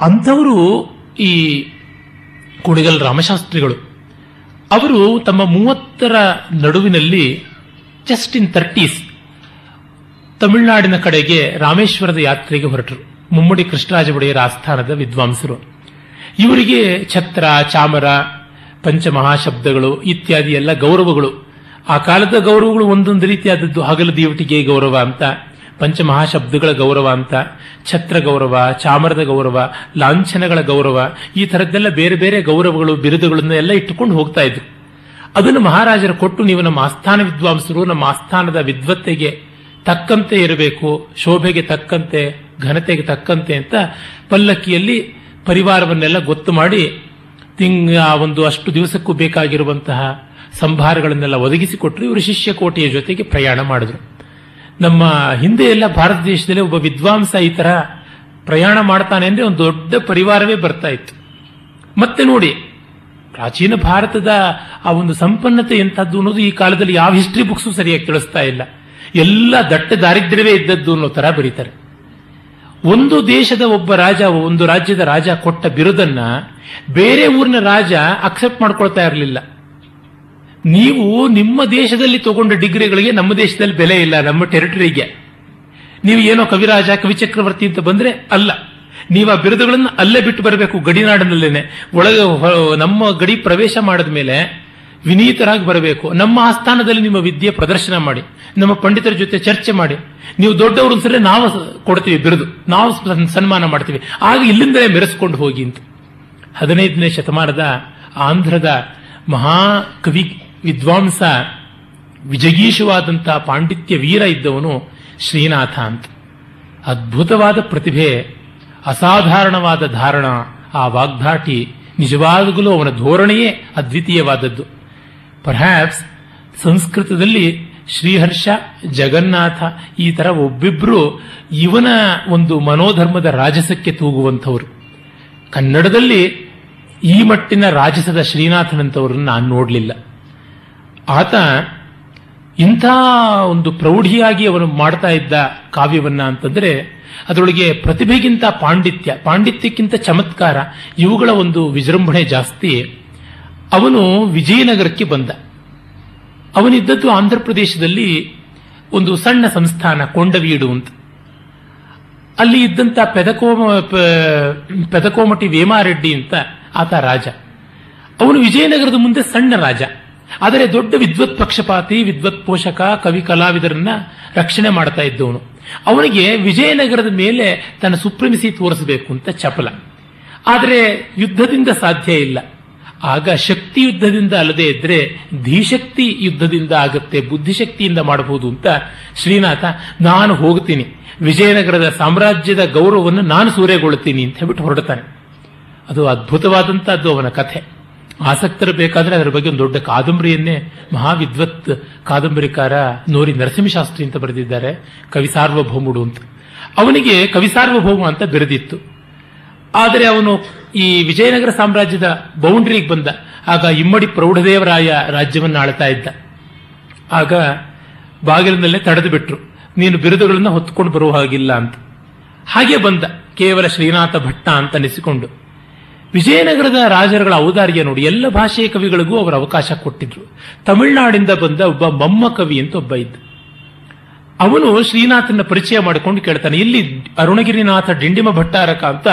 ಅಂಥವರು ಈ ಕುಡಿಗಲ್ ರಾಮಶಾಸ್ತ್ರಿಗಳು. ಅವರು ತಮ್ಮ ಮೂವತ್ತರ ನಡುವಿನಲ್ಲಿ ಜಸ್ಟ್ ಇನ್ ತರ್ಟೀಸ್ ತಮಿಳುನಾಡಿನ ಕಡೆಗೆ ರಾಮೇಶ್ವರದ ಯಾತ್ರೆಗೆ ಹೊರಟರು. ಮುಮ್ಮಡಿ ಕೃಷ್ಣರಾಜ ಒಡೆಯರ ಆಸ್ಥಾನದ ವಿದ್ವಾಂಸರು. ಇವರಿಗೆ ಛತ್ರ, ಚಾಮರ, ಪಂಚಮಹಾಶಬ್ದಗಳು ಇತ್ಯಾದಿ ಎಲ್ಲ ಗೌರವಗಳು. ಆ ಕಾಲದ ಗೌರವಗಳು ಒಂದೊಂದು ರೀತಿಯಾದದ್ದು ಹಗಲು ದೇವಟಿಗೆ ಗೌರವ ಅಂತ ಪಂಚಮಹಾಶಬ್ದಗಳ ಗೌರವ ಅಂತ, ಛತ್ರ ಗೌರವ, ಚಾಮರದ ಗೌರವ, ಲಾಂಛನಗಳ ಗೌರವ, ಈ ಥರದ್ದೆಲ್ಲ ಬೇರೆ ಬೇರೆ ಗೌರವಗಳು, ಬಿರುದುಗಳನ್ನು ಎಲ್ಲ ಇಟ್ಟುಕೊಂಡು ಹೋಗ್ತಾ ಇದ್ರು. ಅದನ್ನು ಮಹಾರಾಜರು ಕೊಟ್ಟು ನೀವು ನಮ್ಮ ಆಸ್ಥಾನ ವಿದ್ವಾಂಸರು, ನಮ್ಮ ಆಸ್ಥಾನದ ವಿದ್ವತ್ತೆಗೆ ತಕ್ಕಂತೆ ಇರಬೇಕು, ಶೋಭೆಗೆ ತಕ್ಕಂತೆ, ಘನತೆಗೆ ತಕ್ಕಂತೆ ಅಂತ ಪಲ್ಲಕ್ಕಿಯಲ್ಲಿ ಪರಿವಾರವನ್ನೆಲ್ಲ ಗೊತ್ತು ಮಾಡಿ, ತಿಂಗ, ಒಂದು ಅಷ್ಟು ದಿವಸಕ್ಕೂ ಬೇಕಾಗಿರುವಂತಹ ಸಂಭಾರಗಳನ್ನೆಲ್ಲ ಒದಗಿಸಿಕೊಟ್ಟರು ಇವರು ಶಿಷ್ಯ ಕೋಟೆಯ ಜೊತೆಗೆ ಪ್ರಯಾಣ ಮಾಡಿದ್ರು. ನಮ್ಮ ಹಿಂದೆ ಎಲ್ಲ ಭಾರತ ದೇಶದಲ್ಲಿ ಒಬ್ಬ ವಿದ್ವಾಂಸ ಈ ತರ ಪ್ರಯಾಣ ಮಾಡ್ತಾನೆ ಅಂದ್ರೆ ಒಂದು ದೊಡ್ಡ ಪರಿವಾರವೇ ಬರ್ತಾ ಇತ್ತು. ಮತ್ತೆ ನೋಡಿ, ಪ್ರಾಚೀನ ಭಾರತದ ಆ ಒಂದು ಸಂಪನ್ನತೆ ಎಂಥದ್ದು ಅನ್ನೋದು ಈ ಕಾಲದಲ್ಲಿ ಯಾವ ಹಿಸ್ಟ್ರಿ ಬುಕ್ಸು ಸರಿಯಾಗಿ ತಿಳಿಸ್ತಾ ಇಲ್ಲ. ಎಲ್ಲ ದಟ್ಟ ದಾರಿದ್ರ್ಯವೇ ಇದ್ದದ್ದು ಅನ್ನೋ ತರ ಬರೀತಾರೆ. ಒಂದು ದೇಶದ ಒಬ್ಬ ರಾಜ, ಒಂದು ರಾಜ್ಯದ ರಾಜ ಕೊಟ್ಟ ಬಿರುದನ್ನ ಬೇರೆ ಊರಿನ ರಾಜ ಅಕ್ಸೆಪ್ಟ್ ಮಾಡ್ಕೊಳ್ತಾ ಇರಲಿಲ್ಲ. ನೀವು ನಿಮ್ಮ ದೇಶದಲ್ಲಿ ತಗೊಂಡ ಡಿಗ್ರಿಗಳಿಗೆ ನಮ್ಮ ದೇಶದಲ್ಲಿ ಬೆಲೆ ಇಲ್ಲ, ನಮ್ಮ ಟೆರಿಟರಿಗೆ ನೀವು ಏನೋ ಕವಿರಾಜ, ಕವಿಚಕ್ರವರ್ತಿ ಅಂತ ಬಂದ್ರೆ ಅಲ್ಲ. ನೀವು ಆ ಬಿರುದುಗಳನ್ನು ಅಲ್ಲೇ ಬಿಟ್ಟು ಬರಬೇಕು, ಗಡಿನಾಡಿನಲ್ಲೇನೆ. ಒಳಗೆ ನಮ್ಮ ಗಡಿ ಪ್ರವೇಶ ಮಾಡಿದ ಮೇಲೆ ವಿನೀತರಾಗಿ ಬರಬೇಕು. ನಮ್ಮ ಆಸ್ಥಾನದಲ್ಲಿ ನಿಮ್ಮ ವಿದ್ಯೆ ಪ್ರದರ್ಶನ ಮಾಡಿ, ನಮ್ಮ ಪಂಡಿತರ ಜೊತೆ ಚರ್ಚೆ ಮಾಡಿ. ನೀವು ದೊಡ್ಡವರು ಸರಿ ನಾವು ಕೊಡ್ತೀವಿ ಬಿರುದು. ನಾವು ಸನ್- ಸನ್ಮಾನ ಮಾಡ್ತೀವಿ. ಆಗ ಇಲ್ಲಿಂದಲೇ ಮೆರೆಸ್ಕೊಂಡು ಹೋಗಿ ಅಂತ. ಹದಿನೈದನೇ ಶತಮಾನದ ಆಂಧ್ರದ ಮಹಾಕವಿ ವಿದ್ವಾಂಸ, ವಿಜಗೀಶವಾದಂತಹ ಪಾಂಡಿತ್ಯ ವೀರ ಇದ್ದವನು ಶ್ರೀನಾಥ ಅಂತ. ಅದ್ಭುತವಾದ ಪ್ರತಿಭೆ, ಅಸಾಧಾರಣವಾದ ಧಾರಣ, ಆ ವಾಗ್ದಾಟಿ ನಿಜವಾಗಲೂ ಅವನ ಧೋರಣೆಯೇ ಅದ್ವಿತೀಯವಾದದ್ದು. ಪರ್ಹ್ಯಾಪ್ಸ್ ಸಂಸ್ಕೃತದಲ್ಲಿ ಶ್ರೀಹರ್ಷ, ಜಗನ್ನಾಥ ಈ ತರ ಒಬ್ಬಿಬ್ರು ಇವನ ಒಂದು ಮನೋಧರ್ಮದ ರಾಜಸಕ್ಕೆ ತೂಗುವಂಥವ್ರು. ಕನ್ನಡದಲ್ಲಿ ಈ ಮಟ್ಟಿನ ರಾಜಸದ ಶ್ರೀನಾಥನಂತವರನ್ನು ನಾನು ನೋಡಲಿಲ್ಲ. ಆತ ಇಂಥ ಒಂದು ಪ್ರೌಢಿಯಾಗಿ ಅವನು ಮಾಡ್ತಾ ಇದ್ದ ಕಾವ್ಯವನ್ನ ಅಂತಂದ್ರೆ ಅದರೊಳಗೆ ಪ್ರತಿಭೆಗಿಂತ ಪಾಂಡಿತ್ಯ, ಪಾಂಡಿತ್ಯಕ್ಕಿಂತ ಚಮತ್ಕಾರ, ಇವುಗಳ ಒಂದು ವಿಜೃಂಭಣೆ ಜಾಸ್ತಿ. ಅವನು ವಿಜಯನಗರಕ್ಕೆ ಬಂದ. ಅವನಿದ್ದದ್ದು ಆಂಧ್ರ ಪ್ರದೇಶದಲ್ಲಿ ಒಂದು ಸಣ್ಣ ಸಂಸ್ಥಾನ, ಕೊಂಡವೀಡು ಅಂತ. ಅಲ್ಲಿ ಇದ್ದಂತ ಪೆದಕೋಮ ಪೆದಕೋಮಟಿ ವೇಮಾರೆಡ್ಡಿ ಅಂತ ಆತ ರಾಜ. ಅವನು ವಿಜಯನಗರದ ಮುಂದೆ ಸಣ್ಣ ರಾಜ. ಆದರೆ ದೊಡ್ಡ ವಿದ್ವತ್ ಪಕ್ಷಪಾತಿ, ವಿದ್ವತ್ ಪೋಷಕ, ಕವಿ ಕಲಾವಿದರನ್ನ ರಕ್ಷಣೆ ಮಾಡ್ತಾ ಇದ್ದವನು. ಅವನಿಗೆ ವಿಜಯನಗರದ ಮೇಲೆ ತನ್ನ ಸುಪ್ರೀಮಿಸಿ ತೋರಿಸಬೇಕು ಅಂತ ಚಪಲ. ಆದರೆ ಯುದ್ಧದಿಂದ ಸಾಧ್ಯ ಇಲ್ಲ. ಆಗ ಶಕ್ತಿ ಯುದ್ಧದಿಂದ ಅಲ್ಲದೆ ಇದ್ರೆ ಧೀಶಕ್ತಿ ಯುದ್ಧದಿಂದ ಆಗುತ್ತೆ, ಬುದ್ಧಿಶಕ್ತಿಯಿಂದ ಮಾಡಬಹುದು ಅಂತ ಶ್ರೀನಾಥ, ನಾನು ಹೋಗ್ತೀನಿ. ವಿಜಯನಗರದ ಸಾಮ್ರಾಜ್ಯದ ಗೌರವವನ್ನು ನಾನು ಸೂರೆಗೊಳ್ಳುತ್ತೀನಿ ಅಂತ ಹೇಳ್ಬಿಟ್ಟು ಹೊರಡ್ತಾನೆ. ಅದು ಅದ್ಭುತವಾದಂತಹದ್ದು ಅವನ ಕಥೆ. ಆಸಕ್ತರು ಬೇಕಾದರೆ ಅದರ ಬಗ್ಗೆ ಒಂದು ದೊಡ್ಡ ಕಾದಂಬರಿಯನ್ನೇ ಮಹಾವಿದ್ವತ್ ಕಾದಂಬರಿಕಾರ ನೋರಿ ನರಸಿಂಹಶಾಸ್ತ್ರಿ ಅಂತ ಬರೆದಿದ್ದಾರೆ, ಕವಿ ಸಾರ್ವಭೌಮುಡು ಅಂತ. ಅವನಿಗೆ ಕವಿ ಸಾರ್ವಭೌಮ ಅಂತ ಬೆರೆದಿತ್ತು. ಆದರೆ ಅವನು ಈ ವಿಜಯನಗರ ಸಾಮ್ರಾಜ್ಯದ ಬೌಂಡ್ರಿಗೆ ಬಂದ. ಆಗ ಇಮ್ಮಡಿ ಪ್ರೌಢದೇವರಾಯ ರಾಜ್ಯವನ್ನು ಆಳ್ತಾ ಇದ್ದ. ಆಗ ಬಾಗಿಲಿನಲ್ಲೇ ತಡೆದು ಬಿಟ್ರು. ನೀನು ಬಿರುದುಗಳನ್ನು ಹೊತ್ಕೊಂಡು ಬರುವ ಹಾಗಿಲ್ಲ ಅಂತ. ಹಾಗೆ ಬಂದ. ಕೇವಲ ಶ್ರೀನಾಥ ಭಟ್ಟ ಅಂತ ಅನಿಸಿಕೊಂಡು. ವಿಜಯನಗರದ ರಾಜರುಗಳ ಔದಾರ್ಯ ನೋಡಿ ಎಲ್ಲ ಭಾಷೆಯ ಕವಿಗಳಿಗೂ ಅವರು ಅವಕಾಶ ಕೊಟ್ಟಿದ್ರು. ತಮಿಳುನಾಡಿಂದ ಬಂದ ಒಬ್ಬ ಮಮ್ಮ ಕವಿ ಅಂತ ಒಬ್ಬ ಇದ್ದ. ಅವನು ಶ್ರೀನಾಥನ ಪರಿಚಯ ಮಾಡಿಕೊಂಡು ಕೇಳ್ತಾನೆ, ಇಲ್ಲಿ ಅರುಣಗಿರಿನಾಥ ಡಿಂಡಿಮ ಭಟ್ಟಾರಕ ಅಂತ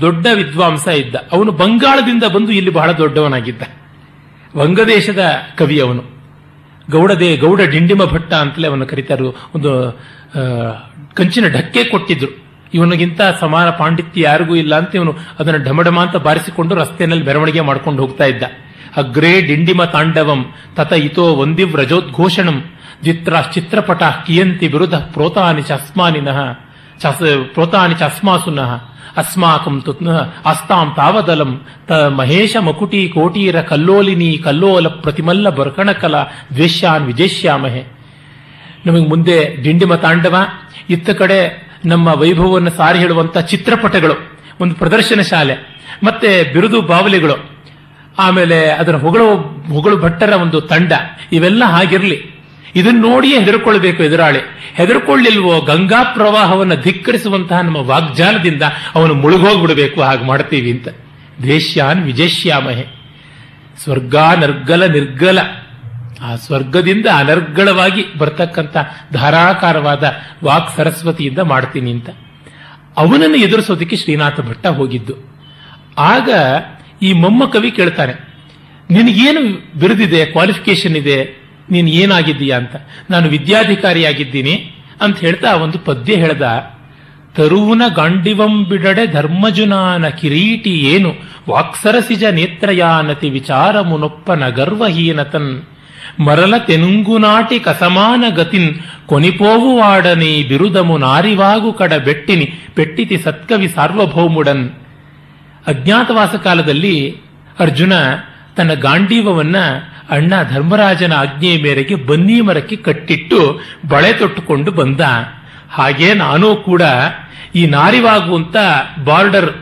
ದೊಡ್ಡ ವಿದ್ವಾಂಸ ಇದ್ದ. ಅವನು ಬಂಗಾಳದಿಂದ ಬಂದು ಇಲ್ಲಿ ಬಹಳ ದೊಡ್ಡವನಾಗಿದ್ದ. ವಂಗದೇಶದ ಕವಿ ಅವನು. ಗೌಡದೇ, ಗೌಡ ಡಿಂಡಿಮ ಭಟ್ಟ ಅಂತಲೇ ಅವನು ಕರೀತಾರು. ಒಂದು ಕಂಚಿನ ಢಕ್ಕೆ ಕೊಟ್ಟಿದ್ರು. ಇವನಿಗಿಂತ ಸಮಾನ ಪಾಂಡಿತ್ಯ ಯಾರಿಗೂ ಇಲ್ಲ ಅಂತ ಇವನು ಅದನ್ನು ಢಮಢಮ ಅಂತ ಬಾರಿಸಿಕೊಂಡು ರಸ್ತೆಯಲ್ಲಿ ಮೆರವಣಿಗೆ ಮಾಡ್ಕೊಂಡು ಹೋಗ್ತಾ ಇದ್ದ. ಅಗ್ರೇ ಡಿಂಡಿಮ ತಾಂಡವಂ ತತ ಇತೋ ಒಂದಿವ್ ರಜೋದ್ಘೋಷಣಂ ಚಿತ್ರ ಚಿತ್ರಪಟ ಕಿಯಂತಿ ವಿರುದ್ಧ ಪ್ರೋತಾನಿ ಚಸ್ಮಾನಿನಃ ಪ್ರೋತಾನಿ ಚಸ್ಮಾಸುನಃ ಅಸ್ಮಾಕಂ ತುತ್ನ ಅಸ್ತಾಂ ತಾವದಲಂ ತ ಮಹೇಶ ಮಕುಟಿ ಕೋಟೀರ ಕಲ್ಲೋಲಿನಿ ಕಲ್ಲೋಲ ಪ್ರತಿಮಲ್ಲ ಬರ್ಕಣಕಲ ದ್ವೇಷ್ಯಾನ್ ವಿಜೇಷ್ಯಾಮಹೆ. ನಮಗೆ ಮುಂದೆ ಡಿಂಡಿಮ ತಾಂಡವ, ಇತ್ತ ಕಡೆ ನಮ್ಮ ವೈಭವವನ್ನು ಸಾರಿ ಹೇಳುವಂಥ ಚಿತ್ರಪಟಗಳು, ಒಂದು ಪ್ರದರ್ಶನ ಶಾಲೆ, ಮತ್ತೆ ಬಿರುದು ಬಾವಲಿಗಳು, ಆಮೇಲೆ ಅದರ ಹೊಗಳು ಹೊಗಳು ಭಟ್ಟರ ಒಂದು ತಂಡ, ಇವೆಲ್ಲ ಹಾಗಿರಲಿ. ಇದನ್ನ ನೋಡಿಯೇ ಹೆದರ್ಕೊಳ್ಬೇಕು ಎದುರಾಳಿ. ಹೆದರ್ಕೊಳ್ಳಿಲ್ವೋ ಗಂಗಾ ಪ್ರವಾಹವನ್ನು ಧಿಕ್ಕರಿಸುವಂತಹ ನಮ್ಮ ವಾಗ್ಜಾನದಿಂದ ಅವನು ಮುಳುಗೋಗ್ಬಿಡಬೇಕು, ಹಾಗೆ ಮಾಡ್ತೀವಿ ಅಂತ. ದ್ವೇಷ್ಯಾನ್ ವಿಜೇಶ್ಯಾಮಹೆ ಸ್ವರ್ಗ ನರ್ಗಲ ನಿರ್ಗಲ. ಆ ಸ್ವರ್ಗದಿಂದ ಅನರ್ಗಳವಾಗಿ ಬರ್ತಕ್ಕಂಥ ಧಾರಾಕಾರವಾದ ವಾಕ್ ಸರಸ್ವತಿಯಿಂದ ಮಾಡ್ತೀನಿ ಅಂತ. ಅವನನ್ನು ಎದುರಿಸೋದಕ್ಕೆ ಶ್ರೀನಾಥ ಭಟ್ಟ ಹೋಗಿದ್ದು. ಆಗ ಈ ಮೊಮ್ಮ ಕವಿ ಕೇಳ್ತಾನೆ ನಿನಗೇನು ಬಿರಿದಿದೆ ಕ್ವಾಲಿಫಿಕೇಶನ್ ಇದೆ, ನೀನು ಏನಾಗಿದ್ದೀಯಾ ಅಂತ. ನಾನು ವಿದ್ಯಾಧಿಕಾರಿಯಾಗಿದ್ದೀನಿ ಅಂತ ಹೇಳ್ತಾ ಒಂದು ಪದ್ಯ ಹೇಳ್ದ, ತರುವುನ ಗಾಂಡಿವಂ ಬಿಡಡೆ ಧರ್ಮಜುನಾನ ಕಿರೀಟಿ ಏನು, ವಾಕ್ಸರಸಿಜ ನೇತ್ರಯಾನತಿ ವಿಚಾರ ಮುನೊಪ್ಪನ ಗರ್ವಹೀನತನ್. ಮರಲ ತೆನುಂಗುನಾಟಿ ಕಸಮಾನ ಗತಿನ್ ವಾಡನಿ ಬಿರುದಮು ನಾರಿವಾಗು ಕಡ ಬೆಟ್ಟಿನಿ ಪೆಟ್ಟಿತಿ ಸತ್ಕವಿ ಸಾರ್ವಭೌಮುಡನ್. ಅಜ್ಞಾತವಾಸ ಕಾಲದಲ್ಲಿ ಅರ್ಜುನ ತನ್ನ ಗಾಂಡೀವವನ್ನ ಅಣ್ಣ ಧರ್ಮರಾಜನ ಆಜ್ಞೆಯ ಮೇರೆಗೆ ಬನ್ನಿ ಮರಕ್ಕೆ ಕಟ್ಟಿಟ್ಟು ಬಳೆ ತೊಟ್ಟುಕೊಂಡು ಬಂದ. ಹಾಗೆ ನಾನು ಕೂಡ ಈ ನಾರಿವಾಗು ಅಂತ ಬಾರ್ಡರ್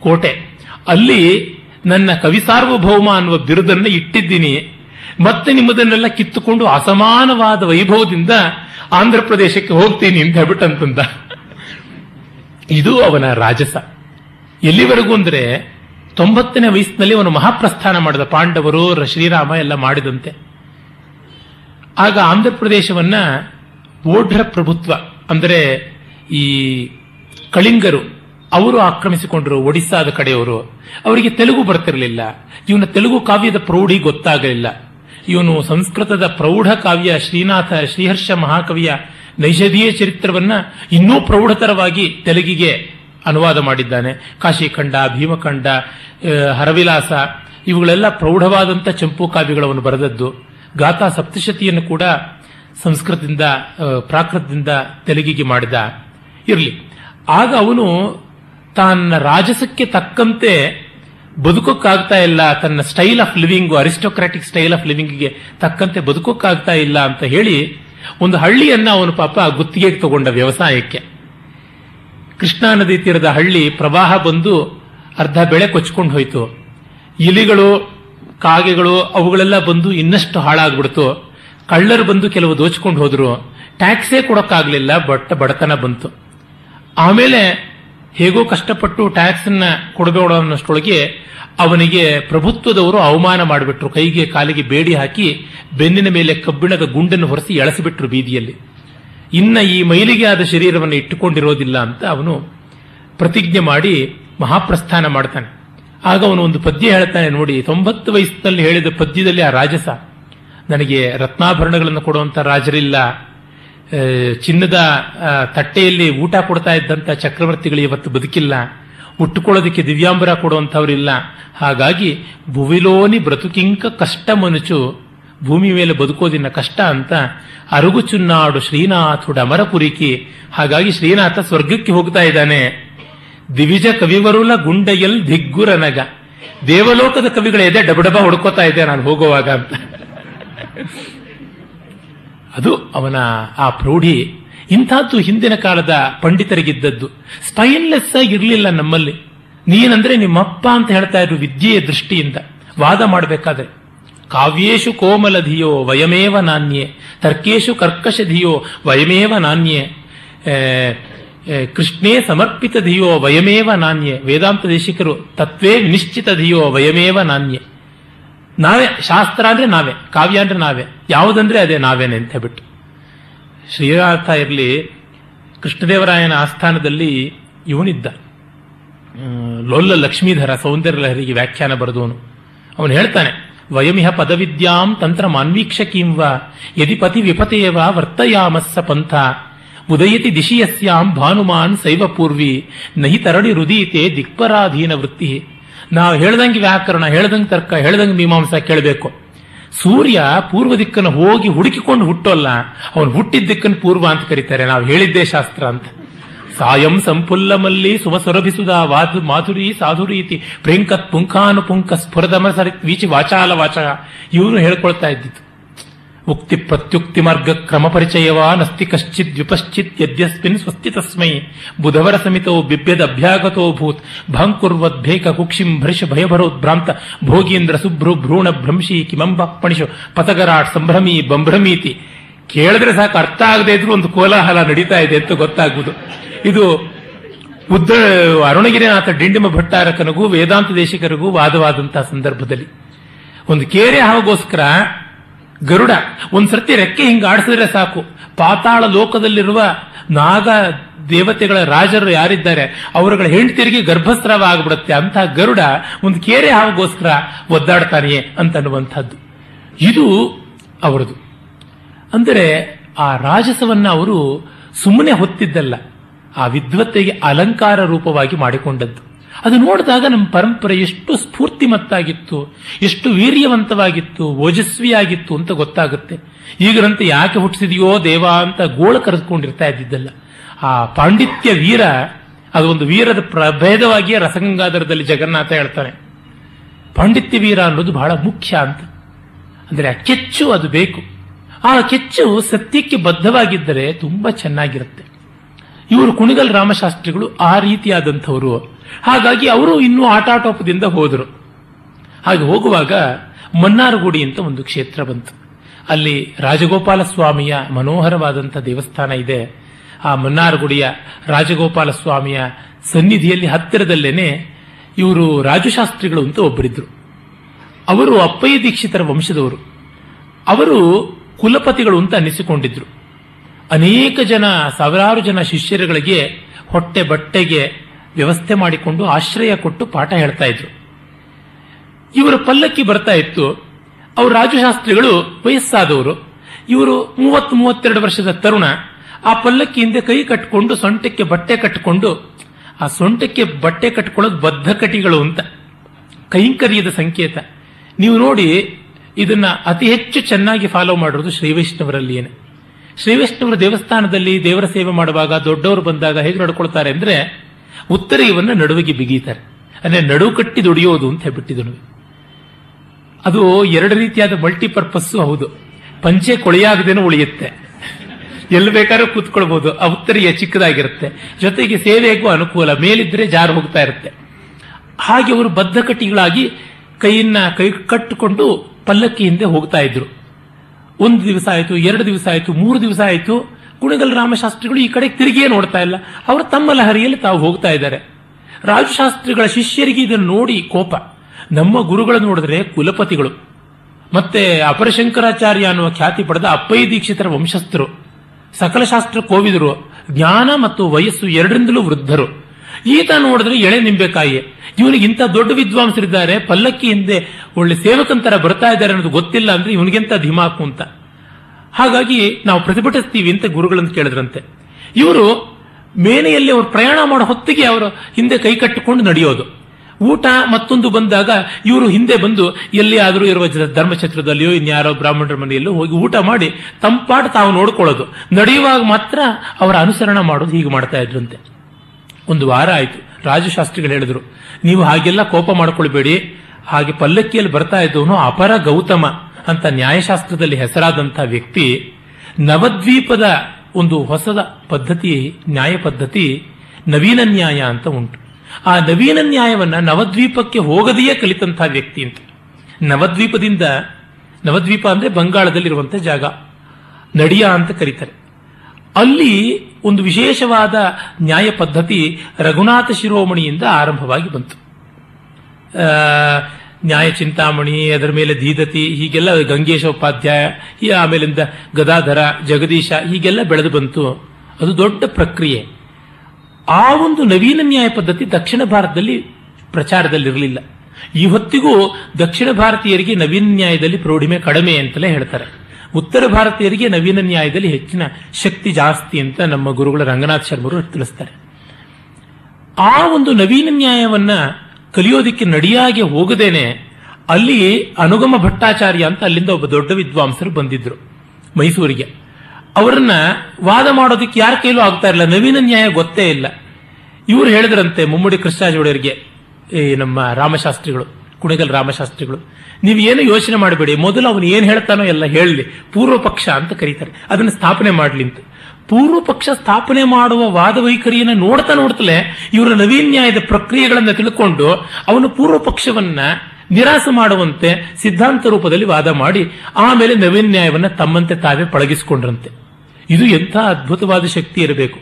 ಕೋಟೆ. ಅಲ್ಲಿ ನನ್ನ ಕವಿ ಸಾರ್ವಭೌಮ ಅನ್ನುವ ಬಿರುದನ್ನು ಇಟ್ಟಿದ್ದೀನಿ. ಮತ್ತೆ ನಿಮ್ಮದನ್ನೆಲ್ಲ ಕಿತ್ತುಕೊಂಡು ಅಸಮಾನವಾದ ವೈಭವದಿಂದ ಆಂಧ್ರ ಪ್ರದೇಶಕ್ಕೆ ಹೋಗ್ತೀನಿ ಅಂತ ಹೇಳ್ಬಿಟ್ಟಂತಂದ. ಇದು ಅವನ ರಾಜಸ. ಎಲ್ಲಿವರೆಗೂ ಅಂದ್ರೆ ತೊಂಬತ್ತನೇ ವಯಸ್ಸಿನಲ್ಲಿ ಅವನು ಮಹಾಪ್ರಸ್ಥಾನ ಮಾಡಿದ ಪಾಂಡವರು ಶ್ರೀರಾಮ ಎಲ್ಲ ಮಾಡಿದಂತೆ. ಆಗ ಆಂಧ್ರ ಪ್ರದೇಶವನ್ನ ಓಢ್ರ ಪ್ರಭುತ್ವ, ಅಂದರೆ ಈ ಕಳಿಂಗರು, ಅವರು ಆಕ್ರಮಿಸಿಕೊಂಡರು ಒಡಿಸ್ಸಾದ ಕಡೆಯವರು. ಅವರಿಗೆ ತೆಲುಗು ಬರ್ತಿರಲಿಲ್ಲ. ಇವನ ತೆಲುಗು ಕಾವ್ಯದ ಪ್ರೌಢಿ ಗೊತ್ತಾಗಲಿಲ್ಲ. ಇವನು ಸಂಸ್ಕೃತದ ಪ್ರೌಢ ಕಾವ್ಯ ಶ್ರೀನಾಥ ಶ್ರೀಹರ್ಷ ಮಹಾಕವಿಯ ನೈಷಧೀಯ ಚರಿತ್ರವನ್ನ ಇನ್ನೂ ಪ್ರೌಢತರವಾಗಿ ತೆಲುಗಿಗೆ ಅನುವಾದ ಮಾಡಿದ್ದಾನೆ. ಕಾಶಿಖಂಡ, ಭೀಮಖಂಡ ಹರವಿಲಾಸ ಇವುಗಳೆಲ್ಲ ಪ್ರೌಢವಾದಂಥ ಚಂಪು ಕಾವ್ಯಗಳನ್ನು ಬರೆದದ್ದು. ಗಾಥಾ ಸಪ್ತಶತಿಯನ್ನು ಕೂಡ ಸಂಸ್ಕೃತದಿಂದ ಪ್ರಾಕೃತದಿಂದ ತೆಲುಗಿಗೆ ಮಾಡಿದ. ಇರಲಿ. ಆಗ ಅವನು ತನ್ನ ರಾಜಸಕ್ಕೆ ತಕ್ಕಂತೆ ಬದುಕೋಕ್ಕಾಗ್ತಾ ಇಲ್ಲ, ತನ್ನ style of living aristocratic style of ಲಿವಿಂಗ್ಗೆ ತಕ್ಕಂತೆ ಬದುಕೋಕ್ಕಾಗ್ತಾ ಇಲ್ಲ ಅಂತ ಹೇಳಿ ಒಂದು ಹಳ್ಳಿಯನ್ನ ಅವನು ಪಾಪ ಗುತ್ತಿಗೆಗೆ ತಗೊಂಡ ವ್ಯವಸಾಯಕ್ಕೆ. ಕೃಷ್ಣಾ ನದಿ ತೀರದ ಹಳ್ಳಿ ಪ್ರವಾಹ ಬಂದು ಅರ್ಧ ಬೆಳೆ ಕೊಚ್ಕೊಂಡು ಹೋಯ್ತು. ಇಲಿಗಳು, ಕಾಗೆಗಳು ಅವುಗಳೆಲ್ಲ ಬಂದು ಇನ್ನಷ್ಟು ಹಾಳಾಗ್ಬಿಡ್ತು. ಕಳ್ಳರು ಬಂದು ಕೆಲವು ದೋಚ್ಕೊಂಡು ಹೋದ್ರು. ಟ್ಯಾಕ್ಸೇ ಕೊಡೋಕ್ಕಾಗ್ಲಿಲ್ಲ, ಬಟ್ ಬಡತನ ಬಂತು. ಆಮೇಲೆ ಹೇಗೋ ಕಷ್ಟಪಟ್ಟು ಟ್ಯಾಕ್ಸ್ ಅನ್ನ ಕೊಡಬೇಡ ಅನ್ನೋಷ್ಟೊಳಗೆ ಅವನಿಗೆ ಪ್ರಭುತ್ವದವರು ಅವಮಾನ ಮಾಡಿಬಿಟ್ರು. ಕೈಗೆ ಕಾಲಿಗೆ ಬೇಡಿ ಹಾಕಿ ಬೆನ್ನಿನ ಮೇಲೆ ಕಬ್ಬಿಣದ ಗುಂಡನ್ನು ಹೊರಸಿ ಎಳಸಿಬಿಟ್ರು ಬೀದಿಯಲ್ಲಿ. ಇನ್ನ ಈ ಮೈಲಿಗೆ ಆದ ಶರೀರವನ್ನು ಇಟ್ಟುಕೊಂಡಿರೋದಿಲ್ಲ ಅಂತ ಅವನು ಪ್ರತಿಜ್ಞೆ ಮಾಡಿ ಮಹಾಪ್ರಸ್ಥಾನ ಮಾಡ್ತಾನೆ. ಆಗ ಅವನು ಒಂದು ಪದ್ಯ ಹೇಳ್ತಾನೆ ನೋಡಿ, ತೊಂಬತ್ತು ವಯಸ್ಸಿನಲ್ಲಿ ಹೇಳಿದ ಪದ್ಯದಲ್ಲಿ ಆ ರಾಜಸ, ನನಗೆ ರತ್ನಾಭರಣಗಳನ್ನು ಕೊಡುವಂತ ರಾಜರಿಲ್ಲ ಚಿನ್ನದ ತಟ್ಟೆಯಲ್ಲಿ ಊಟ ಕೊಡ್ತಾ ಇದ್ದಂತ ಚಕ್ರವರ್ತಿಗಳು ಇವತ್ತು ಬದುಕಿಲ್ಲ. ಉಟ್ಟುಕೊಳ್ಳೋದಕ್ಕೆ ದಿವ್ಯಾಂಬರ ಕೊಡುವಂಥವ್ರಿಲ್ಲ. ಹಾಗಾಗಿ ಭುವಿಲೋನಿ ಬ್ರತುಕಿಂಕ ಕಷ್ಟ ಮನುಚು, ಭೂಮಿ ಮೇಲೆ ಬದುಕೋದಿನ ಕಷ್ಟ ಅಂತ ಅರುಗು ಚುನ್ನಾಡು ಶ್ರೀನಾಥುಡ ಅಮರಪುರಿಕಿ ಹಾಗಾಗಿ ಶ್ರೀನಾಥ ಸ್ವರ್ಗಕ್ಕೆ ಹೋಗ್ತಾ ಇದ್ದಾನೆ. ದಿವಿಜ ಕವಿವರುಲ ಗುಂಡೆಯಲ್ ದಿಗ್ಗುರನಗ ದೇವಲೋಕದ ಕವಿಗಳ ಎದೆ ಡಬಡಬ ಹೊಡ್ಕೋತಾ ಇದ್ದೆ ನಾನು ಹೋಗುವಾಗ ಅಂತ. ಅದು ಅವನ ಆ ಪ್ರೌಢಿ. ಇಂಥದ್ದು ಹಿಂದಿನ ಕಾಲದ ಪಂಡಿತರಿಗಿದ್ದದ್ದು. ಸ್ಪೈನ್ಲೆಸ್ ಆಗಿರಲಿಲ್ಲ ನಮ್ಮಲ್ಲಿ. ನೀನಂದ್ರೆ ನಿಮ್ಮಪ್ಪ ಅಂತ ಹೇಳ್ತಾ ಇದ್ರು ವಿದ್ಯೆಯ ದೃಷ್ಟಿಯಿಂದ. ವಾದ ಮಾಡಬೇಕಾದ್ರೆ. ಕಾವ್ಯೇಶು ಕೋಮಲಧಿಯೋ ವಯಮೇವ ನಾಣ್ಯೆ ತರ್ಕೇಶು ಕರ್ಕಶಧಿಯೋ ವಯಮೇವ ನಾಣ್ಯೆ ಕೃಷ್ಣೇ ಸಮರ್ಪಿತ ಧಿಯೋ ವಯಮೇವ ನಾಣ್ಯೆ ವೇದಾಂತ ದೇಶಿಕರು ತತ್ವೇ ನಿಶ್ಚಿತ ಧಿಯೋ ವಯಮೇವ ನಾಣ್ಯೆ ನಾವೇ, ಶಾಸ್ತ್ರ ಅಂದ್ರೆ ನಾವೇ, ಕಾವ್ಯ ಅಂದ್ರೆ ನಾವೇ, ಯಾವುದಂದ್ರೆ ಅದೇ ನಾವೇನೆ ಅಂತ ಹೇಳ್ಬಿಟ್ಟು. ಶ್ರೀರಾರ್ಥ ಇರಲಿ, ಕೃಷ್ಣದೇವರಾಯನ ಆಸ್ಥಾನದಲ್ಲಿ ಇವನಿದ್ದ. ಲೊಲ್ಲ ಲಕ್ಷ್ಮೀಧರ, ಸೌಂದರ್ಯ ಲಹರಿಗೆ ವ್ಯಾಖ್ಯಾನ ಬರೆದವನು. ಅವನು ಹೇಳ್ತಾನೆ, ವಯಮಿಹ ಪದವಿದ್ಯಾಂ ತಂತ್ರ ಮಾನ್ವೀಕ್ಷ ಕಿಂವ ಯದಿ ಪತಿ ವರ್ತಯಾಮಸ್ಸ ಪಂಥ, ಉದಯತಿ ದಿಶಿಯಸ್ಯಾಂ ಭಾನುಮಾನ್ ಶೈವ ಪೂರ್ವಿ, ನಹಿ ತರಣಿ ರುದೀತೆ ದಿಕ್ಪರಾಧೀನ ವೃತ್ತಿ. ನಾವು ಹೇಳ್ದಂಗೆ ವ್ಯಾಕರಣ, ಹೇಳ್ದಂಗೆ ತರ್ಕ, ಹೇಳ್ದಂಗೆ ಮೀಮಾಂಸ ಕೇಳಬೇಕು. ಸೂರ್ಯ ಪೂರ್ವ ದಿಕ್ಕನ್ನು ಹೋಗಿ ಹುಡುಕಿಕೊಂಡು ಹುಟ್ಟೋಲ್ಲ, ಅವನು ಹುಟ್ಟಿದ ದಿಕ್ಕನ್ನು ಪೂರ್ವ ಅಂತ ಕರೀತಾರೆ. ನಾವು ಹೇಳಿದ್ದೇ ಶಾಸ್ತ್ರ ಅಂತ. ಸಾಯಂ ಸಂಪುಲ್ಲಮಲ್ಲಿ ಸುಮಸುರಭಿಸುದ ವಾಧು ಮಾಧುರಿ ಸಾಧುರೀತಿ ಪ್ರೇಂಕತ್ ಪುಂಖಾನು ಪುಂಕ ಸ್ಫುರದಮ ಸರಿ ವೀಚಿ ವಾಚಾಲ ವಾಚ ಇವನು ಹೇಳ್ಕೊಳ್ತಾ ಇದ್ದಿತ್ತು ಉಕ್ತಿ ಪ್ರತ್ಯುಕ್ತಿ ಮಾರ್ಗ ಕ್ರಮ ಪರಿಚಯವಾ ನಸ್ತಿ ಕಶ್ಚಿತ್ ವಿಪಶ್ಚಿತ್ ಯದ್ಯಸ್ಮಿನ್ ಸ್ವಸ್ತಿ ತಸ್ಮೈ ಬುಧವರ ಸಮಿತೋ ಬಿಬ್ಯದ ಅಭ್ಯಾಗತೋ ಭೂತ್ ಭಾಂಕುರ್ವದ್ ಭೇಕ ಕುಕ್ಷಿಂ ಭರಿಷ ಭಯಭರೋದ್ಭ್ರಾಂತ ಭೋಗೀಂದ್ರ ಸುಭ್ರು ಭ್ರೂಣ ಭ್ರಂಶಿ ಕಿಮಂಬ ಪಣಿಷು ಪತಗರಾಟ್ ಸಂಭ್ರಮಿ ಬಂಭ್ರಮೀತಿ ಕೇಳಿದ್ರೆ ಸಾಕು, ಅರ್ಥ ಆಗದೆ ಇದ್ರು ಒಂದು ಕೋಲಾಹಲ ನಡೀತಾ ಇದೆ ಅಂತ ಗೊತ್ತಾಗುವುದು. ಇದು ಉದ್ದ, ಅರುಣಗಿರಿನಾಥ ಡಿಂಡಿಮ ಭಟ್ಟಾರಕನಿಗೂ, ವೇದಾಂತ ದೇಶಿಕರಿಗೂ ವಾದವಾದಂತಹ ಸಂದರ್ಭದಲ್ಲಿ. ಒಂದು ಕೇರೆ ಹಾವಗೋಸ್ಕರ ಗರುಡ ಒಂದ್ಸರ್ತಿ ರೆಕ್ಕೆ ಹಿಂಗೆ ಆಡಿಸಿದ್ರೆ ಸಾಕು. ಪಾತಾಳ ಲೋಕದಲ್ಲಿರುವ ನಾಗ ದೇವತೆಗಳ ರಾಜರು ಯಾರಿದ್ದಾರೆ, ಅವರುಗಳ ಹೆಂಡತಿರಿಗೆ ಗರ್ಭಸ್ರಾವ ಆಗ್ಬಿಡುತ್ತೆ ಅಂತ ಗರುಡ ಒಂದು ಕೇರೆ ಹಾವಗೋಸ್ಕರ ಒದ್ದಾಡ್ತಾನೆಯೇ ಅಂತನ್ನುವಂಥದ್ದು. ಇದು ಅವರದು. ಅಂದರೆ ಆ ರಾಜಸವನ್ನ ಅವರು ಸುಮ್ಮನೆ ಹೊತ್ತಿದ್ದಲ್ಲ, ಆ ವಿದ್ವತ್ತೆಗೆ ಅಲಂಕಾರ ರೂಪವಾಗಿ ಮಾಡಿಕೊಂಡದ್ದು. ಅದು ನೋಡಿದಾಗ ನಮ್ಮ ಪರಂಪರೆ ಎಷ್ಟು ಸ್ಫೂರ್ತಿಮತ್ತಾಗಿತ್ತು, ಎಷ್ಟು ವೀರ್ಯವಂತವಾಗಿತ್ತು, ಓಜಸ್ವಿಯಾಗಿತ್ತು ಅಂತ ಗೊತ್ತಾಗುತ್ತೆ. ಈಗರಂತೆ ಯಾಕೆ ಹುಟ್ಟಿಸಿದೆಯೋ ದೇವ ಅಂತ ಗೋಳ ಕರೆದುಕೊಂಡಿರ್ತಾ ಇದ್ದಿದ್ದಲ್ಲ. ಆ ಪಾಂಡಿತ್ಯ ವೀರ, ಅದು ಒಂದು ವೀರದ ಪ್ರಭೇದವಾಗಿಯೇ ರಸಗಂಗಾಧರದಲ್ಲಿ ಜಗನ್ನಾಥ ಹೇಳ್ತಾನೆ. ಪಾಂಡಿತ್ಯ ವೀರ ಅನ್ನೋದು ಬಹಳ ಮುಖ್ಯ ಅಂತ. ಅಂದರೆ ಆ ಕೆಚ್ಚು ಅದು ಬೇಕು. ಆ ಕೆಚ್ಚು ಸತ್ಯಕ್ಕೆ ಬದ್ಧವಾಗಿದ್ದರೆ ತುಂಬಾ ಚೆನ್ನಾಗಿರುತ್ತೆ. ಇವರು ಕುಣಿಗಲ್ ರಾಮಶಾಸ್ತ್ರಿಗಳು ಆ ರೀತಿಯಾದಂಥವರು. ಹಾಗಾಗಿ ಅವರು ಇನ್ನೂ ಆಟಾಟೋಪದಿಂದ ಹೋದರು. ಹಾಗೆ ಹೋಗುವಾಗ ಮನ್ನಾರಗುಡಿ ಅಂತ ಒಂದು ಕ್ಷೇತ್ರ ಬಂತು. ಅಲ್ಲಿ ರಾಜಗೋಪಾಲ ಸ್ವಾಮಿಯ ಮನೋಹರವಾದಂಥ ದೇವಸ್ಥಾನ ಇದೆ. ಆ ಮನ್ನಾರಗುಡಿಯ ರಾಜಗೋಪಾಲ ಸ್ವಾಮಿಯ ಸನ್ನಿಧಿಯಲ್ಲಿ ಹತ್ತಿರದಲ್ಲೇನೆ ಇವರು ರಾಜಶಾಸ್ತ್ರಿಗಳು ಅಂತ ಒಬ್ಬರಿದ್ರು. ಅವರು ಅಪ್ಪಯ್ಯ ದೀಕ್ಷಿತರ ವಂಶದವರು. ಅವರು ಕುಲಪತಿಗಳು ಅಂತ ಅನ್ನಿಸಿಕೊಂಡಿದ್ರು ಅನೇಕ ಜನ, ಸಾವಿರಾರು ಜನ ಶಿಷ್ಯರುಗಳಿಗೆ ಹೊಟ್ಟೆ ಬಟ್ಟೆಗೆ ವ್ಯವಸ್ಥೆ ಮಾಡಿಕೊಂಡು ಆಶ್ರಯ ಕೊಟ್ಟು ಪಾಠ ಹೇಳ್ತಾ ಇದ್ರು. ಇವರ ಪಲ್ಲಕ್ಕಿ ಬರ್ತಾ ಇತ್ತು. ಅವರು ರಾಜಶಾಸ್ತ್ರಿಗಳು ವಯಸ್ಸಾದವರು. ಇವರು ಮೂವತ್ತು ಮೂವತ್ತೆರಡು ವರ್ಷದ ತರುಣ. ಆ ಪಲ್ಲಕ್ಕಿ ಹಿಂದೆ ಕೈ ಕಟ್ಟಿಕೊಂಡು ಸೊಂಟಕ್ಕೆ ಬಟ್ಟೆ ಕಟ್ಟಿಕೊಂಡು ಆ ಸೊಂಟಕ್ಕೆ ಬಟ್ಟೆ ಕಟ್ಕೊಳ್ಳೋದು ಬದ್ಧ ಕಟಿಗಳು ಅಂತ. ಕೈಂಕರ್ಯದ ಸಂಕೇತ. ನೀವು ನೋಡಿ, ಇದನ್ನ ಅತಿ ಹೆಚ್ಚು ಚೆನ್ನಾಗಿ ಫಾಲೋ ಮಾಡಿರೋದು ಶ್ರೀ ವೈಷ್ಣವರ ದೇವಸ್ಥಾನದಲ್ಲಿ ದೇವರ ಸೇವೆ ಮಾಡುವಾಗ ದೊಡ್ಡವರು ಬಂದಾಗ ಹೇಗೆ ನಡ್ಕೊಳ್ತಾರೆ ಅಂದ್ರೆ ಉತ್ತರೀಯವನ್ನ ನಡುವಿಗೆ ಬಿಗೀತಾರೆ. ಅಂದರೆ ನಡು ಕಟ್ಟಿ ದುಡಿಯೋದು ಅಂತ ಹೇಳ್ಬಿಟ್ಟಿದನು. ಅದು ಎರಡು ರೀತಿಯಾದ ಮಲ್ಟಿಪರ್ಪಸ್ಸು ಹೌದು. ಪಂಚೆ ಕೊಳೆಯಾಗದೇನು ಉಳಿಯುತ್ತೆ. ಎಲ್ಲಿ ಬೇಕಾದ್ರೂ ಕೂತ್ಕೊಳ್ಬಹುದು ಆ ಉತ್ತರಿಯ ಚಿಕ್ಕದಾಗಿರುತ್ತೆ. ಜೊತೆಗೆ ಸೇವೆಗೂ ಅನುಕೂಲ. ಮೇಲಿದ್ರೆ ಜಾರು ಹೋಗ್ತಾ ಇರುತ್ತೆ. ಹಾಗೆ ಅವರು ಬದ್ಧ ಕಟ್ಟಿಗಳಾಗಿ ಕೈಯನ್ನ ಕೈ ಕಟ್ಟಿಕೊಂಡು ಪಲ್ಲಕ್ಕಿ ಹಿಂದೆ ಹೋಗ್ತಾ ಇದ್ರು. ಒಂದು ದಿವಸ ಆಯಿತು, ಎರಡು ದಿವಸ ಆಯಿತು, ಮೂರು ದಿವಸ ಆಯಿತು ಕುಣಿಗಲ್ ರಾಮಶಾಸ್ತ್ರಿಗಳು ಈ ಕಡೆ ತಿರುಗಿಯೇ ನೋಡ್ತಾ ಇಲ್ಲ. ಅವರು ತಮ್ಮ ಲಹರಿಯಲ್ಲಿ ತಾವು ಹೋಗ್ತಾ ಇದ್ದಾರೆ. ರಾಜಶಾಸ್ತ್ರಿಗಳ ಶಿಷ್ಯರಿಗೆ ಇದನ್ನು ನೋಡಿ ಕೋಪ. ನಮ್ಮ ಗುರುಗಳು ನೋಡಿದ್ರೆ ಕುಲಪತಿಗಳು. ಮತ್ತೆ ಅಪರಶಂಕರಾಚಾರ್ಯ ಅನ್ನುವ ಖ್ಯಾತಿ ಪಡೆದ ಅಪ್ಪಯ್ಯ ದೀಕ್ಷಿತರ ವಂಶಸ್ಥರು. ಸಕಲ ಶಾಸ್ತ್ರ ಕೋವಿದರು. ಜ್ಞಾನ ಮತ್ತು ವಯಸ್ಸು ಎರಡರಿಂದಲೂ ವೃದ್ಧರು. ಈತ ನೋಡಿದ್ರೆ ಎಳೆ ನಿಂಬೆಕಾಯಿ. ಇವನಿಗೆ ಇಂಥ ದೊಡ್ಡ ವಿದ್ವಾಂಸರಿದ್ದಾರೆ. ಪಲ್ಲಕ್ಕಿ ಹಿಂದೆ ಒಳ್ಳೆ ಸೇವಕಂತರ ಬರ್ತಾ ಇದ್ದಾರೆ ಅನ್ನೋದು ಗೊತ್ತಿಲ್ಲ ಅಂದ್ರೆ ಇವನಿಗೆಂತ ಧಿಮಾಕು ಅಂತ. ಹಾಗಾಗಿ ನಾವು ಪ್ರತಿಭಟಿಸ್ತೀವಿ ಅಂತ ಗುರುಗಳನ್ನು ಕೇಳಿದ್ರಂತೆ. ಇವರು ಮೇನೆಯಲ್ಲಿ ಅವರು ಪ್ರಯಾಣ ಮಾಡೋ ಹೊತ್ತಿಗೆ ಅವರು ಹಿಂದೆ ಕೈ ಕಟ್ಟಿಕೊಂಡು ನಡೆಯೋದು. ಊಟ ಮತ್ತೊಂದು ಬಂದಾಗ ಇವರು ಹಿಂದೆ ಬಂದು ಎಲ್ಲಿ ಆದರೂ ಇರುವ ಧರ್ಮಕ್ಷೇತ್ರದಲ್ಲಿಯೋ ಇನ್ಯಾರೋ ಬ್ರಾಹ್ಮಣರ ಮನೆಯಲ್ಲೋ ಹೋಗಿ ಊಟ ಮಾಡಿ ತಂಪಾಟ ತಾವು ನೋಡ್ಕೊಳ್ಳೋದು. ನಡೆಯುವಾಗ ಮಾತ್ರ ಅವರ ಅನುಸರಣ ಮಾಡೋದು ಹೀಗೆ ಮಾಡ್ತಾ ಇದ್ರಂತೆ. ಒಂದು ವಾರ ಆಯಿತು. ರಾಜಶಾಸ್ತ್ರಿಗಳು ಹೇಳಿದ್ರು, ನೀವು ಹಾಗೆಲ್ಲ ಕೋಪ ಮಾಡ್ಕೊಳ್ಬೇಡಿ. ಹಾಗೆ ಪಲ್ಲಕ್ಕಿಯಲ್ಲಿ ಬರ್ತಾ ಇದ್ದವನು ಅಪರ ಗೌತಮ. ಅಂತ ನ್ಯಾಯಶಾಸ್ತ್ರದಲ್ಲಿ ಹೆಸರಾದಂಥ ವ್ಯಕ್ತಿ ನವದ್ವೀಪದ ಒಂದು ಹೊಸದ ಪದ್ಧತಿ, ನ್ಯಾಯ ಪದ್ಧತಿ, ನವೀನ ನ್ಯಾಯ ಅಂತ ಉಂಟು. ಆ ನವೀನ ನ್ಯಾಯವನ್ನ ನವದ್ವೀಪಕ್ಕೆ ಹೋಗದೆಯೇ ಕಲಿತಂಥ ವ್ಯಕ್ತಿ ಅಂತ. ನವದ್ವೀಪದಿಂದ, ನವದ್ವೀಪ ಅಂದ್ರೆ ಬಂಗಾಳದಲ್ಲಿರುವಂಥ ಜಾಗ. ನಡಿಯ ಅಂತ ಕರೀತಾರೆ. ಅಲ್ಲಿ ಒಂದು ವಿಶೇಷವಾದ ನ್ಯಾಯ ಪದ್ಧತಿ ರಘುನಾಥ ಶಿರೋಮಣಿಯಿಂದ ಆರಂಭವಾಗಿ ಬಂತು. ನ್ಯಾಯ ಚಿಂತಾಮಣಿ, ಅದರ ಮೇಲೆ ಧೀದತಿ ಹೀಗೆಲ್ಲ ಗಂಗೇಶ ಉಪಾಧ್ಯಾಯ, ಈ ಆಮೇಲಿಂದ ಗದಾಧರ, ಜಗದೀಶ, ಹೀಗೆಲ್ಲ ಬೆಳೆದು ಬಂತು. ಅದು ದೊಡ್ಡ ಪ್ರಕ್ರಿಯೆ. ಆ ಒಂದು ನವೀನ ನ್ಯಾಯ ಪದ್ಧತಿ ದಕ್ಷಿಣ ಭಾರತದಲ್ಲಿ ಪ್ರಚಾರದಲ್ಲಿರಲಿಲ್ಲ. ಈ ಹೊತ್ತಿಗೂ ದಕ್ಷಿಣ ಭಾರತೀಯರಿಗೆ ನವೀನ ನ್ಯಾಯದಲ್ಲಿ ಪ್ರೌಢಿಮೆ ಕಡಿಮೆ ಅಂತಲೇ ಹೇಳ್ತಾರೆ. ಉತ್ತರ ಭಾರತೀಯರಿಗೆ ನವೀನ ನ್ಯಾಯದಲ್ಲಿ ಹೆಚ್ಚಿನ ಶಕ್ತಿ ಜಾಸ್ತಿ ಅಂತ ನಮ್ಮ ಗುರುಗಳ ರಂಗನಾಥ್ ಶರ್ಮರು ತಿಳಿಸ್ತಾರೆ. ಆ ಒಂದು ನವೀನ ನ್ಯಾಯವನ್ನ ಕಲಿಯೋದಿಕ್ಕೆ ನಡಿಯಾಗಿ ಹೋಗದೇನೆ, ಅಲ್ಲಿ ಅನುಗಮ ಭಟ್ಟಾಚಾರ್ಯ ಅಂತ ಅಲ್ಲಿಂದ ಒಬ್ಬ ದೊಡ್ಡ ವಿದ್ವಾಂಸರು ಬಂದಿದ್ರು ಮೈಸೂರಿಗೆ. ಅವರನ್ನ ವಾದ ಮಾಡೋದಕ್ಕೆ ಯಾರ ಕೈಲೂ ಆಗ್ತಾ ಇರಲಿಲ್ಲ, ನವೀನ ನ್ಯಾಯ ಗೊತ್ತೇ ಇಲ್ಲ. ಇವರು ಹೇಳಿದ್ರಂತೆ ಮುಮ್ಮಡಿ ಕೃಷ್ಣಾಜೋಡಿಯರಿಗೆ ಈ ನಮ್ಮ ರಾಮಶಾಸ್ತ್ರಿಗಳು, ಕುಣಿಗಲ್ ರಾಮಶಾಸ್ತ್ರಿಗಳು, ನೀವು ಏನು ಯೋಚನೆ ಮಾಡಬೇಡಿ, ಮೊದಲು ಅವನು ಏನು ಹೇಳ್ತಾನೋ ಎಲ್ಲ ಹೇಳಲಿ ಪೂರ್ವ ಪಕ್ಷ ಅಂತ ಕರೀತಾರೆ. ಅದನ್ನು ಸ್ಥಾಪನೆ ಮಾಡಲಿ ಅಂತ. ಪೂರ್ವ ಪಕ್ಷ ಸ್ಥಾಪನೆ ಮಾಡುವ ವಾದ ವೈಖರಿಯನ್ನು ನೋಡ್ತಾ ನೋಡ್ತಲೇ ಇವರ ನವೀನ ನ್ಯಾಯದ ಪ್ರಕ್ರಿಯೆಗಳನ್ನು ತಿಳ್ಕೊಂಡು ಅವನು ಪೂರ್ವ ಪಕ್ಷವನ್ನ ನಿರಾಸ ಮಾಡುವಂತೆ ಸಿದ್ಧಾಂತ ರೂಪದಲ್ಲಿ ವಾದ ಮಾಡಿ ಆಮೇಲೆ ನವೀನ ನ್ಯಾಯವನ್ನು ತಮ್ಮಂತೆ ತಾವೇ ಪಳಗಿಸಿಕೊಂಡ್ರಂತೆ. ಇದು ಎಂಥ ಅದ್ಭುತವಾದ ಶಕ್ತಿ ಇರಬೇಕು.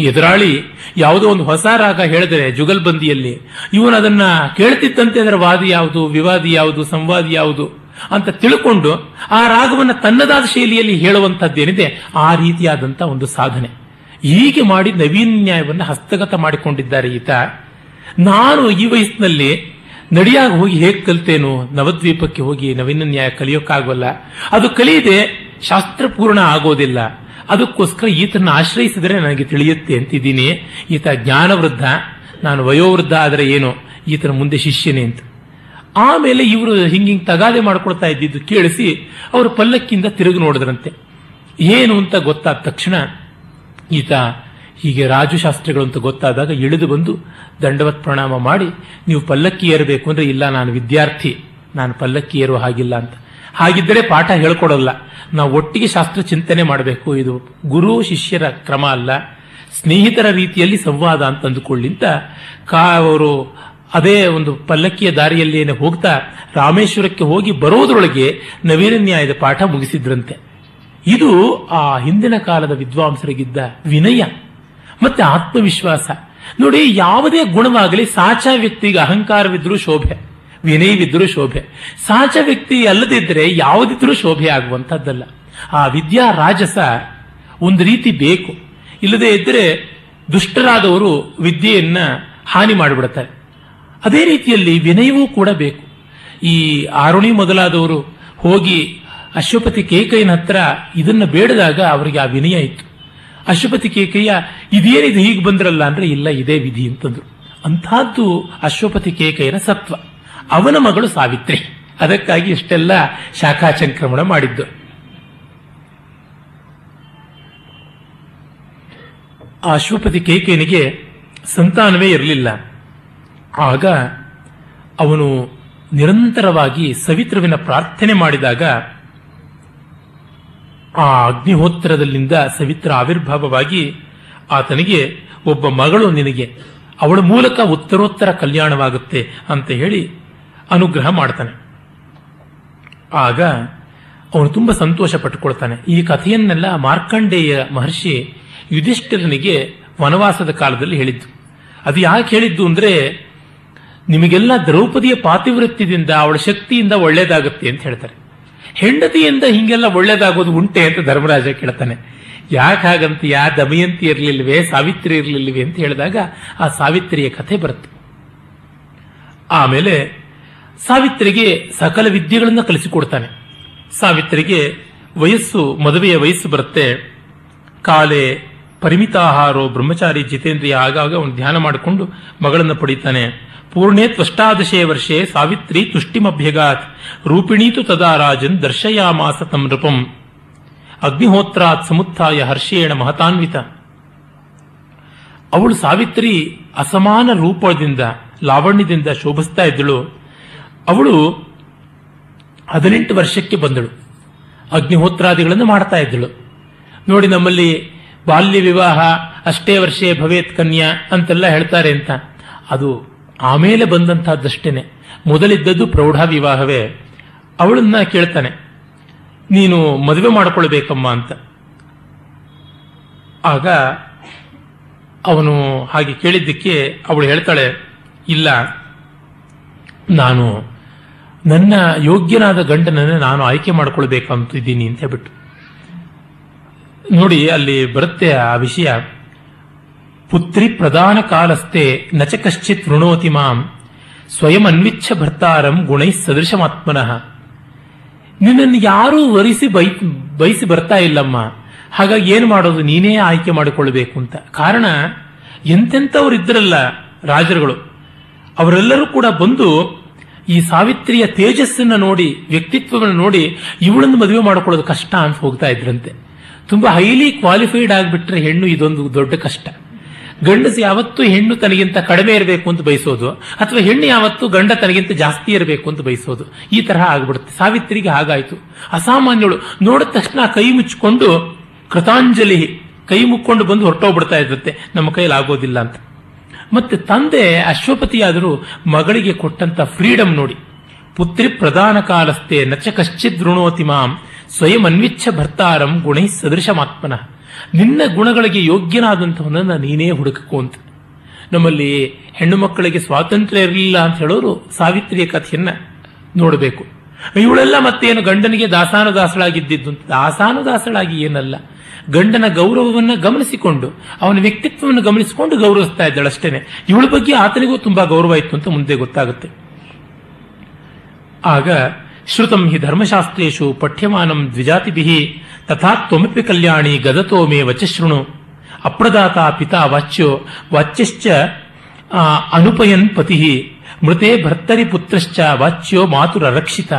ಎದುರಾಳಿ ಯಾವುದೋ ಒಂದು ಹೊಸ ರಾಗ ಹೇಳಿದರೆ ಜುಗಲ್ಬಂದಿಯಲ್ಲಿ ಇವನು ಅದನ್ನ ಕೇಳ್ತಿದ್ದಂತೆ ಅದರ ವಾದಿ ಯಾವುದು, ವಿವಾದಿ ಯಾವುದು, ಸಂವಾದಿ ಯಾವುದು? ಅಂತ ತಿಳ್ಕೊಂಡು ಆ ರಾಗವನ್ನ ತನ್ನದಾದ ಶೈಲಿಯಲ್ಲಿ ಹೇಳುವಂಥದ್ದೇನಿದೆ ಆ ರೀತಿಯಾದಂಥ ಒಂದು ಸಾಧನೆ. ಹೀಗೆ ಮಾಡಿ ನವೀನ ನ್ಯಾಯವನ್ನು ಹಸ್ತಗತ ಮಾಡಿಕೊಂಡಿದ್ದಾರೆ ಈತ. ನಾನು ಈ ವಯಸ್ಸಿನಲ್ಲಿ ನಡಿಯಾಗಿ ಹೋಗಿ ಹೇಗೆ ಕಲ್ತೇನು, ನವದ್ವೀಪಕ್ಕೆ ಹೋಗಿ ನವೀನ ನ್ಯಾಯ ಕಲಿಯೋಕ್ಕಾಗೋಲ್ಲ. ಅದು ಕಲಿಯದೆ ಶಾಸ್ತ್ರಪೂರ್ಣ ಆಗೋದಿಲ್ಲ. ಅದಕ್ಕೋಸ್ಕರ ಈತನ ಆಶ್ರಯಿಸಿದರೆ ನನಗೆ ತಿಳಿಯುತ್ತೆ ಅಂತಿದ್ದೀನಿ. ಈತ ಜ್ಞಾನವೃದ್ಧ, ನಾನು ವಯೋವೃದ್ಧ ಆದರೆ ಏನು? ಈತನ ಮುಂದೆ ಶಿಷ್ಯನೇ ಅಂತ. ಆಮೇಲೆ ಇವರು ಹಿಂಗಿಂಗ್ ತಗಾದೆ ಮಾಡ್ಕೊಳ್ತಾ ಇದ್ದಿದ್ದು ಕೇಳಿಸಿ ಅವರು ಪಲ್ಲಕ್ಕಿಂದ ತಿರುಗಿ ನೋಡಿದ್ರಂತೆ. ಏನು ಅಂತ ಗೊತ್ತಾದ ತಕ್ಷಣ ಈತ ಹೀಗೆ ರಾಜಶಾಸ್ತ್ರಿಗಳು ಅಂತ ಗೊತ್ತಾದಾಗ ಇಳಿದು ಬಂದು ದಂಡವತ್ ಪ್ರಣಾಮ ಮಾಡಿ, ನೀವು ಪಲ್ಲಕ್ಕಿ ಏರಬೇಕು ಅಂದ್ರೆ ಇಲ್ಲ, ನಾನು ವಿದ್ಯಾರ್ಥಿ, ನಾನು ಪಲ್ಲಕ್ಕಿ ಏರುವ ಹಾಗಿಲ್ಲ ಅಂತ. ಹಾಗಿದ್ದರೆ ಪಾಠ ಹೇಳ್ಕೊಡಲ್ಲ. ನಾವು ಒಟ್ಟಿಗೆ ಶಾಸ್ತ್ರ ಚಿಂತನೆ ಮಾಡಬೇಕು. ಇದು ಗುರು ಶಿಷ್ಯರ ಕ್ರಮ ಅಲ್ಲ. ಸ್ನೇಹಿತರ ರೀತಿಯಲ್ಲಿ ಸಂವಾದ ಅಂತ ಅಂದುಕೊಳ್ಳಿಂತ ಕಾ ಅವರು ಅದೇ ಒಂದು ಪಲ್ಲಕ್ಕಿಯ ದಾರಿಯಲ್ಲಿ ಹೋಗ್ತಾ ರಾಮೇಶ್ವರಕ್ಕೆ ಹೋಗಿ ಬರೋದ್ರೊಳಗೆ ನವೀನ ನ್ಯಾಯದ ಪಾಠ ಮುಗಿಸಿದ್ರಂತೆ. ಇದು ಆ ಹಿಂದಿನ ಕಾಲದ ವಿದ್ವಾಂಸರಿಗಿದ್ದ ವಿನಯ, ಮತ್ತೆ ಆತ್ಮವಿಶ್ವಾಸ. ನೋಡಿ, ಯಾವುದೇ ಗುಣವಾಗಲಿ ಸಾಚ ವ್ಯಕ್ತಿಗೆ ಅಹಂಕಾರವಿದ್ರೂ ಶೋಭೆ, ವಿನಯವಿದ್ರೂ ಶೋಭೆ. ಸಾಚ ವ್ಯಕ್ತಿ ಅಲ್ಲದಿದ್ದರೆ ಯಾವುದಿದ್ರೂ ಶೋಭೆ ಆಗುವಂಥದ್ದಲ್ಲ. ಆ ವಿದ್ಯಾ ರಾಜಸ ಒಂದು ರೀತಿ ಬೇಕು. ಇಲ್ಲದೆ ಇದ್ದರೆ ದುಷ್ಟರಾದವರು ವಿದ್ಯೆಯನ್ನ ಹಾನಿ ಮಾಡಿಬಿಡುತ್ತಾರೆ ಅದೇ ರೀತಿಯಲ್ಲಿ ವಿನಯವೂ ಕೂಡ ಬೇಕು. ಈ ಆರುಣಿ ಮೊದಲಾದವರು ಹೋಗಿ ಅಶ್ವಪತಿ ಕೇಕಯ್ಯನ ಹತ್ರ ಇದನ್ನು ಬೇಡದಾಗ ಅವರಿಗೆ ಆ ವಿನಯ ಇತ್ತು. ಅಶ್ವಪತಿ ಕೇಕಯ್ಯ, ಇದೇನಿದು ಹೀಗೆ ಬಂದ್ರಲ್ಲ ಅಂದ್ರೆ ಇಲ್ಲ, ಇದೇ ವಿಧಿ ಅಂತಂದ್ರು. ಅಂಥದ್ದು ಅಶ್ವಪತಿ ಕೇಕಯ್ಯನ ಸತ್ವ. ಅವನ ಮಗಳು ಸಾವಿತ್ರಿ. ಅದಕ್ಕಾಗಿ ಇಷ್ಟೆಲ್ಲ ಶಾಖಾಚಂಕ್ರಮಣ ಮಾಡಿದ್ದು. ಆ ಅಶ್ವಪತಿ ಕೇಕಯ್ಯನಿಗೆ ಸಂತಾನವೇ ಇರಲಿಲ್ಲ. ಆಗ ಅವನು ನಿರಂತರವಾಗಿ ಸವಿತ್ರವಿನ ಪ್ರಾರ್ಥನೆ ಮಾಡಿದಾಗ ಆ ಅಗ್ನಿಹೋತ್ರದಲ್ಲಿಂದ ಸವಿತ್ರ ಆವಿರ್ಭಾವವಾಗಿ ಆತನಿಗೆ, ಒಬ್ಬ ಮಗಳು ನಿನಗೆ, ಅವಳ ಮೂಲಕ ಉತ್ತರೋತ್ತರ ಕಲ್ಯಾಣವಾಗುತ್ತೆ ಅಂತ ಹೇಳಿ ಅನುಗ್ರಹ ಮಾಡ್ತಾನೆ. ಆಗ ಅವನು ತುಂಬಾ ಸಂತೋಷ ಪಟ್ಟುಕೊಳ್ತಾನೆ. ಈ ಕಥೆಯನ್ನೆಲ್ಲ ಮಾರ್ಕಂಡೇಯ ಮಹರ್ಷಿ ಯುಧಿಷ್ಠಿರನಿಗೆ ವನವಾಸದ ಕಾಲದಲ್ಲಿ ಹೇಳಿದ್ದು. ಅದು ಯಾಕೆ ಹೇಳಿದ್ದು ಅಂದ್ರೆ ನಿಮಗೆಲ್ಲ ದ್ರೌಪದಿಯ ಪಾತಿವೃತ್ಯದಿಂದ ಅವಳ ಶಕ್ತಿಯಿಂದ ಒಳ್ಳೇದಾಗುತ್ತೆ ಅಂತ ಹೇಳ್ತಾರೆ. ಹೆಂಡತಿಯಿಂದ ಹಿಂಗೆಲ್ಲ ಒಳ್ಳೇದಾಗೋದು ಉಂಟೆ ಅಂತ ಧರ್ಮರಾಜ ಕೇಳ್ತಾನೆ. ಯಾಕೆ ಯಾ ದಮಯಂತಿ ಇರಲಿಲ್ವೇ, ಸಾವಿತ್ರಿ ಇರಲಿಲ್ವೇ ಅಂತ ಹೇಳಿದಾಗ ಆ ಸಾವಿತ್ರಿಯ ಕಥೆ ಬರುತ್ತೆ. ಆಮೇಲೆ ಸಾವಿತ್ರಿಗೆ ಸಕಲ ವಿದ್ಯೆಗಳನ್ನು ಕಲಿಸಿಕೊಡ್ತಾನೆ. ಸಾವಿತ್ರಿಗೆ ವಯಸ್ಸು, ಮದುವೆಯ ವಯಸ್ಸು ಬರುತ್ತೆ. ಕಾಲೆ ಪರಿಮಿತಾಹಾರೋ ಬ್ರಹ್ಮಚಾರಿ ಜಿತೇಂದ್ರಿಯ ಆಗಾಗ ಅವನು ಧ್ಯಾನ ಮಾಡಿಕೊಂಡು ಮಗಳನ್ನು ಪಡಿತಾನೆ. ಪೂರ್ಣೇ ತ್ವಷ್ಟಾದಶೇ ವರ್ಷೆ ಸಾವಿತ್ರಿ ತುಷ್ಟಿಮಭ್ಯಗಾತ್, ರೂಪಿಣೀತು ತದಾ ರಾಜನ್ ದರ್ಶಯಾಮಾಸ ತಂ ನೃಪಂ. ಅಗ್ನಿಹೋತ್ರಾತ್ ಸಮುತ್ಥಾಯ ಹರ್ಷೇಣ ಮಹತಾನ್ವಿತ. ಅವಳು ಸಾವಿತ್ರಿ ಅಸಮಾನ ರೂಪದಿಂದ, ಲಾವಣ್ಯದಿಂದ ಶೋಭಿಸ್ತಾ ಇದ್ದಳು. ಅವಳು ಹದಿನೆಂಟು ವರ್ಷಕ್ಕೆ ಬಂದಳು. ಅಗ್ನಿಹೋತ್ರಾದಿಗಳನ್ನು ಮಾಡ್ತಾ ಇದ್ದಳು. ನೋಡಿ ನಮ್ಮಲ್ಲಿ ಬಾಲ್ಯ ವಿವಾಹ ಅಷ್ಟೇ ವರ್ಷೇ ಭವೇತ್ ಕನ್ಯಾ ಅಂತೆಲ್ಲ ಹೇಳ್ತಾರೆ ಅಂತ. ಅದು ಆಮೇಲೆ ಬಂದಂತಹದ್ದಷ್ಟೇನೆ. ಮೊದಲಿದ್ದದ್ದು ಪ್ರೌಢ ವಿವಾಹವೇ. ಅವಳನ್ನ ಕೇಳ್ತಾನೆ, ನೀನು ಮದುವೆ ಮಾಡಿಕೊಳ್ಬೇಕಮ್ಮ ಅಂತ. ಆಗ ಅವನು ಹಾಗೆ ಕೇಳಿದ್ದಕ್ಕೆ ಅವಳು ಹೇಳ್ತಾಳೆ, ಇಲ್ಲ, ನಾನು ನನ್ನ ಯೋಗ್ಯನಾದ ಗಂಡನನ್ನು ನಾನು ಆಯ್ಕೆ ಮಾಡಿಕೊಳ್ಬೇಕಂತ ಇದ್ದೀನಿ ಅಂತ ಹೇಳ್ಬಿಟ್ಟು ನೋಡಿ, ಅಲ್ಲಿ ಬರುತ್ತೆ ಆ ವಿಷಯ. ಪುತ್ರಿ ಪ್ರಧಾನ ಕಾಲಸ್ಥೆ ನಚ ಕಶ್ಚಿತ್ ವೃಣೋತಿ ಮಾಂ, ಸ್ವಯಂ ಅನ್ವಿಚ್ಛ ಭರ್ತಾರಂ ಗುಣೈ ಸದೃಶಮಾತ್ಮನಃ. ನಿನ್ನನ್ನು ಯಾರೂ ವರಿಸಿ ಬೈ ಬಯಸಿ ಬರ್ತಾ ಇಲ್ಲಮ್ಮ. ಹಾಗಾಗಿ ಏನು ಮಾಡೋದು? ನೀನೇ ಆಯ್ಕೆ ಮಾಡಿಕೊಳ್ಬೇಕು ಅಂತ. ಕಾರಣ ಎಂತೆಂಥವ್ರು ಇದ್ರಲ್ಲ ರಾಜರುಗಳು. ಅವರೆಲ್ಲರೂ ಕೂಡ ಬಂದು ಈ ಸಾವಿತ್ರಿಯ ತೇಜಸ್ಸನ್ನ ನೋಡಿ, ವ್ಯಕ್ತಿತ್ವವನ್ನು ನೋಡಿ, ಇವಳನ್ನು ಮದುವೆ ಮಾಡಿಕೊಳ್ಳೋದು ಕಷ್ಟ ಅಂತ ಹೋಗ್ತಾ ಇದ್ರಂತೆ. ತುಂಬಾ ಹೈಲಿ ಕ್ವಾಲಿಫೈಡ್ ಆಗಿಬಿಟ್ರೆ ಹೆಣ್ಣು ಇದೊಂದು ದೊಡ್ಡ ಕಷ್ಟ. ಗಂಡಸು ಯಾವತ್ತೂ ಹೆಣ್ಣು ತನಗಿಂತ ಕಡಿಮೆ ಇರಬೇಕು ಅಂತ ಬಯಸೋದು, ಅಥವಾ ಹೆಣ್ಣು ಯಾವತ್ತೂ ಗಂಡ ತನಗಿಂತ ಜಾಸ್ತಿ ಇರಬೇಕು ಅಂತ ಬಯಸೋದು, ಈ ತರಹ ಆಗ್ಬಿಡುತ್ತೆ. ಸಾವಿತ್ರಿಗೆ ಹಾಗಾಯ್ತು. ಅಸಾಮಾನ್ಯಳು ನೋಡಿದ ತಕ್ಷಣ ಕೈ ಮುಚ್ಚಿಕೊಂಡು ಕೃತಾಂಜಲಿ ಕೈ ಮುಕ್ಕೊಂಡು ಬಂದು ಹೊರಟೋಗ್ಬಿಡ್ತಾ ಇರುತ್ತೆ ನಮ್ಮ ಕೈಲಿ ಆಗೋದಿಲ್ಲ ಅಂತ. ಮತ್ತೆ ತಂದೆ ಅಶ್ವಪತಿಯಾದರೂ ಮಗಳಿಗೆ ಕೊಟ್ಟಂತ ಫ್ರೀಡಮ್ ನೋಡಿ, ಪುತ್ರಿ ಪ್ರಧಾನ ಕಾಲಸ್ಥೆ, ನಚ ಕಶ್ಚಿತ್ ಋಣೋತಿ ಸ್ವಯಂ ಅನ್ವಿಚ್ಛ ಭರ್ತಾರಂ ಗುಣೈ ಸದೃಶಮಾತ್ಮನ. ನಿನ್ನ ಗುಣಗಳಿಗೆ ಯೋಗ್ಯನಾದಂಥವನನ್ನ ನೀನೇ ಹುಡುಕಕು ಅಂತ. ನಮ್ಮಲ್ಲಿ ಹೆಣ್ಣು ಮಕ್ಕಳಿಗೆ ಸ್ವಾತಂತ್ರ್ಯ ಇರಲಿಲ್ಲ ಅಂತ ಹೇಳೋರು ಸಾವಿತ್ರಿಯ ಕಥೆಯನ್ನ ನೋಡಬೇಕು. ಇವಳೆಲ್ಲ ಮತ್ತೇನು ಗಂಡನಿಗೆ ದಾಸಾನುದಾಸಳಾಗಿದ್ದಿದ್ದು ಅಂತ. ದಾಸಾನುದಾಸಳಾಗಿ ಏನಲ್ಲ. ಗಂಡನ ಗೌರವವನ್ನ ಗಮನಿಸಿಕೊಂಡು, ಅವನ ವ್ಯಕ್ತಿತ್ವವನ್ನು ಗಮನಿಸಿಕೊಂಡು ಗೌರವಿಸ್ತಾ ಇದ್ದಾಳೆ ಅಷ್ಟೇನೆ. ಇವಳ ಬಗ್ಗೆ ಆತನಿಗೂ ತುಂಬಾ ಗೌರವ ಇತ್ತು ಅಂತ ಮುಂದೆ ಗೊತ್ತಾಗುತ್ತೆ. ಆಗ ಶ್ರುತಂ ಹಿ ಧರ್ಮಶಾಸ್ತ್ರು ಪಠ್ಯಮಾನಂ ದ್ವಿಜಾತಿಭಿ ತಥಾ ತ್ವಮಪಿ ಕಲ್ಯಾಣಿ ಗದತೋ ಮೇ ವಚಶೃಣು. ಅಪ್ರದಾತ ಪಿತಾ ವಾಚ್ಯೋ, ವಾಚ್ಯಶ್ಚ ಅನುಪಯನ್ ಪತಿ, ಮೃತೆ ಭರ್ತರಿ ಪುತ್ರಶ್ಚ ವಾಚ್ಯೋ ಮಾತುರ ರಕ್ಷಿತ.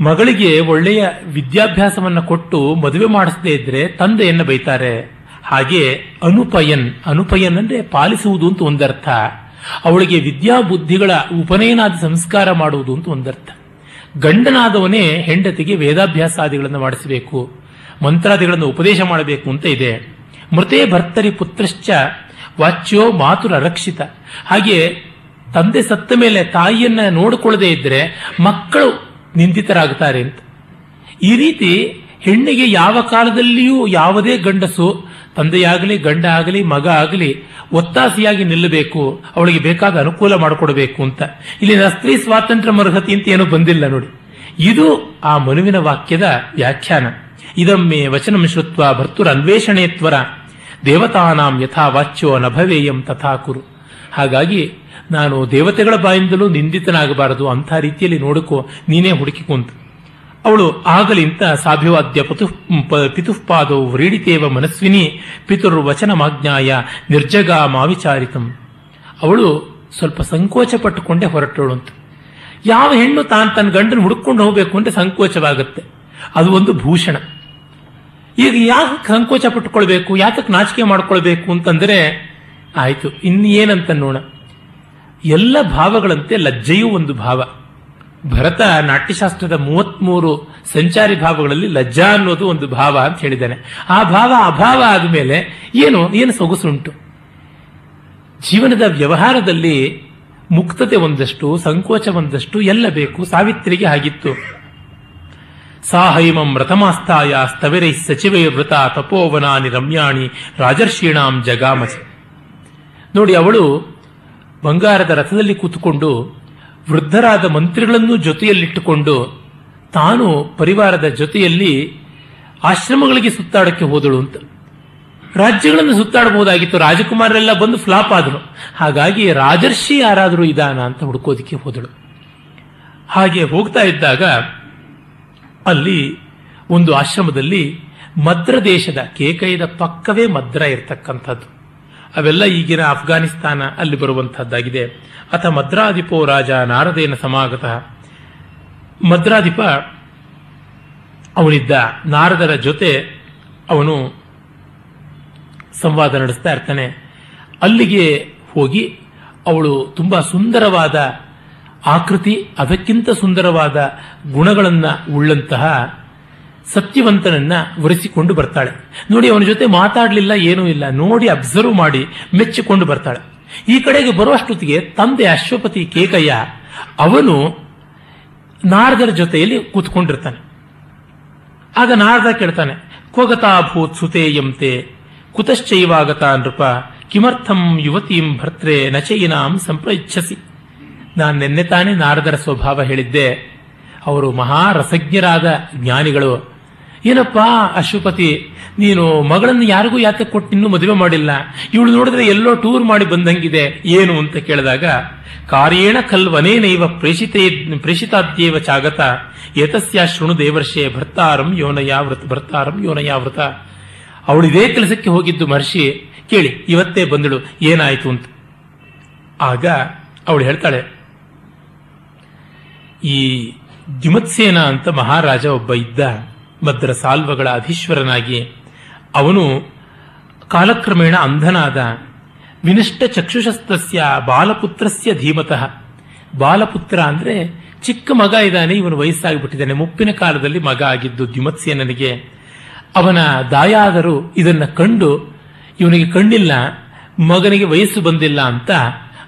ಮಗಳಿಗೆ ಒಳ್ಳೆಯ ವಿದ್ಯಾಭ್ಯಾಸವನ್ನು ಕೊಟ್ಟು ಮದುವೆ ಮಾಡಿಸದೇ ಇದ್ರೆ ತಂದೆಯನ್ನು ಬೈತಾರೆ. ಹಾಗೆ ಅನುಪಯನ್ ಅನುಪಯನ್ ಅಂದ್ರೆ ಪಾಲಿಸುವುದು ಅಂತ ಒಂದರ್ಥ. ಅವಳಿಗೆ ವಿದ್ಯಾ ಬುದ್ಧಿಗಳ ಉಪನಯನಾದ ಸಂಸ್ಕಾರ ಮಾಡುವುದು ಅಂತ ಒಂದರ್ಥ. ಗಂಡನಾದವನೇ ಹೆಂಡತಿಗೆ ವೇದಾಭ್ಯಾಸಾದಿಗಳನ್ನು ಮಾಡಿಸಬೇಕು, ಮಂತ್ರಾದಿಗಳನ್ನು ಉಪದೇಶ ಮಾಡಬೇಕು ಅಂತ ಇದೆ. ಮೃತೇ ಭರ್ತರಿ ಪುತ್ರಶ್ಚ ವಾಚ್ಯೋ ಮಾತುರ ರಕ್ಷಿತ. ಹಾಗೆ ತಂದೆ ಸತ್ತ ಮೇಲೆ ತಾಯಿಯನ್ನ ನೋಡಿಕೊಳ್ಳದೇ ಇದ್ರೆ ಮಕ್ಕಳು ನಿಂದಿತರಾಗ್ತಾರೆ ಅಂತ. ಈ ರೀತಿ ಹೆಣ್ಣಿಗೆ ಯಾವ ಕಾಲದಲ್ಲಿಯೂ ಯಾವುದೇ ಗಂಡಸು ತಂದೆಯಾಗಲಿ ಗಂಡ ಆಗಲಿ ಮಗ ಆಗಲಿ ಒತ್ತಾಸೆಯಾಗಿ ನಿಲ್ಲಬೇಕು, ಅವಳಿಗೆ ಬೇಕಾದ ಅನುಕೂಲ ಮಾಡಿಕೊಡಬೇಕು ಅಂತ. ಇಲ್ಲಿ ಸ್ತ್ರೀ ಸ್ವಾತಂತ್ರ್ಯ ಮರ್ಹತಿ ಅಂತ ಏನೂ ಬಂದಿಲ್ಲ ನೋಡಿ. ಇದು ಆ ಮನುವಿನ ವಾಕ್ಯದ ವ್ಯಾಖ್ಯಾನ. ಇದಮ್ಮೆ ವಚನಂ ಶ್ರುತ್ವ ಭರ್ತುರ ಅನ್ವೇಷಣೆ ತ್ವರ. ದೇವತಾನಾಂ ಯಥಾ ವಾಚ್ಯೋ ನಭವೇಯಂ ತಥಾ ಕುರು. ಹಾಗಾಗಿ ನಾನು ದೇವತೆಗಳ ಬಾಯಿಂದಲೂ ನಿಂದಿತನಾಗಬಾರದು ಅಂಥ ರೀತಿಯಲ್ಲಿ ನೋಡಿಕೋ ನೀನೇ ಹುಡುಕಿಕೊಂತ ಅವಳು ಆಗಲಿಂತ ಸಾಧ್ಯವಾದ್ಯ ಪತು ಪಿತುಃಪಾದೋ ವ್ರೀಡಿತೇವ ಮನಸ್ವಿನಿ ಪಿತುರ್ ವಚನಮಾಜ್ಞಾಯ ನಿರ್ಜಗಾ ಮಾವಿಚಾರಿತಂ ಅವಳು ಸ್ವಲ್ಪ ಸಂಕೋಚ ಪಟ್ಟುಕೊಂಡೇ ಹೊರಟಳು ಅಂತ ಯಾವ ಹೆಣ್ಣು ತಾನು ತನ್ನ ಗಂಡನ ಹುಡುಕೊಂಡು ಹೋಗಬೇಕು ಅಂತ ಸಂಕೋಚವಾಗುತ್ತೆ. ಅದು ಒಂದು ಭೂಷಣ. ಈಗ ಯಾಕೆ ಸಂಕೋಚ ಪಟ್ಟುಕೊಳ್ಬೇಕು ಯಾತಕ್ಕೆ ನಾಚಿಕೆ ಮಾಡಿಕೊಳ್ಬೇಕು ಅಂತಂದ್ರೆ, ಆಯಿತು ಇನ್ನೇನಂತ ನೋಣ ಎಲ್ಲ ಭಾವಗಳಂತೆ ಲಜ್ಜೆಯೂ ಒಂದು ಭಾವ. ಭರತ ನಾಟ್ಯಶಾಸ್ತ್ರದ ಮೂವತ್ಮೂರು ಸಂಚಾರಿ ಭಾವಗಳಲ್ಲಿ ಲಜ್ಜಾ ಅನ್ನೋದು ಒಂದು ಭಾವ ಅಂತ ಹೇಳಿದ್ದಾನೆ. ಆ ಭಾವ ಅಭಾವ ಆದಮೇಲೆ ಏನು ಏನು ಸೊಗಸುಂಟು? ಜೀವನದ ವ್ಯವಹಾರದಲ್ಲಿ ಮುಕ್ತತೆ ಒಂದಷ್ಟು, ಸಂಕೋಚ ಒಂದಷ್ಟು ಎಲ್ಲ ಬೇಕು, ಸಾವಿತ್ರಿಗೆ ಆಗಿತ್ತು ಸಾಹೈಮಂ ರಥಮಾಸ್ಥಾಯ ಸ್ತವಿರೈ ವೃತ ತಪೋವನಾನಿ ರಮ್ಯಾಣಿ ರಾಜರ್ಷೀಣಾಂ ಜಗಾಮಸಿ ನೋಡಿ, ಅವಳು ಬಂಗಾರದ ರಥದಲ್ಲಿ ಕೂತುಕೊಂಡು ವೃದ್ಧರಾದ ಮಂತ್ರಿಗಳನ್ನು ಜೊತೆಯಲ್ಲಿಟ್ಟುಕೊಂಡು ತಾನು ಪರಿವಾರದ ಜೊತೆಯಲ್ಲಿ ಆಶ್ರಮಗಳಿಗೆ ಸುತ್ತಾಡಕ್ಕೆ ಹೋದಳು ಅಂತ. ರಾಜ್ಯಗಳನ್ನು ಸುತ್ತಾಡಬಹುದಾಗಿತ್ತು. ರಾಜಕುಮಾರರೆಲ್ಲ ಬಂದು ಫ್ಲಾಪ್ ಆದರು. ಹಾಗಾಗಿ ರಾಜರ್ಷಿ ಯಾರಾದರೂ ಇದಾನ ಅಂತ ಹುಡುಕೋದಿಕ್ಕೆ ಹೋದಳು. ಹಾಗೆ ಹೋಗ್ತಾ ಇದ್ದಾಗ ಅಲ್ಲಿ ಒಂದು ಆಶ್ರಮದಲ್ಲಿ ಮದ್ರ ದೇಶದ ಕೇಕೈದ ಪಕ್ಕವೇ ಮದ್ರ ಇರತಕ್ಕಂಥದ್ದು. ಅವೆಲ್ಲ ಈಗಿನ ಅಫ್ಘಾನಿಸ್ತಾನ ಅಲ್ಲಿ ಬರುವಂತಹದ್ದಾಗಿದೆ. ಅಥ ಮದ್ರಾಧಿಪೋ ರಾಜ ನಾರದೇನ ಸಮಾಗತ. ಮದ್ರಾಧಿಪ ಅವನಿದ್ದ ನಾರದರ ಜೊತೆ ಅವನು ಸಂವಾದ ನಡೆಸ್ತಾ ಇರ್ತಾನೆ. ಅಲ್ಲಿಗೆ ಹೋಗಿ ಅವಳು ತುಂಬಾ ಸುಂದರವಾದ ಆಕೃತಿ, ಅದಕ್ಕಿಂತ ಸುಂದರವಾದ ಗುಣಗಳನ್ನು ಉಳ್ಳಂತಹ ಸತ್ಯವಂತನನ್ನ ಒರೆಸಿಕೊಂಡು ಬರ್ತಾಳೆ. ನೋಡಿ, ಅವನ ಜೊತೆ ಮಾತಾಡಲಿಲ್ಲ, ಏನೂ ಇಲ್ಲ. ನೋಡಿ ಅಬ್ಸರ್ವ್ ಮಾಡಿ, ಮೆಚ್ಚಿಕೊಂಡು ಬರ್ತಾಳೆ. ಈ ಕಡೆಗೆ ಬರುವಷ್ಟೊತ್ತಿಗೆ ತಂದೆ ಅಶ್ವಪತಿ ಕೇಕಯ್ಯ, ಅವನು ನಾರದರ ಜೊತೆಯಲ್ಲಿ ಕೂತ್ಕೊಂಡಿರ್ತಾನೆ. ಆಗ ನಾರದ ಕೇಳ್ತಾನೆ ಕೋಗತಾ ಭೂತ್ ಸುತೇಯಂತೆ ಕುತಶ್ಚೈವಾಗತ ನೃಪ, ಕಿಮರ್ಥಂ ಯುವತೀಂ ಭರ್ತ್ರೆ ನಚೈನಾಂ ಸಂಪ್ರಯಿಚ್ಛಸಿ. ನಾನು ನಿನ್ನೆ ತಾನೇ ನಾರದರ ಸ್ವಭಾವ ಹೇಳಿದ್ದೆ. ಅವರು ಮಹಾರಸಜ್ಞರಾದ ಜ್ಞಾನಿಗಳು. ಏನಪ್ಪಾ ಅಶ್ವಪತಿ ನೀನು ಮಗಳನ್ನು ಯಾರಿಗೂ ಯಾಕೆ ಕೊಟ್ಟು ಇನ್ನೂ ಮದುವೆ ಮಾಡಿಲ್ಲ? ಇವಳು ನೋಡಿದ್ರೆ ಎಲ್ಲೋ ಟೂರ್ ಮಾಡಿ ಬಂದಂಗಿದೆ. ಏನು ಅಂತ ಕೇಳಿದಾಗ, ಕಾರ್ಯೇಣ ಕಲ್ವನೇನೈವ ಪ್ರೇಷಿತೇ, ಪ್ರೇಷಿತಾದ್ಯೇವ ಚಾಗತ, ಯತಸ್ಯ ಶೃಣು ದೇವರ್ಷೆ ಭರ್ತಾರಂ ಯೋನಯಾವೃತ ಭರ್ತಾರಂ ಯೋನಯಾವೃತ. ಅವಳು ಇದೇ ಕೆಲಸಕ್ಕೆ ಹೋಗಿದ್ದು ಮಹರ್ಷಿ, ಕೇಳಿ, ಇವತ್ತೇ ಬಂದಳು, ಏನಾಯ್ತು ಅಂತ. ಆಗ ಅವಳು ಹೇಳ್ತಾಳೆ, ಈ ದ್ಯುಮತ್ಸೇನ ಅಂತ ಮಹಾರಾಜ ಒಬ್ಬ ಇದ್ದ ಭದ್ರ ಸಾಲ್ವಗಳ ಅಧೀಶ್ವರನಾಗಿ. ಅವನು ಕಾಲಕ್ರಮೇಣ ಅಂಧನಾದ. ವಿನಷ್ಟ ಚಕ್ಷುಷಸ್ತಸ್ಯ ಬಾಲಪುತ್ರಸ್ಯ ಧೀಮತಃ. ಬಾಲಪುತ್ರ ಅಂದ್ರೆ ಚಿಕ್ಕ ಮಗ ಇದ್ದಾನೆ, ಇವನು ವಯಸ್ಸಾಗಿಬಿಟ್ಟಿದ್ದಾನೆ. ಮುಪ್ಪಿನ ಕಾಲದಲ್ಲಿ ಮಗ ಆಗಿದ್ದು ದ್ಯುಮತ್ಸೇನನಿಗೆ ಅವನ ದಾಯಾದರು ಇದನ್ನ ಕಂಡು, ಇವನಿಗೆ ಕಣ್ಣಿಲ್ಲ, ಮಗನಿಗೆ ವಯಸ್ಸು ಬಂದಿಲ್ಲ ಅಂತ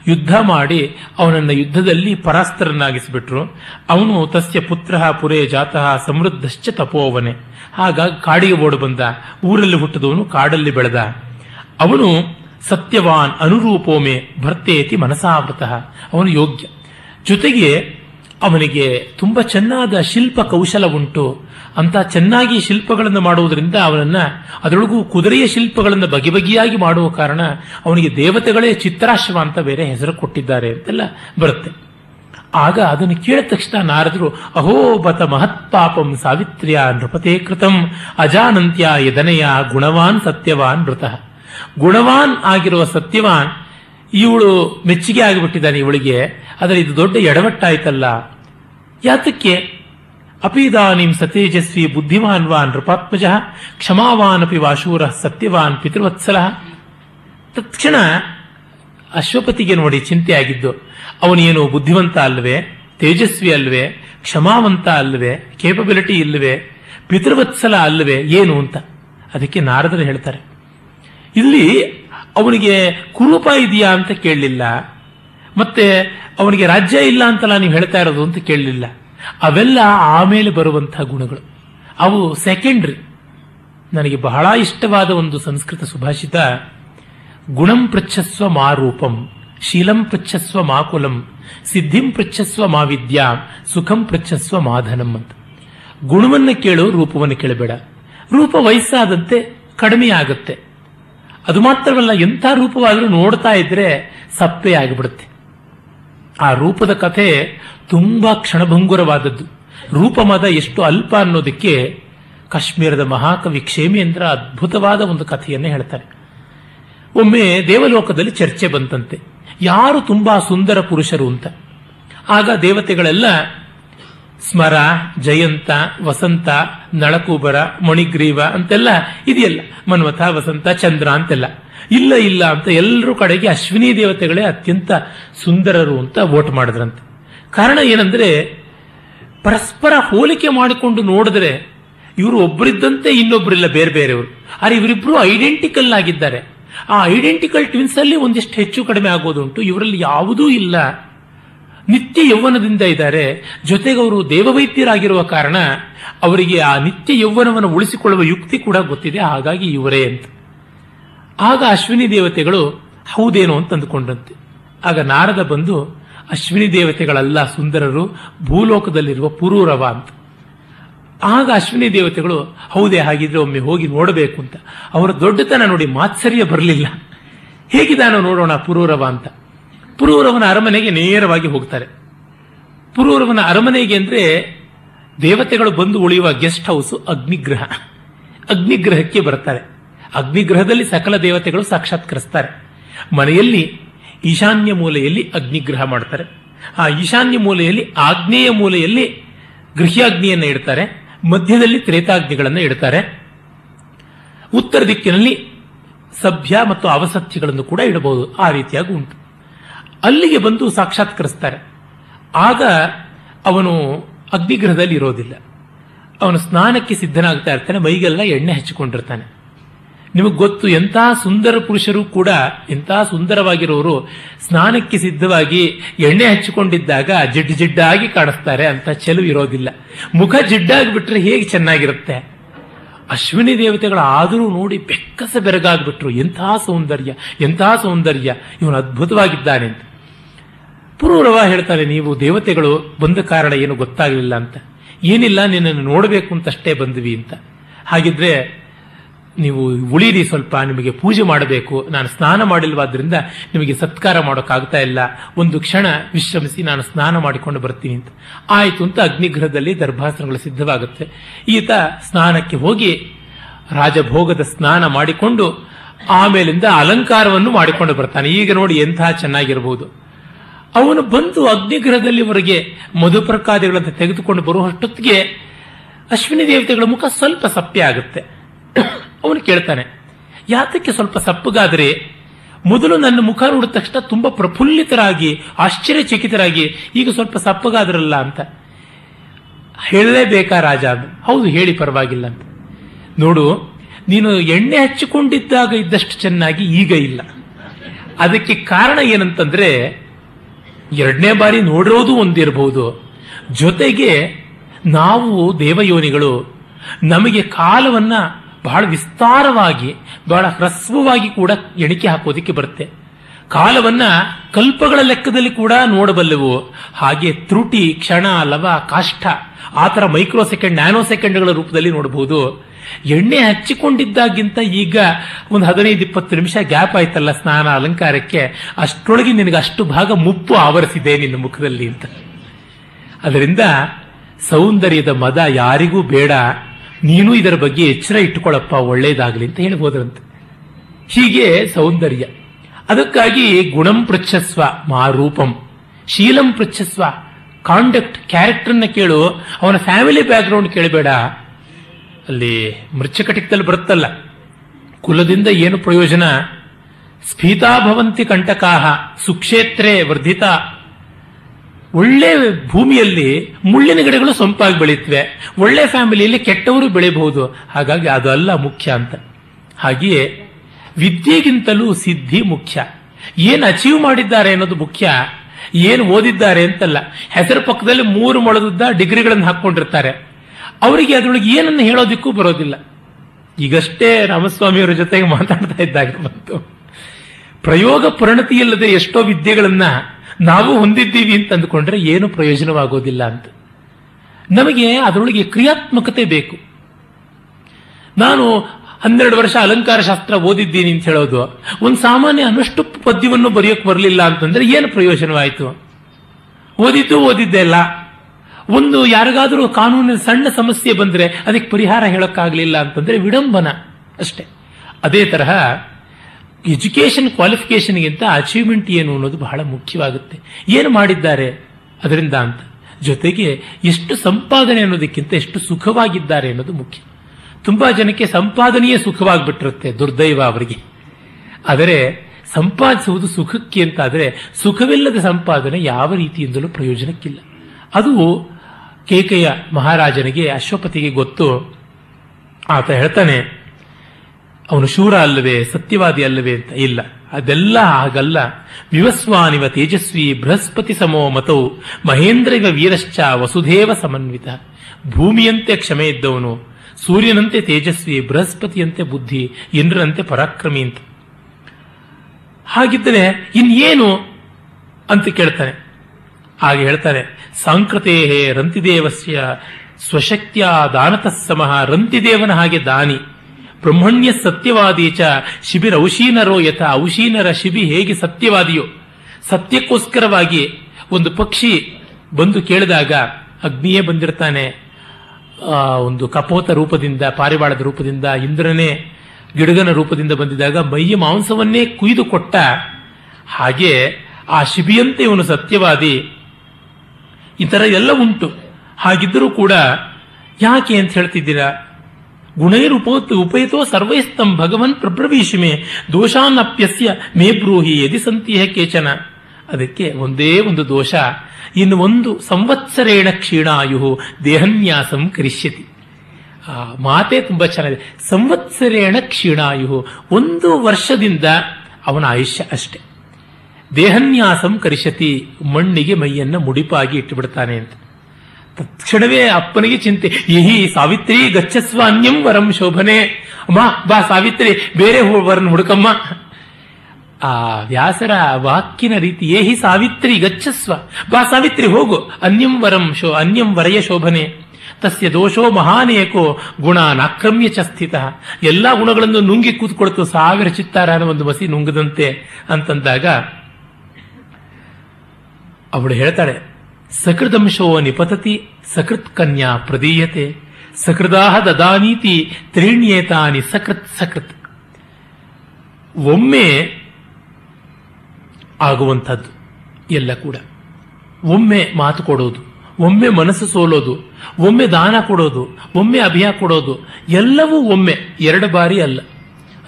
ಯುದ್ಧ ಮಾಡಿ ಅವನನ್ನು ಯುದ್ಧದಲ್ಲಿ ಪರಾಸ್ತ್ರನಾಗಿಸಿಬಿಟ್ರು ಅವನು ತಸ್ಯ ಪುತ್ರ ಪುರೇ ಜಾತಃ ಸಮೃದ್ಧಶ್ಚ ತಪೋವನೆ. ಆಗ ಕಾಡಿಗೆ ಓಡು ಬಂದ. ಊರಲ್ಲಿ ಹುಟ್ಟಿದವನು ಕಾಡಲ್ಲಿ ಬೆಳೆದ. ಅವನು ಸತ್ಯವಾನ್ ಅನುರೂಪೋಮೆ ಭರ್ತೇತಿ ಮನಸಾವೃತ. ಅವನು ಯೋಗ್ಯ. ಜೊತೆಗೆ ಅವನಿಗೆ ತುಂಬಾ ಚೆನ್ನಾದ ಶಿಲ್ಪ ಕೌಶಲ ಉಂಟು. ಅಂತ ಚೆನ್ನಾಗಿ ಶಿಲ್ಪಗಳನ್ನು ಮಾಡುವುದರಿಂದ ಅವನನ್ನ ಅದರೊಳಗೂ ಕುದುರೆಯ ಶಿಲ್ಪಗಳನ್ನು ಬಗೆ ಬಗೆಯಾಗಿ ಮಾಡುವ ಕಾರಣ ಅವನಿಗೆ ದೇವತೆಗಳೇ ಚಿತ್ರಾಶ್ವ ಅಂತ ಬೇರೆ ಹೆಸರು ಕೊಟ್ಟಿದ್ದಾರೆ ಅಂತೆಲ್ಲ ಬರುತ್ತೆ. ಆಗ ಅದನ್ನು ಕೇಳಿದ ತಕ್ಷಣ ನಾರದರು, ಅಹೋ, ಬತ ಮಹತ್ಪಾಪಂ ಸಾವಿತ್ರ್ಯ ನೃಪತೆ ಕೃತಂ ಅಜಾನಂತ್ಯ ಯದನೆಯ ಗುಣವಾನ್ ಸತ್ಯವಾನ್ ಮೃತ. ಗುಣವಾನ್ ಆಗಿರುವ ಸತ್ಯವಾನ್ ಇವಳು ಮೆಚ್ಚುಗೆ ಆಗಿಬಿಟ್ಟಿದ್ದಾನೆ ಇವಳಿಗೆ. ಆದರೆ ಇದು ದೊಡ್ಡ ಎಡವಟ್ಟಾಯ್ತಲ್ಲ. ಯಾತಕ್ಕೆ? ಅಪಿದಾನಿಂ ಸತೇಜಸ್ವಿ ಬುದ್ಧಿಮಾನ್ ವಾ ನೃಪಾತ್ಮಜ ಕ್ಷಮಾವಾನ್ ಅಪಿ ವಾಶೂರ ಸತ್ಯವಾನ್ ಪಿತೃವತ್ಸಲ. ತತ್ಕ್ಷಣ ಅಶ್ವಪತಿಗೆ ನೋಡಿ ಚಿಂತೆ ಆಗಿದ್ದು ಅವನೇನು ಬುದ್ಧಿವಂತ ಅಲ್ವೇ, ತೇಜಸ್ವಿ ಅಲ್ವೇ, ಕ್ಷಮಾವಂತ ಅಲ್ವೇ ಕೇಪಬಿಲಿಟಿ ಇಲ್ಲವೇ ಪಿತೃವತ್ಸಲ ಅಲ್ವೇ, ಏನು ಅಂತ. ಅದಕ್ಕೆ ನಾರದರು ಹೇಳ್ತಾರೆ. ಇಲ್ಲಿ ಅವನಿಗೆ ಕುರೂಪ ಇದೆಯಾ ಅಂತ ಕೇಳಲಿಲ್ಲ. ಮತ್ತೆ ಅವನಿಗೆ ರಾಜ್ಯ ಇಲ್ಲ ಅಂತಲ್ಲ ನೀವು ಹೇಳ್ತಾ ಇರೋದು ಅಂತ ಕೇಳಲಿಲ್ಲ. ಅವೆಲ್ಲ ಆಮೇಲೆ ಬರುವಂತಹ ಗುಣಗಳು. ಅವು ಸೆಕೆಂಡ್ರಿ ನನಗೆ ಬಹಳ ಇಷ್ಟವಾದ ಒಂದು ಸಂಸ್ಕೃತ ಸುಭಾಷಿತ, ಗುಣಂ ಪೃಚ್ಛಸ್ವ ಮಾ ರೂಪಂ, ಶೀಲಂ ಪೃಚ್ಛಸ್ವ ಮಾ ಕುಲಂ, ಸಿದ್ಧಿಂ ಪೃಚ್ಛಸ್ವ ಮಾ ವಿದ್ಯಾ, ಸುಖಂ ಪೃಚ್ಛಸ್ವ ಮಾಧನಂ ಅಂತ. ಗುಣವನ್ನು ಕೇಳು ರೂಪವನ್ನು ಕೇಳಬೇಡ. ರೂಪ ವಯಸ್ಸಾದಂತೆ ಕಡಿಮೆ ಆಗುತ್ತೆ. ಅದು ಮಾತ್ರವಲ್ಲ, ಎಂಥ ರೂಪವಾದರೂ ನೋಡ್ತಾ ಇದ್ರೆ ಸಪ್ಪೆ ಆಗಿಬಿಡುತ್ತೆ. ಆ ರೂಪದ ಕಥೆ ತುಂಬಾ ಕ್ಷಣಭಂಗುರವಾದದ್ದು. ರೂಪಮದ ಎಷ್ಟು ಅಲ್ಪ ಅನ್ನೋದಕ್ಕೆ ಕಾಶ್ಮೀರದ ಮಹಾಕವಿ ಕ್ಷೇಮೇಂದ್ರ ಅದ್ಭುತವಾದ ಒಂದು ಕಥೆಯನ್ನು ಹೇಳ್ತಾರೆ. ಒಮ್ಮೆ ದೇವಲೋಕದಲ್ಲಿ ಚರ್ಚೆ ಬಂತಂತೆ. ಯಾರು ತುಂಬಾ ಸುಂದರ ಪುರುಷರು ಅಂತ. ಆಗ ದೇವತೆಗಳೆಲ್ಲ ಸ್ಮರ, ಜಯಂತ, ವಸಂತ, ನಳಕೂಬರ, ಮಣಿಗ್ರೀವ ಅಂತೆಲ್ಲ ಇದೆಯಲ್ಲ. ಮನ್ವಥ, ವಸಂತ, ಚಂದ್ರ ಅಂತೆಲ್ಲ. ಇಲ್ಲ ಇಲ್ಲ ಅಂತ ಎಲ್ಲರೂ ಕಡೆಗೆ ಅಶ್ವಿನಿ ದೇವತೆಗಳೇ ಅತ್ಯಂತ ಸುಂದರರು ಅಂತ ವೋಟ್ ಮಾಡಿದ್ರಂತೆ. ಕಾರಣ ಏನಂದ್ರೆ, ಪರಸ್ಪರ ಹೋಲಿಕೆ ಮಾಡಿಕೊಂಡು ನೋಡಿದ್ರೆ, ಇವರು ಒಬ್ಬರಿದ್ದಂತೆ ಇನ್ನೊಬ್ಬರಿಲ್ಲ ಬೇರೆ ಬೇರೆಯವರು. ಆದರೆ ಇವರಿಬ್ರು ಐಡೆಂಟಿಕಲ್ ಆಗಿದ್ದಾರೆ. ಆ ಐಡೆಂಟಿಕಲ್ ಟ್ವಿನ್ಸ್ ಅಲ್ಲಿ ಒಂದಿಷ್ಟು ಹೆಚ್ಚು ಕಡಿಮೆ ಆಗೋದುಂಟು ಇವರಲ್ಲಿ ಯಾವುದೂ ಇಲ್ಲ. ನಿತ್ಯ ಯೌವನದಿಂದ ಇದ್ದಾರೆ. ಜೊತೆಗೆ ಅವರು ದೇವವೈದ್ಯರಾಗಿರುವ ಕಾರಣ, ಅವರಿಗೆ ಆ ನಿತ್ಯ ಯೌವನವನ್ನು ಉಳಿಸಿಕೊಳ್ಳುವ ಯುಕ್ತಿ ಕೂಡ ಗೊತ್ತಿದೆ. ಹಾಗಾಗಿ ಇವರೇ ಅಂತ. ಆಗ ಅಶ್ವಿನಿ ದೇವತೆಗಳು ಹೌದೇನೋ ಅಂತ ಅಂದುಕೊಂಡಂತೆ. ಆಗ ನಾರದ ಬಂದು ಅಶ್ವಿನಿ ದೇವತೆಗಳಲ್ಲ ಸುಂದರರು, ಭೂಲೋಕದಲ್ಲಿರುವ ಪುರೂರವ ಅಂತ. ಆಗ ಅಶ್ವಿನಿ ದೇವತೆಗಳು ಹೌದೇ ಹಾಗಿದ್ರೆ ಒಮ್ಮೆ ಹೋಗಿ ನೋಡಬೇಕು ಅಂತ. ಅವರ ದೊಡ್ಡತನ ನೋಡಿ ಮಾತ್ಸರ್ಯ ಬರಲಿಲ್ಲ. ಹೇಗಿದಾನೋ ನೋಡೋಣ ಪುರೂರವ ಅಂತ. ಪುರೂರವನ ಅರಮನೆಗೆ ನೇರವಾಗಿ ಹೋಗ್ತಾರೆ. ಪುರೂರವನ ಅರಮನೆಗೆ ಅಂದ್ರೆ ದೇವತೆಗಳು ಬಂದು ಉಳಿಯುವ ಗೆಸ್ಟ್ ಹೌಸ್ ಅಗ್ನಿಗ್ರಹ. ಅಗ್ನಿಗ್ರಹಕ್ಕೆ ಬರ್ತಾರೆ. ಅಗ್ನಿಗ್ರಹದಲ್ಲಿ ಸಕಲ ದೇವತೆಗಳು ಸಾಕ್ಷಾತ್ಕರಿಸ್ತಾರೆ. ಮನೆಯಲ್ಲಿ ಈಶಾನ್ಯ ಮೂಲೆಯಲ್ಲಿ ಅಗ್ನಿಗ್ರಹ ಮಾಡ್ತಾರೆ. ಆ ಈಶಾನ್ಯ ಮೂಲೆಯಲ್ಲಿ ಆಗ್ನೇಯ ಮೂಲೆಯಲ್ಲಿ ಗೃಹ್ಯಾಗ್ನಿಯನ್ನು ಇಡ್ತಾರೆ. ಮಧ್ಯದಲ್ಲಿ ತ್ರೇತಾಗ್ನಿಗಳನ್ನು ಇಡ್ತಾರೆ. ಉತ್ತರ ದಿಕ್ಕಿನಲ್ಲಿ ಸಭ್ಯ ಮತ್ತು ಅವಸತ್ಯಗಳನ್ನು ಕೂಡ ಇಡಬಹುದು. ಆ ರೀತಿಯಾಗಿ ಉಂಟು. ಅಲ್ಲಿಗೆ ಬಂದು ಸಾಕ್ಷಾತ್ಕರಿಸ್ತಾರೆ. ಆಗ ಅವನು ಅಗ್ನಿಗ್ರಹದಲ್ಲಿ ಇರೋದಿಲ್ಲ ಅವನು ಸ್ನಾನಕ್ಕೆ ಸಿದ್ಧನಾಗ್ತಾ ಇರ್ತಾನೆ. ಮೈಗೆಲ್ಲ ಎಣ್ಣೆ ಹಚ್ಚಿಕೊಂಡಿರ್ತಾನೆ. ನಿಮಗೆ ಗೊತ್ತು, ಎಂಥ ಸುಂದರ ಪುರುಷರು ಕೂಡ, ಎಂಥ ಸುಂದರವಾಗಿರೋರು ಸ್ನಾನಕ್ಕೆ ಸಿದ್ಧವಾಗಿ ಎಣ್ಣೆ ಹಚ್ಚಿಕೊಂಡಿದ್ದಾಗ ಜಿಡ್ಡು ಜಿಡ್ಡಾಗಿ ಕಾಣಿಸ್ತಾರೆ ಅಂತ ಚೆಲುವು ಇರೋದಿಲ್ಲ. ಮುಖ ಜಿಡ್ಡಾಗಿ ಬಿಟ್ರೆ ಹೇಗೆ ಚೆನ್ನಾಗಿರುತ್ತೆ? ಅಶ್ವಿನಿ ದೇವತೆಗಳು ಆದರೂ ನೋಡಿ ಬೆಕ್ಕಸ ಬೆರಗಾಗ್ಬಿಟ್ರು. ಎಂತಹ ಸೌಂದರ್ಯ ಎಂತಹ ಸೌಂದರ್ಯ. ಇವನು ಅದ್ಭುತವಾಗಿದ್ದಾನೆ ಅಂತ. ಪುರೂರವ ಹೇಳ್ತಾರೆ ನೀವು ದೇವತೆಗಳು ಬಂದ ಕಾರಣ ಏನು ಗೊತ್ತಾಗಲಿಲ್ಲ ಅಂತ. ಏನಿಲ್ಲ, ನಿನ್ನನ್ನು ನೋಡಬೇಕು ಅಂತಷ್ಟೇ ಬಂದ್ವಿ ಅಂತ. ಹಾಗಿದ್ರೆ ನೀವು ಉಳಿರಿ ಸ್ವಲ್ಪ, ನಿಮಗೆ ಪೂಜೆ ಮಾಡಬೇಕು. ನಾನು ಸ್ನಾನ ಮಾಡಿಲ್ವಾದ್ರಿಂದ ನಿಮಗೆ ಸತ್ಕಾರ ಮಾಡೋಕ್ಕಾಗ್ತಾ ಇಲ್ಲ. ಒಂದು ಕ್ಷಣ ವಿಶ್ರಮಿಸಿ ನಾನು ಸ್ನಾನ ಮಾಡಿಕೊಂಡು ಬರ್ತೀನಿ ಅಂತ. ಆಯಿತು ಅಂತ ಅಗ್ನಿಗ್ರಹದಲ್ಲಿ ದರ್ಭಾಸನಗಳು ಸಿದ್ಧವಾಗುತ್ತೆ. ಈತ ಸ್ನಾನಕ್ಕೆ ಹೋಗಿ ರಾಜಭೋಗದ ಸ್ನಾನ ಮಾಡಿಕೊಂಡು ಆಮೇಲಿಂದ ಅಲಂಕಾರವನ್ನು ಮಾಡಿಕೊಂಡು ಬರ್ತಾನೆ. ಈಗ ನೋಡಿ ಎಂಥ ಚೆನ್ನಾಗಿರಬಹುದು ಅವನು ಬಂದು ಅಗ್ನಿಗೃಹದಲ್ಲಿ ಹೊರಗೆ ಮಧುಪ್ರಕಾದಿಗಳನ್ನು ತೆಗೆದುಕೊಂಡು ಬರುವಷ್ಟೊತ್ತಿಗೆ ಅಶ್ವಿನಿ ದೇವತೆಗಳ ಮುಖ ಸ್ವಲ್ಪ ಸಪ್ಪೆ ಆಗುತ್ತೆ. ಅವನು ಕೇಳ್ತಾನೆ, ಯಾತಕ್ಕೆ ಸ್ವಲ್ಪ ಸಪ್ಪಗಾದರೆ? ಮೊದಲು ನನ್ನ ಮುಖ ನೋಡಿದ ತಕ್ಷಣ ತುಂಬಾ ಪ್ರಫುಲ್ಲಿತರಾಗಿ, ಆಶ್ಚರ್ಯಚಕಿತರಾಗಿ, ಈಗ ಸ್ವಲ್ಪ ಸಪ್ಪಗಾದ್ರಲ್ಲ ಅಂತ ಹೇಳಲೇಬೇಕಾ ರಾಜ? ಹೌದು, ಹೇಳಿ, ಪರವಾಗಿಲ್ಲ ಅಂತ. ನೋಡು, ನೀನು ಎಣ್ಣೆ ಹಚ್ಚಿಕೊಂಡಿದ್ದಾಗ ಇದ್ದಷ್ಟು ಚೆನ್ನಾಗಿ ಈಗ ಇಲ್ಲ. ಅದಕ್ಕೆ ಕಾರಣ ಏನಂತಂದ್ರೆ, ಎರಡನೇ ಬಾರಿ ನೋಡಿರೋದು ಒಂದಿರಬಹುದು ಜೊತೆಗೆ, ನಾವು ದೇವಯೋನಿಗಳು, ನಮಗೆ ಕಾಲವನ್ನ ಬಹಳ ವಿಸ್ತಾರವಾಗಿ, ಬಹಳ ಹ್ರಸ್ವವಾಗಿ ಕೂಡ ಎಣಿಕೆ ಹಾಕೋದಿಕ್ಕೆ ಬರುತ್ತೆ. ಕಾಲವನ್ನ ಕಲ್ಪಗಳ ಲೆಕ್ಕದಲ್ಲಿ ಕೂಡ ನೋಡಬಲ್ಲೆವು. ಹಾಗೆ ತ್ರುಟಿ, ಕ್ಷಣ, ಲವ ಕಾಷ್ಟ ಆತರ ತರ ಮೈಕ್ರೋ ಸೆಕೆಂಡ್ ನ್ಯಾನೋ ಸೆಕೆಂಡ್ಗಳ ರೂಪದಲ್ಲಿ ನೋಡಬಹುದು. ಎಣ್ಣೆ ಹಚ್ಚಿಕೊಂಡಿದ್ದಾಗಿಂತ ಈಗ ಒಂದು ಹದಿನೈದು, ಇಪ್ಪತ್ತು ನಿಮಿಷ ಗ್ಯಾಪ್ ಆಯ್ತಲ್ಲ ಸ್ನಾನ, ಅಲಂಕಾರಕ್ಕೆ ಅಷ್ಟೊಳಗೆ ನಿನಗೆ ಅಷ್ಟು ಭಾಗ ಮುಪ್ಪು ಆವರಿಸಿದೆ ನಿನ್ನ ಮುಖದಲ್ಲಿ ಅಂತ. ಅದರಿಂದ ಸೌಂದರ್ಯದ ಮದ ಯಾರಿಗೂ ಬೇಡ. ನೀನು ಇದರ ಬಗ್ಗೆ ಎಚ್ಚರ ಇಟ್ಟುಕೊಳ್ಳಪ್ಪ, ಒಳ್ಳೇದಾಗಲಿ ಅಂತ ಹೇಳ್ಬೋದ್ರಂತೆ ಹೀಗೆ ಸೌಂದರ್ಯ. ಅದಕ್ಕಾಗಿ ಗುಣಂ ಪೃಚ್ಛಸ್ವ ಮಾರೂಪಂ ಶೀಲಂ ಪೃಚ್ಛಸ್ವ. ಕಾಂಡಕ್ಟ್ ಕ್ಯಾರೆಕ್ಟರ್ನ ಕೇಳು. ಅವನ ಫ್ಯಾಮಿಲಿ ಬ್ಯಾಕ್ಗ್ರೌಂಡ್ ಕೇಳಬೇಡ. ಅಲ್ಲಿ ಮೃಚ್ಛಕಟಿಕದಲ್ಲಿ ಬರುತ್ತಲ್ಲ. ಕುಲದಿಂದ ಏನು ಪ್ರಯೋಜನ? ಸ್ಫೀತಾಭವಂತಿ ಕಂಟಕಾಹ, ಸುಕ್ಷೇತ್ರೇ ವರ್ಧಿತ. ಒಳ್ಳೆ ಭೂಮಿಯಲ್ಲಿ ಮುಳ್ಳಿನ ಗಿಡಗಳು ಸೊಂಪಾಗಿ ಬೆಳೀತವೆ. ಒಳ್ಳೆ ಫ್ಯಾಮಿಲಿಯಲ್ಲಿ ಕೆಟ್ಟವರು ಬೆಳೆಯಬಹುದು ಹಾಗಾಗಿ ಅದಲ್ಲ ಮುಖ್ಯ ಅಂತ. ಹಾಗೆಯೇ ವಿದ್ಯೆಗಿಂತಲೂ ಸಿದ್ಧಿ ಮುಖ್ಯ. ಏನು ಅಚೀವ್ ಮಾಡಿದ್ದಾರೆ ಅನ್ನೋದು ಮುಖ್ಯ. ಏನು ಓದಿದ್ದಾರೆ ಅಂತಲ್ಲ. ಹೆಸರು ಪಕ್ಕದಲ್ಲಿ ಮೂರು ಮೊಳದಿದ್ದ ಡಿಗ್ರಿಗಳನ್ನು ಹಾಕೊಂಡಿರ್ತಾರೆ ಅವರಿಗೆ ಅದರೊಳಗೆ ಏನನ್ನು ಹೇಳೋದಿಕ್ಕೂ ಬರೋದಿಲ್ಲ. ಈಗಷ್ಟೇ ರಾಮಸ್ವಾಮಿಯವರ ಜೊತೆಗೆ ಮಾತಾಡ್ತಾ ಇದ್ದಾಗ ಬಂತು. ಪ್ರಯೋಗ ಪರಿಣತಿ ಇಲ್ಲದೆ ಎಷ್ಟೋ ವಿದ್ಯೆಗಳನ್ನ ನಾವು ಹೊಂದಿದ್ದೀವಿ ಅಂತ ಅಂದುಕೊಂಡ್ರೆ ಏನು ಪ್ರಯೋಜನವಾಗೋದಿಲ್ಲ ಅಂತ. ನಮಗೆ ಅದರೊಳಗೆ ಕ್ರಿಯಾತ್ಮಕತೆ ಬೇಕು. ನಾನು ಹನ್ನೆರಡು ವರ್ಷ ಅಲಂಕಾರ ಶಾಸ್ತ್ರ ಓದಿದ್ದೀನಿ ಅಂತ ಹೇಳೋದು. ಒಂದು ಸಾಮಾನ್ಯ ಅನುಷ್ಟುಪ್ ಪದ್ಯವನ್ನು ಬರೆಯೋಕೆ ಬರಲಿಲ್ಲ ಅಂತಂದ್ರೆ ಏನು ಪ್ರಯೋಜನವಾಯಿತು? ಓದಿದ್ದು ಓದಿದ್ದೆ ಅಲ್ಲ. ಒಂದು ಯಾರಿಗಾದರೂ ಕಾನೂನಿನ ಸಣ್ಣ ಸಮಸ್ಯೆ ಬಂದರೆ ಅದಕ್ಕೆ ಪರಿಹಾರ ಹೇಳೋಕ್ಕಾಗಲಿಲ್ಲ ಅಂತಂದ್ರೆ ವಿಡಂಬನ ಅಷ್ಟೇ. ಅದೇ ತರಹ ಎಜುಕೇಶನ್ ಕ್ವಾಲಿಫಿಕೇಶನ್ಗಿಂತ ಅಚೀವ್ಮೆಂಟ್ ಏನು ಅನ್ನೋದು ಬಹಳ ಮುಖ್ಯವಾಗುತ್ತೆ. ಏನು ಮಾಡಿದ್ದಾರೆ? ಅದರಿಂದ ಅಂತ. ಜೊತೆಗೆ ಎಷ್ಟು ಸಂಪಾದನೆ ಅನ್ನೋದಕ್ಕಿಂತ ಎಷ್ಟು ಸುಖವಾಗಿದ್ದಾರೆ ಅನ್ನೋದು ಮುಖ್ಯ. ತುಂಬಾ ಜನಕ್ಕೆ ಸಂಪಾದನೆಯೇ ಸುಖವಾಗಿಬಿಟ್ಟಿರುತ್ತೆ, ದುರ್ದೈವ ಅವರಿಗೆ. ಆದರೆ ಸಂಪಾದಿಸುವುದು ಸುಖಕ್ಕೆ ಅಂತ ಆದರೆ ಸುಖವಿಲ್ಲದ ಸಂಪಾದನೆ ಯಾವ ರೀತಿಯಿಂದಲೂ ಪ್ರಯೋಜನಕ್ಕಿಲ್ಲ. ಅದು ಕೇಕೆಯ ಮಹಾರಾಜನಿಗೆ, ಅಶ್ವಪತಿಗೆ ಗೊತ್ತು. ಆತ ಹೇಳ್ತಾನೆ ಅವನು ಶೂರ ಅಲ್ಲವೇ, ಸತ್ಯವಾದಿ ಅಲ್ಲವೇ ಅಂತ ಇಲ್ಲ. ಅದೆಲ್ಲ ಹಾಗಲ್ಲ. ವಿವಸ್ವಾನಿವ ತೇಜಸ್ವಿ ಬೃಹಸ್ಪತಿ ಸಮೋ ಮತೌ ಮಹೇಂದ್ರಿವ ವೀರಶ್ಚ ವಸುಧೇವ ಸಮನ್ವಿತ. ಭೂಮಿಯಂತೆ ಕ್ಷಮೆ ಇದ್ದವನು, ಸೂರ್ಯನಂತೆ ತೇಜಸ್ವಿ, ಬೃಹಸ್ಪತಿಯಂತೆ ಬುದ್ಧಿ, ಇಂದ್ರನಂತೆ ಪರಾಕ್ರಮಿ ಅಂತ. ಹಾಗಿದ್ದರೆ ಇನ್ನೇನು ಅಂತ ಕೇಳ್ತಾನೆ. ಹಾಗೆ ಹೇಳ್ತಾರೆ ಸಾಂಕೃತೇಹೇ ರಂತಿದೇವಸ್ಯ ಸ್ವಶಕ್ತಿಯ ದಾನತಃ ಸಮಹ ರಂತಿದೇವನ ಹಾಗೆ ದಾನಿ. ಬ್ರಹ್ಮಣ್ಯ ಸತ್ಯವಾದಿ ಚ ಶಿಬಿರ ಔಷೀನರೋ ಯಥ ಔಷೀನರ ಶಿಬಿ ಹೇಗೆ ಸತ್ಯವಾದಿಯೋ? ಸತ್ಯಕ್ಕೋಸ್ಕರವಾಗಿ ಒಂದು ಪಕ್ಷಿ ಬಂದು ಕೇಳಿದಾಗ ಅಗ್ನಿಯೇ ಬಂದಿರ್ತಾನೆ. ಒಂದು ಕಪೋತ ರೂಪದಿಂದ, ಪಾರಿವಾಳದ ರೂಪದಿಂದ, ಇಂದ್ರನೇ ಗಿಡಗನ ರೂಪದಿಂದ ಬಂದಿದಾಗ ಮೈಯ ಮಾಂಸವನ್ನೇ ಕುಯ್ದು ಕೊಟ್ಟ ಹಾಗೆ ಆ ಶಿಬಿಯಂತೆ ಇವನು ಸತ್ಯವಾದಿ. ಈ ಥರ ಎಲ್ಲ ಉಂಟು. ಹಾಗಿದ್ದರೂ ಕೂಡ ಯಾಕೆ ಅಂತ ಹೇಳ್ತಿದ್ದೀರಾ? ಗುಣೈರ್ ಉಪ ಉಪಯತೋ ಸರ್ವೈಸ್ತಂ ಭಗವನ್ ಪ್ರಬ್ರವೀಶಿಮೆ ದೋಷಾನಪ್ಯಸ್ಯ ಮೇ ಬ್ರೂಹಿ ಯದಿ ಸಂತಿಹ ಕೇಚನ. ಅದಕ್ಕೆ ಒಂದೇ ಒಂದು ದೋಷ, ಇನ್ನು ಒಂದು ಸಂವತ್ಸರೇಣ ಕ್ಷೀಣಾಯು ದೇಹನ್ಯಾಸಂ ಕರಿಷ್ಯತಿ. ಆ ಮಾತೆ ತುಂಬಾ ಚೆನ್ನಾಗಿದೆ. ಸಂವತ್ಸರೇಣ ಕ್ಷೀಣಾಯು ಒಂದು ವರ್ಷದಿಂದ ಅವನ ಆಯುಷ್ಯ ಅಷ್ಟೆ. ದೇಹನ್ಯಾಸಂ ಕರಿಷತಿ ಮಣ್ಣಿಗೆ ಮೈಯನ್ನು ಮುಡಿಪಾಗಿ ಇಟ್ಟುಬಿಡ್ತಾನೆ ಅಂತ. ತಕ್ಷಣವೇ ಅಪ್ಪನಿಗೆ ಚಿಂತೆ. ಇಹಿ ಸಾವಿತ್ರಿ ಗಚ್ಚಸ್ವ ಅನ್ಯಂ ವರಂ ಶೋಭನೆ. ಅಮ್ಮ, ಬಾ ಸಾವಿತ್ರಿ, ಬೇರೆ ವರನ್ ಹುಡುಕಮ್ಮ. ಆ ವ್ಯಾಸರ ವಾಕ್ಯನ ರೀತಿ ಏಹಿ ಸಾವಿತ್ರಿ ಗಚ್ಚಸ್ವ. ಬಾ ಸಾವಿತ್ರಿ, ಹೋಗು. ಅನ್ಯಂ ವರಂ ಶೋ, ಅನ್ಯಂ ವರಯ ಶೋಭನೆ. ತಸ್ಯ ದೋಷೋ ಮಹಾನೇಕೋ ಗುಣ ನಾಕ್ರಮ್ಯ ಚ ಸ್ಥಿತ. ಎಲ್ಲಾ ಗುಣಗಳನ್ನು ನುಂಗಿ ಕೂತ್ಕೊಳ್ತು ಸಾವಿರ ಚಿತ್ತಾರ ಒಂದು ಮಸಿ ನುಂಗದಂತೆ ಅಂತಂದಾಗ, ಅವಳು ಹೇಳ್ತಾಳೆ ಸಕೃದಂಶೋ ನಿಪತತಿ ಸಕೃತ್ ಕನ್ಯಾ ಪ್ರದೀಯತೆ ಸಕೃದಾಹ ದದಾನೀತಿ ತ್ರೀಣ್ಯೇತಾನಿ ಸಕೃತ್ ಸಕೃತ್. ಒಮ್ಮೆ ಆಗುವಂಥದ್ದು ಎಲ್ಲ ಕೂಡ. ಒಮ್ಮೆ ಮಾತು ಕೊಡೋದು, ಒಮ್ಮೆ ಮನಸ್ಸು ಸೋಲೋದು, ಒಮ್ಮೆ ದಾನ ಕೊಡೋದು, ಒಮ್ಮೆ ಅಭಯ ಕೊಡೋದು, ಎಲ್ಲವೂ ಒಮ್ಮೆ, ಎರಡು ಬಾರಿ ಅಲ್ಲ.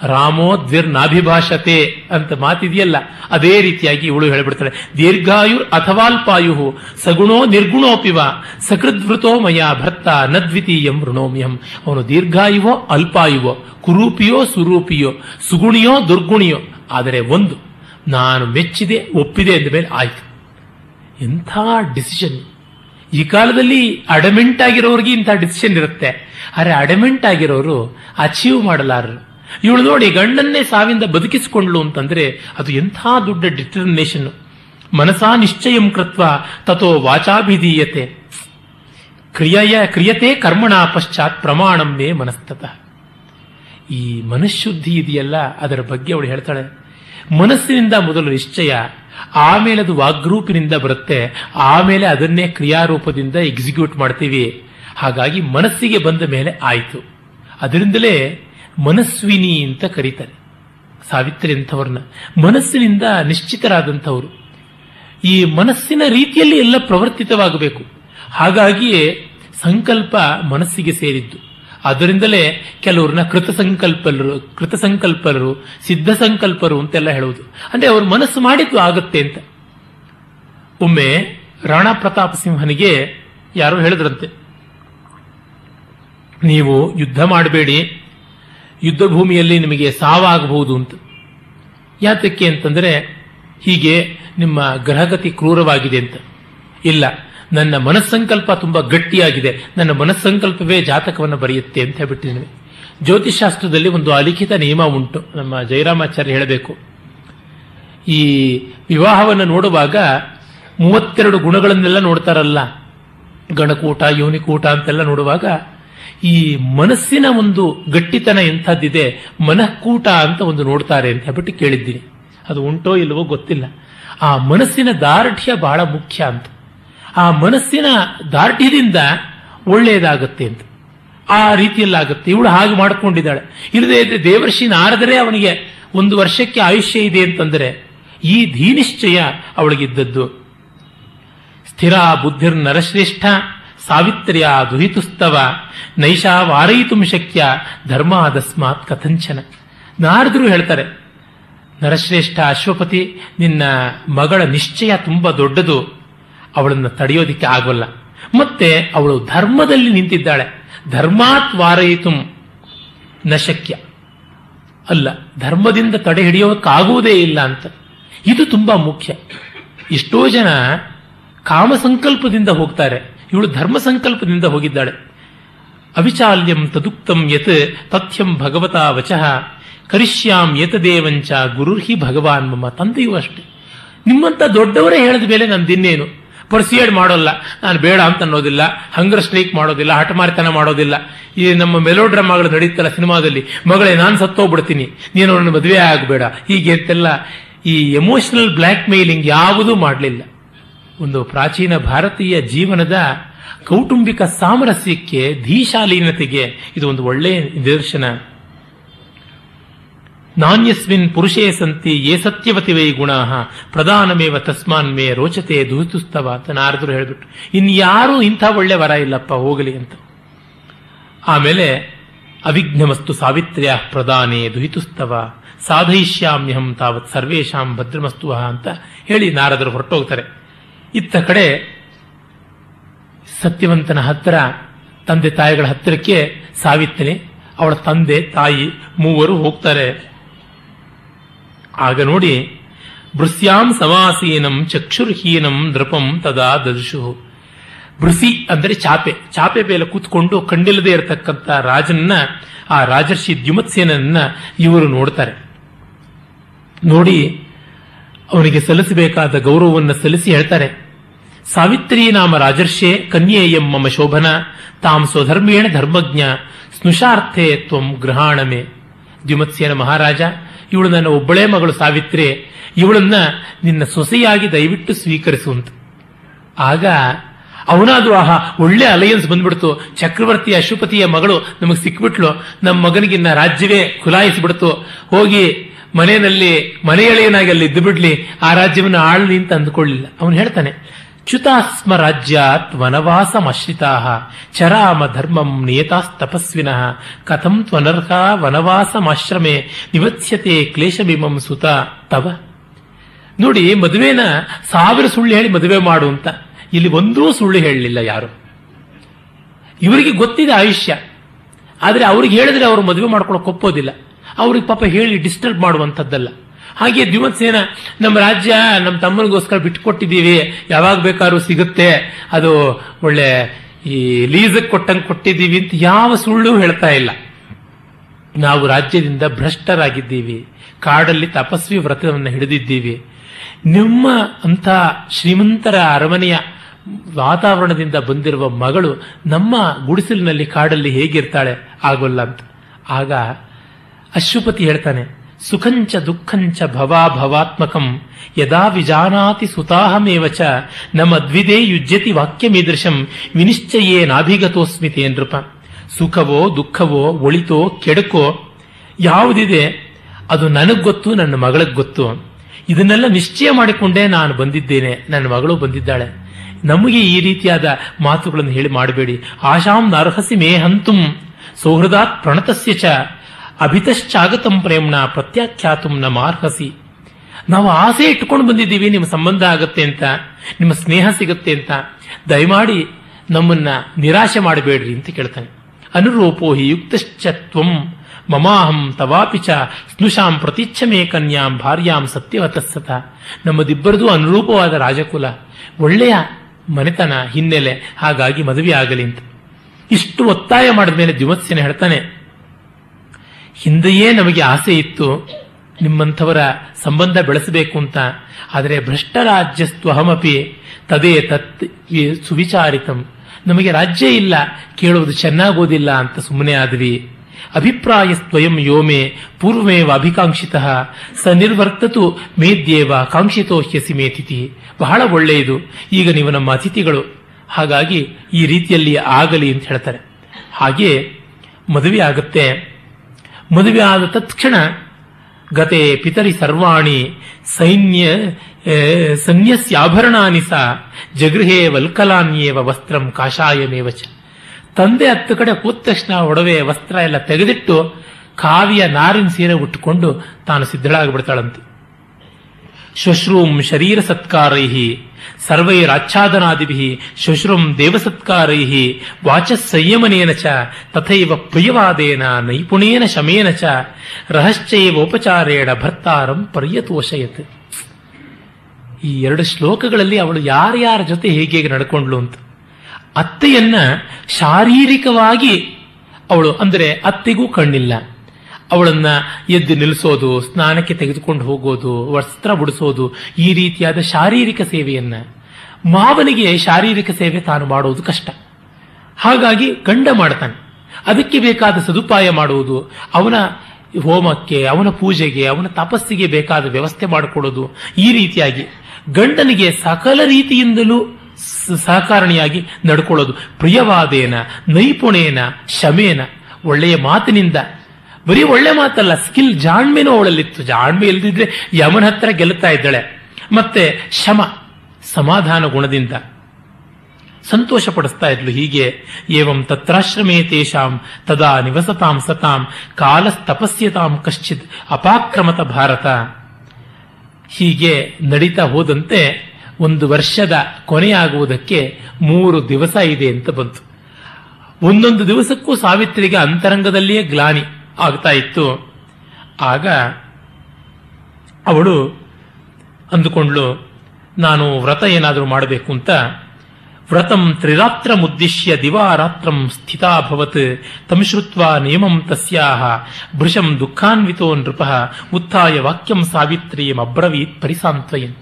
ರಾಮೋ ದ್ವಿರ್ನಾಭಿಭಾಷತೆ ಅಂತ ಮಾತಿದೆಯಲ್ಲ, ಅದೇ ರೀತಿಯಾಗಿ ಇವಳು ಹೇಳ್ಬಿಡ್ತಾಳೆ. ದೀರ್ಘಾಯುರ್ ಅಥವಾಲ್ಪಾಯು ಸಗುಣೋ ನಿರ್ಗುಣೋಪಿವ, ಸಕೃದ್ವೃತೋ ಮಯ ಭರ್ತ ದ್ವಿತೀಯಂ ಋಣೋಮ್ಯಂ ಅವನು ದೀರ್ಘಾಯುವೋ, ಅಲ್ಪಾಯುವೋ, ಕುರೂಪಿಯೋ, ಸುರೂಪಿಯೋ, ಸುಗುಣಿಯೋ, ದುರ್ಗುಣಿಯೋ, ಆದರೆ ಒಂದು, ನಾನು ಮೆಚ್ಚಿದೆ, ಒಪ್ಪಿದೆ ಅಂದ ಮೇಲೆ ಆಯ್ತು. ಎಂಥ ಡಿಸಿಷನ್. ಈ ಕಾಲದಲ್ಲಿ ಅಡಮೆಂಟ್ ಆಗಿರೋರಿಗೆ ಇಂಥ ಡಿಸಿಷನ್ ಇರುತ್ತೆ. ಆದರೆ ಅಡಮೆಂಟ್ ಆಗಿರೋರು ಅಚೀವ್ ಮಾಡಲಾರರು. ಇವಳು ನೋಡಿ ಗಂಡನ್ನೇ ಸಾವಿಂದ ಬದುಕಿಸಿಕೊಂಡ್ಲು ಅಂತಂದ್ರೆ ಅದು ಎಂಥ ದೊಡ್ಡ ಡಿಟರ್ಮಿನೇಷನ್ ಮನಸಾ ನಿಶ್ಚಯಂ ಕೃತ್ವ ತಥೋ ವಾಚಾಭಿಧೀಯತೆ. ಕ್ರಿಯೆಯ ಕ್ರಿಯತೆ ಕರ್ಮಣ ಪಶ್ಚಾತ್ ಪ್ರಮಾಣಂ ಮೇ ಮನಸ್ತತ. ಈ ಮನಃಶುದ್ಧಿ ಇದೆಯಲ್ಲ, ಅದರ ಬಗ್ಗೆ ಅವಳು ಹೇಳ್ತಾಳೆ. ಮನಸ್ಸಿನಿಂದ ಮೊದಲು ನಿಶ್ಚಯ, ಆಮೇಲೆ ಅದು ವಾಗ್ರೂಪಿನಿಂದ ಬರುತ್ತೆ, ಆಮೇಲೆ ಅದನ್ನೇ ಕ್ರಿಯಾರೂಪದಿಂದ ಎಕ್ಸಿಕ್ಯೂಟ್ ಮಾಡ್ತೀವಿ. ಹಾಗಾಗಿ ಮನಸ್ಸಿಗೆ ಬಂದ ಮೇಲೆ ಆಯಿತು. ಅದರಿಂದಲೇ ಮನಸ್ವಿನಿ ಅಂತ ಕರೀತಾರೆ. ಸಾವಿತ್ರಿ ಅಂಥವ್ರನ್ನ. ಮನಸ್ಸಿನಿಂದ ನಿಶ್ಚಿತರಾದಂಥವರು. ಈ ಮನಸ್ಸಿನ ರೀತಿಯಲ್ಲಿ ಎಲ್ಲ ಪ್ರವರ್ತಿತವಾಗಬೇಕು. ಹಾಗಾಗಿಯೇ ಸಂಕಲ್ಪ ಮನಸ್ಸಿಗೆ ಸೇರಿದ್ದು. ಅದರಿಂದಲೇ ಕೆಲವ್ರನ್ನ ಕೃತ ಸಂಕಲ್ಪರು ಕೃತ ಸಂಕಲ್ಪರು ಸಿದ್ಧ ಸಂಕಲ್ಪರು ಅಂತೆಲ್ಲ ಹೇಳುವುದು. ಅಂದ್ರೆ ಅವ್ರ ಮನಸ್ಸು ಮಾಡಿದ್ದು ಆಗುತ್ತೆ ಅಂತ. ಒಮ್ಮೆ ರಾಣಾ ಪ್ರತಾಪ ಸಿಂಹನಿಗೆ ಯಾರೋ ಹೇಳಿದ್ರಂತೆ. ನೀವು ಯುದ್ಧ ಮಾಡಬೇಡಿ ಯುದ್ಧ ಭೂಮಿಯಲ್ಲಿ ನಿಮಗೆ ಸಾವಾಗಬಹುದು ಅಂತ. ಯಾತಕ್ಕೆ ಅಂತಂದ್ರೆ ಹೀಗೆ ನಿಮ್ಮ ಗ್ರಹಗತಿ ಕ್ರೂರವಾಗಿದೆ ಅಂತ. ಇಲ್ಲ, ನನ್ನ ಮನಸ್ಸಂಕಲ್ಪ ತುಂಬಾ ಗಟ್ಟಿಯಾಗಿದೆ. ನನ್ನ ಮನಸ್ಸಂಕಲ್ಪವೇ ಜಾತಕವನ್ನು ಬರೆಯುತ್ತೆ ಅಂತ ಹೇಳ್ಬಿಟ್ಟಿದ್ದೀನಿ. ಜ್ಯೋತಿಷಾಸ್ತ್ರದಲ್ಲಿ ಒಂದು ಅಲಿಖಿತ ನಿಯಮ ಉಂಟು, ನಮ್ಮ ಜಯರಾಮಾಚಾರ್ಯ ಹೇಳಬೇಕು. ಈ ವಿವಾಹವನ್ನು ನೋಡುವಾಗ ಮೂವತ್ತೆರಡು ಗುಣಗಳನ್ನೆಲ್ಲ ನೋಡ್ತಾರಲ್ಲ. ಗಣಕೂಟ, ಯೋನಿಕೂಟ ಅಂತೆಲ್ಲ ನೋಡುವಾಗ ಈ ಮನಸ್ಸಿನ ಒಂದು ಗಟ್ಟಿತನ ಎಂಥದ್ದಿದೆ, ಮನಃಕೂಟ ಅಂತ ಒಂದು ನೋಡ್ತಾರೆ ಅಂತ ಹೇಳ್ಬಿಟ್ಟು ಕೇಳಿದ್ದೀನಿ. ಅದು ಉಂಟೋ ಇಲ್ಲವೋ ಗೊತ್ತಿಲ್ಲ. ಆ ಮನಸ್ಸಿನ ದಾರ್ಢ್ಯ ಬಹಳ ಮುಖ್ಯ ಅಂತ. ಆ ಮನಸ್ಸಿನ ದಾರ್ಢ್ಯದಿಂದ ಒಳ್ಳೆಯದಾಗುತ್ತೆ ಅಂತ. ಆ ರೀತಿಯಲ್ಲಾಗುತ್ತೆ. ಇವಳು ಹಾಗೆ ಮಾಡ್ಕೊಂಡಿದ್ದಾಳೆ. ಇಲ್ಲದೆ ಇದ್ರೆ ದೇವರ್ಷಿ ನಾರದರೆ ಅವನಿಗೆ ಒಂದು ವರ್ಷಕ್ಕೆ ಆಯುಷ್ಯ ಇದೆ ಅಂತಂದ್ರೆ ಈ ಧೀನಿಶ್ಚಯ ಅವಳಿಗಿದ್ದದ್ದು. ಸ್ಥಿರ ಬುದ್ಧಿರ್ ನರಶ್ರೇಷ್ಠ ಸಾವಿತ್ರ್ಯ ದುಹಿತುಸ್ತವ ನೈಶಾ ವಾರಯಿತು ಶಕ್ಯ ಧರ್ಮ ಧರ್ಮಾದಸ್ಮಾತ್ ಕಥಂಚನ. ನಾರದರು ಹೇಳ್ತಾರೆ, ನರಶ್ರೇಷ್ಠ ಅಶ್ವಪತಿ ನಿನ್ನ ಮಗಳ ನಿಶ್ಚಯ ತುಂಬಾ ದೊಡ್ಡದು, ಅವಳನ್ನು ತಡೆಯೋದಿಕ್ಕೆ ಆಗೋಲ್ಲ. ಮತ್ತೆ ಅವಳು ಧರ್ಮದಲ್ಲಿ ನಿಂತಿದ್ದಾಳೆ, ಧರ್ಮಾತ್ ವಾರಯಿತು ನ ಶಕ್ಯ. ಅಲ್ಲ, ಧರ್ಮದಿಂದ ತಡೆ ಹಿಡಿಯೋಕ್ಕಾಗುವುದೇ ಇಲ್ಲ ಅಂತ. ಇದು ತುಂಬಾ ಮುಖ್ಯ. ಎಷ್ಟೋ ಜನ ಕಾಮ ಸಂಕಲ್ಪದಿಂದ ಹೋಗ್ತಾರೆ ಇವಳು ಧರ್ಮ ಸಂಕಲ್ಪದಿಂದ ಹೋಗಿದ್ದಾಳೆ. ಅವಿಚಾಲ್ಯಂ ತದುಕ್ತಂ ಯತ್ ತಥ್ಯಂ ಭಗವತಾ ವಚಃ, ಕರಿಷ್ಯಾಂ ಯತದೇವಂಚ ಗುರುರ್ಹಿ ಭಗವಾನ್ ಮಮ್ಮ ತಂದೆಯೂ ಅಷ್ಟೆ. ನಿಮ್ಮಂತ ದೊಡ್ಡವರೇ ಹೇಳಿದ ಮೇಲೆ ನಂದಿನ್ನೇನು ಪರ್ಸಿಯೇಡ್ ಮಾಡೋಲ್ಲ. ನಾನು ಬೇಡ ಅಂತ ಅನ್ನೋದಿಲ್ಲ. ಹಂಗರ್ ಸ್ಟ್ರೈಕ್ ಮಾಡೋದಿಲ್ಲ. ಹಠಮಾರಿತನ ಮಾಡೋದಿಲ್ಲ. ಈ ನಮ್ಮ ಮೆಲೋ ಡ್ರಾಮಾಗಳು ನಡೀತಲ್ಲ ಸಿನಿಮಾದಲ್ಲಿ, ಮಗಳೇ, ನಾನು ಸತ್ತೋಗ್ಬಿಡ್ತೀನಿ. ನೀನು ನನ್ನ ಮದುವೆ ಆಗಬೇಡ. ಹೀಗೆ ಅಂತೆಲ್ಲ ಈ ಎಮೋಷನಲ್ ಬ್ಲ್ಯಾಕ್ ಮೇಲಿಂಗ್ ಯಾವುದೂ ಮಾಡಲಿಲ್ಲ. ಒಂದು ಪ್ರಾಚೀನ ಭಾರತೀಯ ಜೀವನದ ಕೌಟುಂಬಿಕ ಸಾಮರಸ್ಯಕ್ಕೆ ಧೀಶಾಲೀನತೆಗೆ ಇದು ಒಂದು ಒಳ್ಳೆಯ ನಿದರ್ಶನ. ನಾಣ್ಯಸ್ಮಿನ್ ಪುರುಷೇ ಸಂತಿ ಯೇ ಸತ್ಯವತಿ ವೈ ಗುಣ, ಪ್ರಧಾನಮೇವ ತಸ್ಮಾನ್ ಮೇ ರೋಚತೆ ದುಹಿತುಸ್ತವ ಅಂತ ನಾರದರು ಹೇಳ್ಬಿಟ್ಟು ಇನ್ಯಾರೂ ಇಂಥ ಒಳ್ಳೆ ವರ ಇಲ್ಲಪ್ಪ, ಹೋಗಲಿ ಅಂತ. ಆಮೇಲೆ, ಅವಿಘ್ನಮಸ್ತು ಸಾವಿತ್ರ್ಯ ಪ್ರಧಾನೆ ದುಹಿತುಸ್ತವ, ಸಾಧಯಿಷ್ಯಾಮ್ಯಹಂ ತಾವತ್ ಸರ್ವೇಶಾಂ ಭದ್ರಮಸ್ತುವ ಅಂತ ಹೇಳಿ ನಾರದರು ಹೊರಟೋಗ್ತಾರೆ. ಇತ್ತ ಕಡೆ ಸತ್ಯವಂತನ ಹತ್ತಿರ ತಂದೆ ತಾಯಿಗಳ ಹತ್ತಿರಕ್ಕೆ ಸಾವಿತ್ರಿ ಅವಳ ತಂದೆ, ತಾಯಿ ಮೂವರು ಹೋಗ್ತಾರೆ. ಆಗ ನೋಡಿ ಭೃಸ್ಯಾಂ ಸಮಾಸೀನಂ ಚಕ್ಷುರ್ಹೀನಂ ನೃಪಂ ತದಾ ದರ್ಶು ಬೃಸಿ ಅಂದರೆ ಚಾಪೆ. ಚಾಪೆ ಮೇಲೆ ಕೂತ್ಕೊಂಡು ಕಂಡಿಲ್ಲದೆ ಇರತಕ್ಕಂಥ ರಾಜನನ್ನ, ಆ ರಾಜರ್ಷಿ ದ್ಯುಮತ್ಸೇನನ್ನ ಇವರು ನೋಡ್ತಾರೆ. ನೋಡಿ ಅವನಿಗೆ ಸಲ್ಲಿಸಬೇಕಾದ ಗೌರವವನ್ನು ಸಲ್ಲಿಸಿ ಹೇಳ್ತಾರೆ. ಸಾವಿತ್ರಿ ನಾಮ ರಾಜರ್ಷೆ ಕನ್ಯೇಯಂ ಮಮ ಶೋಭನ, ತಾಂ ಸ್ವಧರ್ಮೇಣ ಧರ್ಮಜ್ಞ, ಸ್ನುಷಾರ್ಥೆ ತ್ವಂ ಗೃಹಾಣಮೆ. ದ್ಯುಮತ್ಸೇನ ಮಹಾರಾಜ, ಇವಳು ನನ್ನ ಒಬ್ಬಳೇ ಮಗಳು ಸಾವಿತ್ರಿ, ಇವಳನ್ನ ನಿನ್ನ ಸೊಸೆಯಾಗಿ ದಯವಿಟ್ಟು ಸ್ವೀಕರಿಸುವಂತ ಆಗ ಅವನಾದ್ರೂ ಆಹಾ, ಒಳ್ಳೆ ಅಲಯನ್ಸ್ ಬಂದ್ಬಿಡ್ತು. ಚಕ್ರವರ್ತಿ ಅಶುಪತಿಯ ಮಗಳು ನಮಗೆ ಸಿಕ್ಬಿಟ್ಲು. ನಮ್ಮ ಮಗನಿಗಿನ್ನ ರಾಜ್ಯವೇ ಖುಲಾಯಿಸಿಬಿಡ್ತು. ಹೋಗಿ ಮನೆಯಲ್ಲಿ ಮನೆಯಳೆಯನಾಗಿ ಅಲ್ಲಿ ಇದ್ದು ಬಿಡ್ಲಿ, ಆ ರಾಜ್ಯವನ್ನು ಆಳ್ಲಿ ಅಂತ ಅಂದ್ಕೊಳ್ಳಿಲ್ಲ. ಅವನು ಹೇಳ್ತಾನೆ, ಚ್ಯುತಾಸ್ಮ ರಾಜ್ಯಾತ್ ವನವಾಸಮಶ್ರಿತಾ ಚರಾಮ ಧರ್ಮಂ ನಿಯತಾಸ್ತಪಸ್ವಿನಃ ಕಥಂ ತ್ವನರ್ಹ ವನವಾಸಮಾಶ್ರಮೆ ನಿವತ್ಸ್ಯತೆ ಕ್ಲೇಶಭೀಮಂ ಸುತ ತವ. ನೋಡಿ, ಮದುವೆನ ಸಾವಿರ ಸುಳ್ಳು ಹೇಳಿ ಮದುವೆ ಮಾಡು ಅಂತ. ಇಲ್ಲಿ ಒಂದೂ ಸುಳ್ಳು ಹೇಳಲಿಲ್ಲ ಯಾರು. ಇವರಿಗೆ ಗೊತ್ತಿದೆ ಆಯುಷ್ಯ. ಆದರೆ ಅವ್ರಿಗೆ ಹೇಳಿದ್ರೆ ಅವರು ಮದುವೆ ಮಾಡ್ಕೊಳಕ್ ಒಪ್ಪೋದಿಲ್ಲ. ಅವ್ರಿಗೆ ಪಾಪ ಹೇಳಿ ಡಿಸ್ಟರ್ಬ್ ಮಾಡುವಂಥದ್ದಲ್ಲ. ಹಾಗೆ ದ್ಯುಮತ್ಸೇನ ನಮ್ಮ ರಾಜ್ಯ ನಮ್ಮ ತಮ್ಮನಿಗೋಸ್ಕರ ಬಿಟ್ಟುಕೊಟ್ಟಿದ್ದೀವಿ. ಯಾವಾಗ ಬೇಕಾದ್ರೂ ಸಿಗುತ್ತೆ. ಅದು ಒಳ್ಳೆ ಈ ಲೀಸ್ ಕೊಟ್ಟಂಗೆ ಕೊಟ್ಟಿದ್ದೀವಿ ಅಂತ ಯಾವ ಸುಳ್ಳು ಹೇಳ್ತಾ ಇಲ್ಲ. ನಾವು ರಾಜ್ಯದಿಂದ ಭ್ರಷ್ಟರಾಗಿದ್ದೀವಿ. ಕಾಡಲ್ಲಿ ತಪಸ್ವಿ ವ್ರತವನ್ನು ಹಿಡಿದಿದ್ದೀವಿ. ನಿಮ್ಮ ಅಂಥ ಶ್ರೀಮಂತರ ಅರಮನೆಯ ವಾತಾವರಣದಿಂದ ಬಂದಿರುವ ಮಗಳು ನಮ್ಮ ಗುಡಿಸಲಿನಲ್ಲಿ ಕಾಡಲ್ಲಿ ಹೇಗಿರ್ತಾಳೆ? ಆಗೋಲ್ಲ ಅಂತ. ಆಗ ಅಶ್ವಪತಿ ಹೇಳ್ತಾನೆ, ಸುಖಂಚ ದುಃಖಂಚ ಭವಾ ಭವಾತ್ಮಕಂ, ಯದಾ ವಿಜಾನಾತಿ ನಮ್ಮ ದ್ವಿದೇ ಯುಜ್ಯತಿ ವಾಕ್ಯಮೀದೃಶಂ, ವಿನಿಶ್ಚಯೇ ನಾಭಿಗತೋಸ್ಮಿತೆ ನೃಪ ಸುಖವೋ ದುಃಖವೋ ಒಳಿತೋ ಕೆಡಕೋ, ಯಾವುದಿದೆ, ಅದು ನನಗೆ ಗೊತ್ತು, ನನ್ನ ಮಗಳಿಗೆ ಗೊತ್ತು. ಇದನ್ನೆಲ್ಲ ನಿಶ್ಚಯ ಮಾಡಿಕೊಂಡೇ ನಾನು ಬಂದಿದ್ದೇನೆ, ನನ್ನ ಮಗಳು ಬಂದಿದ್ದಾಳೆ. ನಮಗೆ ಈ ರೀತಿಯಾದ ಮಾತುಗಳನ್ನು ಹೇಳಿ ಮಾಡಬೇಡಿ. ಆಶಾಂ ನರ್ಹಸಿ ಮೇ ಹಂತುಂ, ಸೌಹೃದಾತ್ ಪ್ರಣತಸ್ಯ ಚ ಅಭಿತಶ್ಚಾಗತಂ ಪ್ರೇಮ್ನ ಪ್ರತ್ಯಾಖ್ಯಾತುಂ ನಮ್ಮ ಅರ್ಹಸಿ ನಾವು ಆಸೆ ಇಟ್ಕೊಂಡು ಬಂದಿದ್ದೀವಿ, ನಿಮ್ಮ ಸಂಬಂಧ ಆಗತ್ತೆ ಅಂತ, ನಿಮ್ಮ ಸ್ನೇಹ ಸಿಗುತ್ತೆ ಅಂತ. ದಯಮಾಡಿ ನಮ್ಮನ್ನ ನಿರಾಶೆ ಮಾಡಬೇಡ್ರಿ ಅಂತ ಕೇಳ್ತಾನೆ. ಅನುರೂಪೋ ಹಿ ಯುಕ್ತಶ್ಚ ತ್ವಂ ಮಮಾಹಂ ತವಾಪಿ ಚ ಸ್ನುಷಾಂ ಪ್ರತಿಚ್ಛಮೇ ಕನ್ಯಾಂ ಭಾರ್ಯಾಂ ಸತ್ಯವತಸ್ಸತ. ನಮ್ಮದಿಬ್ಬರದು ಅನುರೂಪವಾದ ರಾಜಕುಲ. ಒಳ್ಳೆಯ ಮನೆತನ, ಹಿನ್ನೆಲೆ, ಹಾಗಾಗಿ ಮದುವೆ ಆಗಲಿ ಅಂತ. ಇಷ್ಟು ಒತ್ತಾಯ ಮಾಡಿದ ಮೇಲೆ ಹೇಳ್ತಾನೆ ಹಿಂದೆಯೇ ನಮಗೆ ಆಸೆ ಇತ್ತು ನಿಮ್ಮಂಥವರ ಸಂಬಂಧ ಬೆಳೆಸಬೇಕು ಅಂತ. ಆದರೆ ಭ್ರಷ್ಟರಾಜ್ಯಸ್ತು ಅಹಮಪಿ ತದೇ ತತ್ ಸುವಿಚಾರಿತಂ. ನಮಗೆ ರಾಜ್ಯ ಇಲ್ಲ, ಕೇಳುವುದು ಚೆನ್ನಾಗೋದಿಲ್ಲ ಅಂತ ಸುಮ್ಮನೆ ಆದ್ವಿ. ಅಭಿಪ್ರಾಯ ಸ್ವಯಂ ಯೋಮೆ ಪೂರ್ವಮೇವ ಅಭಿಕಾಂಕ್ಷಿತ ಸ ನಿರ್ವರ್ತತು ಮೇದ್ಯೇವ ಕಾಂಕ್ಷಿತೋ ಹ್ಯಸಿ ಮೇತಿಥಿ ಬಹಳ ಒಳ್ಳೆಯದು, ಈಗ ನೀವು ನಮ್ಮ ಅತಿಥಿಗಳು. ಹಾಗಾಗಿ ಈ ರೀತಿಯಲ್ಲಿ ಆಗಲಿ ಅಂತ ಹೇಳ್ತಾರೆ. ಹಾಗೆ ಮದುವೆ ಆಗುತ್ತೆ. ಮದುವೆ ಆದ ತತ್ಕ್ಷಣ ಗತೆ ಪಿತರಿ ಸರ್ವಾಣಿ ಸೈನ್ಯ ಸನ್ಯಸ್ಯಾಭರಣಾನಿ ಸ, ಜಗೃಹೇ ವಲ್ಕಲಾನ್ಯೇವ ವಸ್ತ್ರಂ ಕಾಷಾಯಮೇವ ಚ. ತಂದೆ ಹತ್ತು ಕಡೆ ಕೂತ ತಕ್ಷಣ ಒಡವೆ ವಸ್ತ್ರ ಎಲ್ಲ ತೆಗೆದಿಟ್ಟು ಕಾವಿಯ ನಾರಿನ ಸೀರೆ ಉಟ್ಟುಕೊಂಡು ತಾನು ಸಿದ್ಧಳಾಗಿಬಿಡ್ತಾಳಂತೆ. ಶ್ವಶ್ರೂಂ ಶರೀರ ಸತ್ಕಾರೈ ಸರ್ವೈರಾಚ್ಛಾದನಾದಿಭಿ ಶುಶ್ರೂಂ ದೇವಸತ್ಕಾರೈ ವಾಚಸ್ ಸಂಯಮನೇನ ಚ, ತಥೈವ ಪ್ರಿಯವಾದೇನ ನೈಪುಣೇನ ಶಮೇನ ಚ ರಹಶ್ಚೈವೋಪಚಾರೇಣ ಭರ್ತಾರಂ ಪರ್ಯತೋಷಯತ್. ಈ ಎರಡು ಶ್ಲೋಕಗಳಲ್ಲಿ ಅವಳು ಯಾರ್ಯಾರ ಜೊತೆ ಹೇಗೆ ಹೇಗೆ ನಡ್ಕೊಂಡ್ಲು ಅಂತ. ಅತ್ತೆಯನ್ನ ಶಾರೀರಿಕವಾಗಿ ಅವಳು ಅಂದರೆ ಅತ್ತೆಗೂ ಕಣ್ಣಿಲ್ಲ. ಅವಳನ್ನ ಎದ್ದು ನಿಲ್ಲಿಸೋದು, ಸ್ನಾನಕ್ಕೆ ತೆಗೆದುಕೊಂಡು ಹೋಗೋದು, ವಸ್ತ್ರ ಬಿಡಿಸೋದು ಈ ರೀತಿಯಾದ ಶಾರೀರಿಕ ಸೇವೆಯನ್ನ ಮಾವನಿಗೆ ಶಾರೀರಿಕ ಸೇವೆ ತಾನು ಮಾಡುವುದು ಕಷ್ಟ. ಹಾಗಾಗಿ ಗಂಡ ಮಾಡ್ತಾನೆ. ಅದಕ್ಕೆ ಬೇಕಾದ ಸದುಪಾಯ ಮಾಡುವುದು, ಅವನ ಹೋಮಕ್ಕೆ, ಅವನ ಪೂಜೆಗೆ, ಅವನ ತಪಸ್ಸಿಗೆ ಬೇಕಾದ ವ್ಯವಸ್ಥೆ ಮಾಡಿಕೊಡೋದು ಈ ರೀತಿಯಾಗಿ ಗಂಡನಿಗೆ ಸಕಲ ರೀತಿಯಿಂದಲೂ ಸಹಕಾರಣಿಯಾಗಿ ನಡ್ಕೊಳ್ಳೋದು. ಪ್ರಿಯವಾದೇನ ನೈಪುಣೇನ ಶಮೇನ ಒಳ್ಳೆಯ ಮಾತಿನಿಂದ ಬರೀ ಒಳ್ಳೆ ಮಾತಲ್ಲ ಸ್ಕಿಲ್ ಜಾಣ್ಮೆನೂ ಅವಳಲ್ಲಿತ್ತು. ಜಾಣ್ಮೆ ಇಲ್ದಿದ್ರೆ ಯಮನ ಹತ್ರ ಗೆಲ್ತಾ ಇದ್ದಾಳೆ. ಮತ್ತೆ ಶಮ, ಸಮಾಧಾನ ಗುಣದಿಂದ ಸಂತೋಷ ಪಡಿಸ್ತಾ ಇದ್ಲು. ಹೀಗೆ, ಏವಂ ತತ್ರಾಶ್ರಮೇ ತೇಷಾಂ, ತದಾ ನಿವಸತಾಂ ಸತಾಂ ಕಾಲಸ್ತಪಸ್ಯತಾಂ ಕಶ್ಚಿತ್ ಅಪಾಕ್ರಮತ ಭಾರತ. ಹೀಗೆ ನಡೀತಾ ಹೋದಂತೆ ಒಂದು ವರ್ಷದ ಕೊನೆಯಾಗುವುದಕ್ಕೆ ಮೂರು ದಿವಸ ಇದೆ ಅಂತ ಬಂತು. ಒಂದೊಂದು ದಿವಸಕ್ಕೂ ಸಾವಿತ್ರಿಗೆ ಅಂತರಂಗದಲ್ಲಿಯೇ ಗ್ಲಾನಿ. ಆಗ್ತಾ ಇತ್ತು. ಆಗ ಅವಳು ಅಂದುಕೊಂಡ್ಲು ನಾನು ವ್ರತ ಏನಾದರೂ ಮಾಡಬೇಕು ಅಂತ. ವ್ರತಂ ತ್ರಿರಾತ್ರ ಮುದ್ದಿಶ್ಯ ದಿವಾರಾತ್ರಂ ಸ್ಥಿತಾಭವತ್ ತಂ ನಿಯಮಂ ತಸ್ಯಾಹ. ಭೃಶಂ ದುಃಖಾನ್ವಿತೋ ನೃಪ. ಉತ್ಥಾಯ ವಾಕ್ಯಂ ಸಾವಿತ್ರಿಯಂ ಅಬ್ರವೀತ್ ಪರಿಸಾಂತ್ವಯನ್.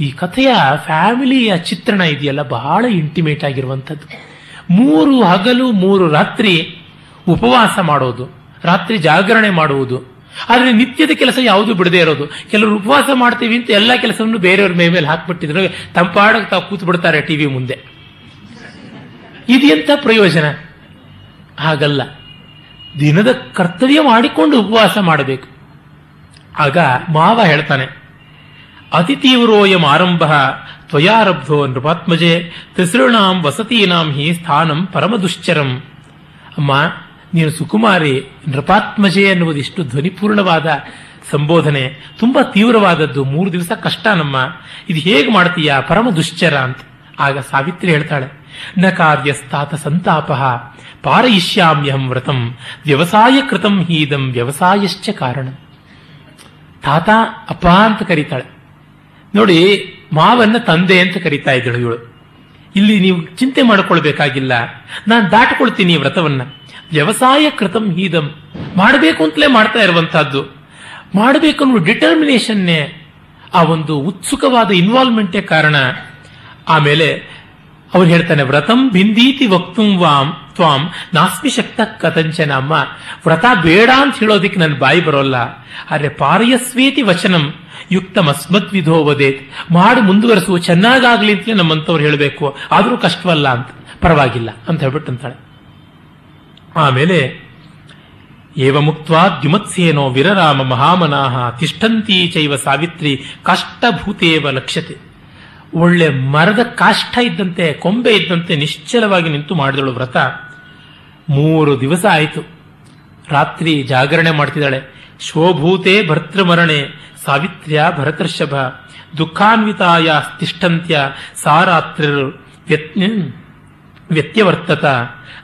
ಈ ಕಥೆಯ ಫ್ಯಾಮಿಲಿಯ ಚಿತ್ರಣ ಇದೆಯಲ್ಲ, ಬಹಳ ಇಂಟಿಮೇಟ್ ಆಗಿರುವಂಥದ್ದು. ಮೂರು ಹಗಲು, ಮೂರು ರಾತ್ರಿ ಉಪವಾಸ ಮಾಡೋದು. ರಾತ್ರಿ ಜಾಗರಣೆ ಮಾಡುವುದು. ಆದರೆ ನಿತ್ಯದ ಕೆಲಸ ಯಾವುದು ಬಿಡದೇ ಇರೋದು. ಕೆಲವರು ಉಪವಾಸ ಮಾಡ್ತೀವಿ ಅಂತ ಎಲ್ಲ ಕೆಲಸವನ್ನು ಬೇರೆಯವ್ರ ಮೇ ಮೇಲೆ ಹಾಕ್ಬಿಟ್ಟಿದ್ರು. ತಂಪಾಡಕ್ಕೆ ತಾವು ಕೂತು ಬಿಡ್ತಾರೆ ಟಿವಿ ಮುಂದೆ. ಇದೆಂಥ ಪ್ರಯೋಜನ? ಹಾಗಲ್ಲ. ದಿನದ ಕರ್ತವ್ಯ ಮಾಡಿಕೊಂಡು ಉಪವಾಸ ಮಾಡಬೇಕು. ಆಗ ಮಾವ ಹೇಳ್ತಾನೆ ಅತಿ ತೀವ್ರೋಯಂ ಆರಂಭ ತ್ವಯಾರಬ್ಧೋ ನೃಪಾತ್ಮಜೆ ತಿಸೃಣಾಂ ವಸತೀನಾಂ ಹಿ ಸ್ಥಾನಂ ಪರಮದುಶ್ಚರಂ. ಅಮ್ಮ ನೀನು ಸುಕುಮಾರಿ ನೃಪಾತ್ಮಜೆ ಎನ್ನುವುದು ಇಷ್ಟು ಧ್ವನಿಪೂರ್ಣವಾದ ಸಂಬೋಧನೆ, ತುಂಬಾ ತೀವ್ರವಾದದ್ದು, ಮೂರು ದಿವಸ ಕಷ್ಟ ನಮ್ಮ, ಇದು ಹೇಗೆ ಮಾಡ್ತೀಯ, ಪರಮ ದುಶ್ಚರ ಅಂತ. ಆಗ ಸಾವಿತ್ರಿ ಹೇಳ್ತಾಳೆ, ನ ಕಾರ್ಯಸ್ತಾತ ಸಂತಾಪ, ಪಾರಯಿಷ್ಯಾಮ್ಯಹಂ ವ್ರತಂ, ವ್ಯವಸಾಯ ಕೃತಂ ಹೀದಂ, ವ್ಯವಸಾಯಶ್ಚ ಕಾರಣ. ತಾತ ಅಪ್ಪ ಅಂತ ಕರೀತಾಳೆ. ನೋಡಿ, ಮಾವನ್ನ ತಂದೆ ಅಂತ ಕರಿತಾ ಇದ್ದಳು ಇವಳು. ಇಲ್ಲಿ ನೀವು ಚಿಂತೆ ಮಾಡಿಕೊಳ್ಬೇಕಾಗಿಲ್ಲ. ನಾನು ದಾಟಿಕೊಳ್ತೀನಿ ವ್ರತವನ್ನ. ವ್ಯವಸಾಯ ಕೃತಂ ಹೀದಂ. ಮಾಡಬೇಕು ಅಂತಲೇ ಮಾಡ್ತಾ ಇರುವಂತಹದ್ದು. ಮಾಡಬೇಕು ಅನ್ನೋ ಡಿಟರ್ಮಿನೇಷನ್ನೇ ಆ ಒಂದು ಉತ್ಸುಕವಾದ ಇನ್ವಾಲ್ವ್ಮೆಂಟೇ ಕಾರಣ. ಆಮೇಲೆ ಅವ್ರು ಹೇಳ್ತಾನೆ, ವ್ರತಂ ಬಿಂದೀತಿ ವಕ್ತುಂ ವಾಂ, ತ್ವಾಂ ನಾಸ್ಮಿ ಶಕ್ತ ಕಥಂಚನ. ಅಮ್ಮ, ವ್ರತ ಬೇಡ ಅಂತ ಹೇಳೋದಿಕ್ಕೆ ನನ್ನ ಬಾಯಿ ಬರೋಲ್ಲ. ಆದರೆ ಪಾರಯಸ್ವೇತಿ ವಚನಂ ಯುಕ್ತ ಅಸ್ಮತ್ ವಿಧೋ ವದೇತ್ ಮಾಡಿ ಮುಂದುವರೆಸುವ ಚೆನ್ನಾಗಾಗ್ಲಿ ಅಂತಲೇ ನಮ್ಮಂತವ್ರು ಹೇಳಬೇಕು. ಆದರೂ ಕಷ್ಟವಲ್ಲ ಅಂತ. ಪರವಾಗಿಲ್ಲ. ಅಂತ ಹೇಳ್ಬಿಟ್ಟು ಅಂತಾಳೆ. ಆಮೇಲೆ ಏವ ಮುಕ್ತ ದ್ಯುಮತ್ಸೇನೋ ವಿರರಾಮ ಮಹಾಮನಾಹ ತಿಷ್ಠಂತಿ ಚೈವ ಸಾವಿತ್ರಿ ಕಾಷ್ಟಭೂತೇವ ಲಕ್ಷ್ಯತೆ. ಒಳ್ಳೆ ಮರದ ಕಾಷ್ಟ ಇದ್ದಂತೆ, ಕೊಂಬೆ ಇದ್ದಂತೆ ನಿಶ್ಚಲವಾಗಿ ನಿಂತು ಮಾಡಿದಳು ವ್ರತ. ಮೂರು ದಿವಸ ಆಯಿತು. ರಾತ್ರಿ ಜಾಗರಣೆ ಮಾಡ್ತಿದ್ದಾಳೆ. ಶೋಭೂತೆ ಭರ್ತೃಮರಣೆ, ಸಾವಿತ್ರ್ಯ ಭರತರ್ಷಭ ದುಃಖಾನ್ವಿತಾಯ ತಿಷ್ಠಂತ್ಯ ಸಾರಾತ್ರಿ ವ್ಯತ್ಯವರ್ತತ.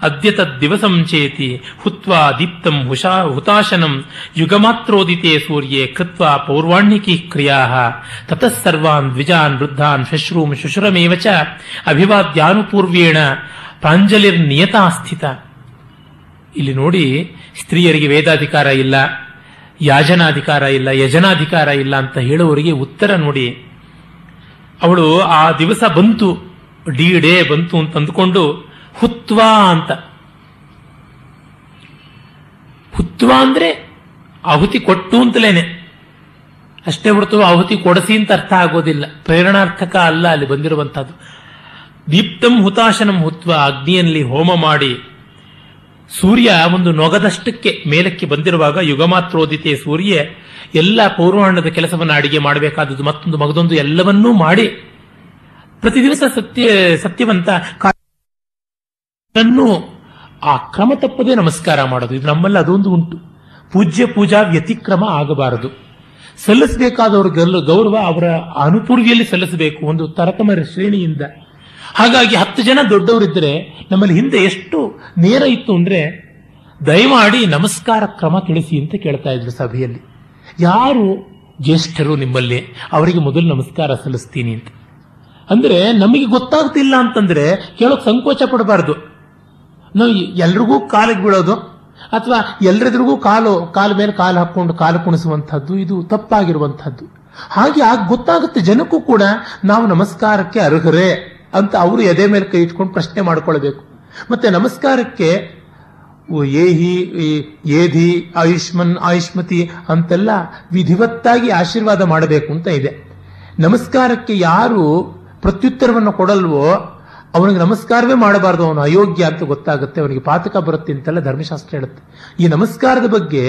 ಅದ್ಯತ ದಿವಸಂ ಚೇತಿ ಹುತ್ವಾ ದೀಪ್ತಂ ಹುಷಾ ಹುತಾಶನಂ. ಯುಗಮಾತ್ರೋದಿತೆ ಸೂರ್ಯೆ ಕೃತ್ವಾ ಪೌರ್ವಾಣ್ಯಿಕಿ ಕ್ರಿಯಾ. ತತಃ ಸರ್ವಾನ್ ದ್ವಿಜಾನ್ ವೃದ್ಧಾನ್ ಶಶ್ರೂಂ ಶುಶ್ರಮೇವ ಚ. ಅಭಿವಾದ್ಯಾನುಪೂರ್ವೇಣ ಪ್ರಾಂಜಲಿರ್ನಿಯತಾ ಸ್ಥಿತ. ಇಲ್ಲಿ ನೋಡಿ ಸ್ತ್ರೀಯರಿಗೆ ವೇದಾಧಿಕಾರ ಇಲ್ಲ, ಯಾಜನಾಧಿಕಾರ ಇಲ್ಲ, ಯಜನಾಧಿಕಾರ ಇಲ್ಲ ಅಂತ ಹೇಳುವವರಿಗೆ ಉತ್ತರ ನೋಡಿ. ಅವಳು ಆ ದಿವಸ ಬಂತು. ಡಿ ಡೇ ಬಂತು ಅಂತ ಅಂದುಕೊಂಡು, ಹುತ್ವಾ ಅಂತ. ಹುತ್ವಾ ಅಂದ್ರೆ ಆಹುತಿ ಕೊಟ್ಟು ಅಂತಲೇನೆ. ಅಷ್ಟೇ ಹೊರತು ಆಹುತಿ ಕೊಡಸಿ ಅಂತ ಅರ್ಥ ಆಗೋದಿಲ್ಲ. ಪ್ರೇರಣಾರ್ಥಕ ಅಲ್ಲ ಅಲ್ಲಿ ಬಂದಿರುವಂತಹದ್ದು ದೀಪ್ತಂ ಹುತಾಶನಂ ಹುತ್ವ, ಅಗ್ನಿಯಲ್ಲಿ ಹೋಮ ಮಾಡಿ, ಸೂರ್ಯ ಒಂದು ನೊಗದಷ್ಟಕ್ಕೆ ಮೇಲಕ್ಕೆ ಬಂದಿರುವಾಗ ಯುಗಮಾತ್ರೋದಿತೆ ಸೂರ್ಯ ಎಲ್ಲ ಪೌರ್ವಾಣದ ಕೆಲಸವನ್ನು ಅಡಿಗೆ ಮಾಡಬೇಕಾದದ್ದು ಮತ್ತೊಂದು ಮಗದೊಂದು ಎಲ್ಲವನ್ನೂ ಮಾಡಿ ಪ್ರತಿ ದಿವಸ ಸತ್ಯ, ಸತ್ಯವಂತ ತನ್ನು ಆ ಕ್ರಮ ತಪ್ಪದೆ ನಮಸ್ಕಾರ ಮಾಡೋದು. ಇದು ನಮ್ಮಲ್ಲಿ ಅದೊಂದು ಉಂಟು. ಪೂಜ್ಯ ಪೂಜಾ ವ್ಯತಿಕ್ರಮ ಆಗಬಾರದು. ಸಲ್ಲಿಸಬೇಕಾದವ್ರ ಗೌರವ ಅವರ ಅನುಪೂರ್ವಿಯಲ್ಲಿ ಸಲ್ಲಿಸಬೇಕು ಒಂದು ತರತಮ ಶ್ರೇಣಿಯಿಂದ. ಹಾಗಾಗಿ ಹತ್ತು ಜನ ದೊಡ್ಡವರಿದ್ದರೆ ನಮ್ಮಲ್ಲಿ ಹಿಂದೆ ಎಷ್ಟು ನೇರ ಇತ್ತು ಅಂದ್ರೆ ದಯಮಾಡಿ ನಮಸ್ಕಾರ ಕ್ರಮ ತಿಳಿಸಿ ಅಂತ ಕೇಳ್ತಾ ಇದ್ರು ಸಭೆಯಲ್ಲಿ. ಯಾರು ಜ್ಯೇಷ್ಠರು ನಿಮ್ಮಲ್ಲಿ? ಅವರಿಗೆ ಮೊದಲು ನಮಸ್ಕಾರ ಸಲ್ಲಿಸ್ತೀನಿ ಅಂತ. ಅಂದ್ರೆ ನಮಗೆ ಗೊತ್ತಾಗ್ತಿಲ್ಲ ಅಂತಂದ್ರೆ ಕೇಳೋಕೆ ಸಂಕೋಚ ಪಡಬಾರ್ದು. ನಾವು ಎಲ್ರಿಗೂ ಕಾಲಿಗೆ ಬೀಳೋದು ಅಥವಾ ಎಲ್ಲರೆದುರಿಗೂ ಕಾಲು ಕಾಲು ಮೇಲೆ ಕಾಲು ಹಾಕೊಂಡು ಕಾಲು ಕುಣಿಸುವಂಥದ್ದು, ಇದು ತಪ್ಪಾಗಿರುವಂಥದ್ದು. ಹಾಗೆ ಆಗ ಗೊತ್ತಾಗುತ್ತೆ ಜನಕ್ಕೂ ಕೂಡ ನಾವು ನಮಸ್ಕಾರಕ್ಕೆ ಅರ್ಹರೇ ಅಂತ ಅವರು ಎದೆ ಮೇಲೆ ಕೈ ಇಟ್ಕೊಂಡು ಪ್ರಶ್ನೆ ಮಾಡ್ಕೊಳ್ಬೇಕು. ಮತ್ತೆ ನಮಸ್ಕಾರಕ್ಕೆ ಏಹಿ ಏಧಿ, ಆಯುಷ್ಮನ್, ಆಯುಷ್ಮತಿ ಅಂತೆಲ್ಲ ವಿಧಿವತ್ತಾಗಿ ಆಶೀರ್ವಾದ ಮಾಡಬೇಕು ಅಂತ ಇದೆ. ನಮಸ್ಕಾರಕ್ಕೆ ಯಾರು ಪ್ರತ್ಯುತ್ತರವನ್ನು ಕೊಡಲ್ವೋ, ಅವನಿಗೆ ನಮಸ್ಕಾರವೇ ಮಾಡಬಾರದು, ಅವನು ಅಯೋಗ್ಯ ಅಂತ ಗೊತ್ತಾಗುತ್ತೆ, ಅವನಿಗೆ ಪಾತಕ ಬರುತ್ತೆ ಅಂತೆಲ್ಲ ಧರ್ಮಶಾಸ್ತ್ರ ಹೇಳುತ್ತೆ. ಈ ನಮಸ್ಕಾರದ ಬಗ್ಗೆ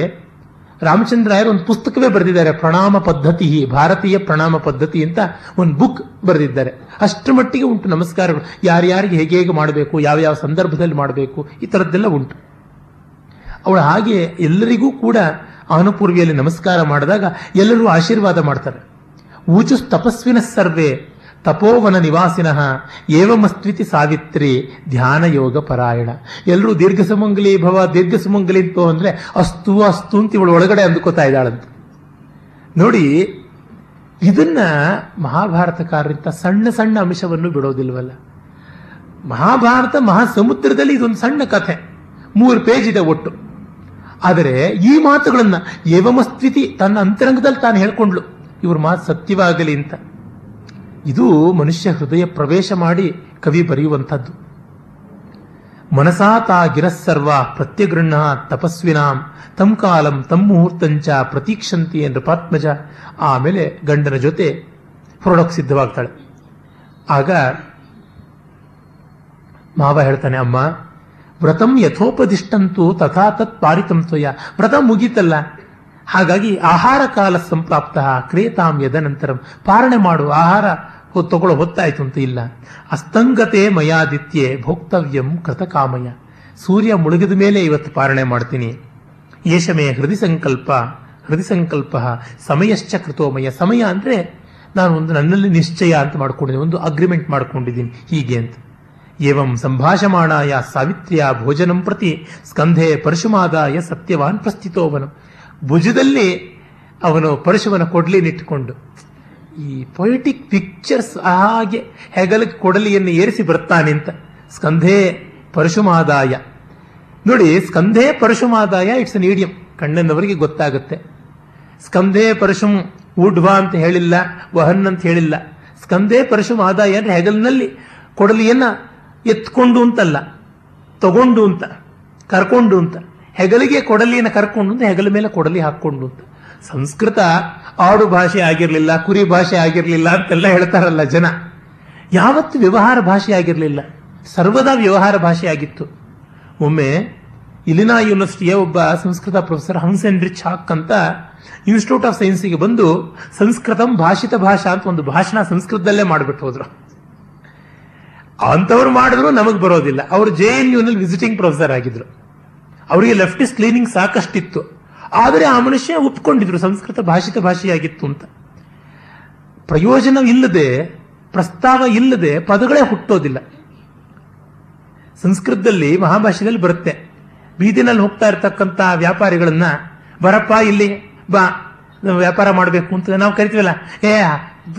ರಾಮಚಂದ್ರಾಯರು ಒಂದು ಪುಸ್ತಕವೇ ಬರೆದಿದ್ದಾರೆ, ಪ್ರಣಾಮ ಪದ್ಧತಿ, ಭಾರತೀಯ ಪ್ರಣಾಮ ಪದ್ಧತಿ ಅಂತ ಒಂದು ಬುಕ್ ಬರೆದಿದ್ದಾರೆ. ಅಷ್ಟರ ಮಟ್ಟಿಗೆ ಉಂಟು ನಮಸ್ಕಾರಗಳು. ಯಾರ್ಯಾರಿಗೆ ಹೇಗೆ ಹೇಗೆ ಮಾಡಬೇಕು, ಯಾವ ಯಾವ ಸಂದರ್ಭದಲ್ಲಿ ಮಾಡಬೇಕು, ಈ ಥರದ್ದೆಲ್ಲ ಉಂಟು. ಅವಳು ಹಾಗೆ ಎಲ್ಲರಿಗೂ ಕೂಡ ಅನುಪೂರ್ವಿಯಲ್ಲಿ ನಮಸ್ಕಾರ ಮಾಡಿದಾಗ ಎಲ್ಲರೂ ಆಶೀರ್ವಾದ ಮಾಡ್ತಾರೆ. ಊಚು ತಪಸ್ವಿನ ಸರ್ವೇ ತಪೋವನ ನಿವಾಸಿನಃ ಏವಮಸ್ತ್ವಿತಿ ಸಾವಿತ್ರಿ ಧ್ಯಾನ ಯೋಗ ಪರಾಯಣ. ಎಲ್ಲರೂ ದೀರ್ಘ ಸುಮಂಗಲಿ ಭವ ದೀರ್ಘ ಸುಮಂಗಲಿ ಅಂತ ಅಂದ್ರೆ ಅಸ್ತು ಅಸ್ತು ಅಂತ ಇವಳು ಒಳಗಡೆ ಅಂದುಕೋತಾ ಇದ್ದಾಳಂತ. ನೋಡಿ, ಇದನ್ನ ಮಹಾಭಾರತಕಾರರಿಂದ ಸಣ್ಣ ಸಣ್ಣ ಅಂಶವನ್ನು ಬಿಡೋದಿಲ್ವಲ್ಲ. ಮಹಾಭಾರತ ಮಹಾಸಮುದ್ರದಲ್ಲಿ ಇದೊಂದು ಸಣ್ಣ ಕಥೆ. ಮೂರು ಪೇಜ್ ಇದೆ ಒಟ್ಟು. ಆದರೆ ಈ ಮಾತುಗಳನ್ನ ಏವಮಸ್ತ್ವಿತಿ ತನ್ನ ಅಂತರಂಗದಲ್ಲಿ ತಾನು ಹೇಳ್ಕೊಂಡ್ಲು ಇವ್ರ ಮಾತು ಸತ್ಯವಾಗಲಿ ಅಂತ. ಇದು ಮನುಷ್ಯ ಹೃದಯ ಪ್ರವೇಶ ಮಾಡಿ ಕವಿ ಬರೆಯುವಂಥದ್ದು. ಮನಸಾ ತಾ ಗಿರಸ್ಸರ್ವ ಪ್ರತ್ಯಗೃಹ ತಪಸ್ವಿನಾಂ, ತಂ ಕಾಲಂ ತಂ ಮುಹೂರ್ತಂಚ ಪ್ರತೀಕ್ಷಂತಿ ನೃಪಾತ್ಮಜ ಆಮೇಲೆ ಗಂಡನ ಜೊತೆ ಹೊರಡೋಕೆ ಸಿದ್ಧವಾಗ್ತಾಳೆ. ಆಗ ಮಾವ ಹೇಳ್ತಾನೆ, ಅಮ್ಮ, ವ್ರತಂ ಯಥೋಪದಿಷ್ಟಂತೂ ತಥಾ ತತ್ ಪಾರಿತಂ ತ್ವಯ ವ್ರತ ಮುಗೀತಲ್ಲ. ಹಾಗಾಗಿ ಆಹಾರ ಕಾಲ ಸಂಪ್ರಾಪ್ತ ಕ್ರೇತಾಂ ಯದನಂತರಂ. ಪಾರಣೆ ಮಾಡು ಆಹಾರ ತಗೊಳ್ಳೋ ಹೊತ್ತಾಯ್ತು ಅಂತ ಇಲ್ಲ. ಅಸ್ತಂಗತೆ ಮಯಾದಿತ್ಯೆ ಭೋಕ್ತವ್ಯಂ ಕೃತಕಾಮಯ. ಸೂರ್ಯ ಮುಳುಗಿದ ಮೇಲೆ ಇವತ್ತು ಪಾರಣೆ ಮಾಡ್ತೀನಿ. ಏಷಮೇ ಹೃದಯ ಸಂಕಲ್ಪ ಹೃದಯ ಸಂಕಲ್ಪ ಸಮಯಶ್ಚ ಕೃತೋಮಯ. ಸಮಯ ಅಂದ್ರೆ ನಾನು ಒಂದು ನನ್ನಲ್ಲಿ ನಿಶ್ಚಯ ಅಂತ ಮಾಡ್ಕೊಂಡಿದ್ದೀನಿ, ಒಂದು ಅಗ್ರಿಮೆಂಟ್ ಮಾಡ್ಕೊಂಡಿದ್ದೀನಿ. ಹೀಗೆ ಅಂತ. ಏವಂ ಸಂಭಾಷಮಾಣಾಯ ಸಾವಿತ್ರಿಯ ಭೋಜನಂ ಪ್ರತಿ ಸ್ಕಂಧೆ ಪರಶುಮಾದಾಯ ಸತ್ಯವಾನ್ ಪ್ರಸ್ಥಿತೋವನು. ಭುಜದಲ್ಲಿ ಅವನು ಪರಶುವನ ಕೊಡ್ಲಿನಿಟ್ಟುಕೊಂಡು ಈ ಪೊಯಿಟಿಕ್ ಪಿಕ್ಚರ್ಸ್ ಹಾಗೆ ಹೆಗಲಕ್ಕೆ ಕೊಡಲಿಯನ್ನು ಏರಿಸಿ ಬರ್ತಾನೆ ಅಂತ ಸ್ಕಂಧೇ ಪರಶುಮಾದಾಯ. ನೋಡಿ, ಸ್ಕಂಧೇ ಪರಶುಮಾದಾಯ ಇಟ್ಸ್ ಅನ್ ಈಡಿಯಂ ಕಣ್ಣನವರಿಗೆ ಗೊತ್ತಾಗುತ್ತೆ. ಸ್ಕಂಧೇ ಪರಶುಮ್ ಊಢ್ವಾ ಅಂತ ಹೇಳಿಲ್ಲ, ವಹನ್ ಅಂತ ಹೇಳಿಲ್ಲ. ಸ್ಕಂಧೇ ಪರಶುಮ್ ಆದಾಯ ಅಂದ್ರೆ ಹೆಗಲಿನಲ್ಲಿ ಕೊಡಲಿಯನ್ನ ಎತ್ಕೊಂಡು ಅಂತಲ್ಲ, ತಗೊಂಡು ಅಂತ, ಕರ್ಕೊಂಡು ಅಂತ. ಹೆಗಲಿಗೆ ಕೊಡಲಿಯನ್ನು ಕರ್ಕೊಂಡು ಅಂತ ಹೆಗಲ ಮೇಲೆ ಕೊಡಲಿ ಹಾಕೊಂಡು ಅಂತ. ಸಂಸ್ಕೃತ ಆಡು ಭಾಷೆ ಆಗಿರಲಿಲ್ಲ, ಕುರಿ ಭಾಷೆ ಆಗಿರಲಿಲ್ಲ ಅಂತೆಲ್ಲ ಹೇಳ್ತಾರಲ್ಲ ಜನ. ಯಾವತ್ತು ವ್ಯವಹಾರ ಭಾಷೆ ಆಗಿರಲಿಲ್ಲ. ಸರ್ವದಾ ವ್ಯವಹಾರ ಭಾಷೆ ಆಗಿತ್ತು. ಒಮ್ಮೆ ಇಲಿನಾ ಯೂನಿವರ್ಸಿಟಿಯ ಒಬ್ಬ ಸಂಸ್ಕೃತ ಪ್ರೊಫೆಸರ್ ರಿಚ್ ಹಾಕ್ ಅಂತ ಇನ್ಸ್ಟಿಟ್ಯೂಟ್ ಆಫ್ ಸೈನ್ಸ್ಗೆ ಬಂದು ಸಂಸ್ಕೃತಂ ಭಾಷಿತ ಭಾಷಾ ಅಂತ ಒಂದು ಭಾಷಣ ಸಂಸ್ಕೃತದಲ್ಲೇ ಮಾಡಿಬಿಟ್ಟು ಹೋದ್ರು. ಅಂಥವ್ರು ಮಾಡಿದ್ರು ನಮಗೆ ಬರೋದಿಲ್ಲ. ಅವರು ಜೆ ಎನ್ ಯುನಲ್ಲಿ ವಿಸಿಟಿಂಗ್ ಪ್ರೊಫೆಸರ್ ಆಗಿದ್ರು. ಅವರಿಗೆ ಲೆಫ್ಟಿಸ್ಟ್ ಕ್ಲೀನಿಂಗ್ ಸಾಕಷ್ಟಿತ್ತು. ಆದರೆ ಆ ಮನುಷ್ಯ ಒಪ್ಕೊಂಡಿದ್ರು, ಸಂಸ್ಕೃತ ಭಾಷಿತ ಭಾಷೆಯಾಗಿತ್ತು ಅಂತ. ಪ್ರಯೋಜನ ಇಲ್ಲದೆ, ಪ್ರಸ್ತಾವ ಇಲ್ಲದೆ ಪದಗಳೇ ಹುಟ್ಟೋದಿಲ್ಲ. ಸಂಸ್ಕೃತದಲ್ಲಿ ಮಹಾಭಾಷೆಯಲ್ಲಿ ಬರುತ್ತೆ. ಬೀದಿನಲ್ಲಿ ಹೋಗ್ತಾ ಇರ್ತಕ್ಕಂಥ ವ್ಯಾಪಾರಿಗಳನ್ನ, ಬರಪ್ಪ, ಇಲ್ಲಿ ಬಾ, ವ್ಯಾಪಾರ ಮಾಡಬೇಕು ಅಂತ ನಾವು ಕರಿತೀವಲ್ಲ. ಏ,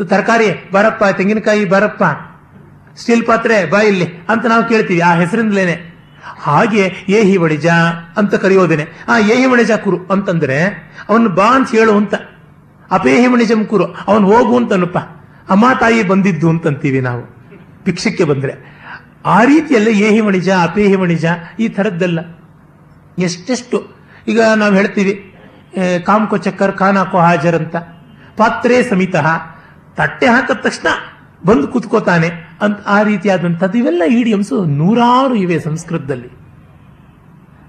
ತರಕಾರಿ, ಬರಪ್ಪ, ತೆಂಗಿನಕಾಯಿ ಬರಪ್ಪ, ಸ್ಟೀಲ್ ಪಾತ್ರೆ ಬಾ ಇಲ್ಲಿ ಅಂತ ನಾವು ಕೇಳ್ತೀವಿ. ಆ ಹೆಸರಿಂದಲೇನೆ ಹಾಗೆ ಏಹಿ ವಣಿಜ ಅಂತ ಕರೆಯೋದೇನೆ. ಆ ಏಹಿ ವಣಿಜ ಕುರು ಅಂತಂದ್ರೆ, ಅವನು ಬಾ ಅಂತ ಹೇಳು ಅಂತ. ಅಪೇಹಿ ವಣಿಜಂ ಕುರು, ಅವನು ಹೋಗು ಅಂತನಪ್ಪ ಅಮ್ಮ ತಾಯಿ ಬಂದಿದ್ದು ಅಂತಂತೀವಿ ನಾವು. ಭಿಕ್ಷಕ್ಕೆ ಬಂದ್ರೆ. ಆ ರೀತಿಯಲ್ಲಿ ಏಹಿ ವಣಿಜ ಅಪೇಹಿ ವಣಿಜ ಈ ಥರದ್ದಲ್ಲ. ಎಷ್ಟೆಷ್ಟು. ಈಗ ನಾವು ಹೇಳ್ತೀವಿ ಕಾಮ್ಕೋ ಚಕ್ಕರ್ ಖಾನಾಕೋ ಹಾಜರ್ ಅಂತ. ಪಾತ್ರೆ ಸಮಿತ. ತಟ್ಟೆ ಹಾಕಿದ ತಕ್ಷಣ ಬಂದು ಕುತ್ಕೋತಾನೆ ಅಂತ ಆ ರೀತಿಯಾದಂಥದ್ದು. ಇವೆಲ್ಲ ಇಡಿಯಮ್ಸ್ ನೂರಾರು ಇವೆ ಸಂಸ್ಕೃತದಲ್ಲಿ.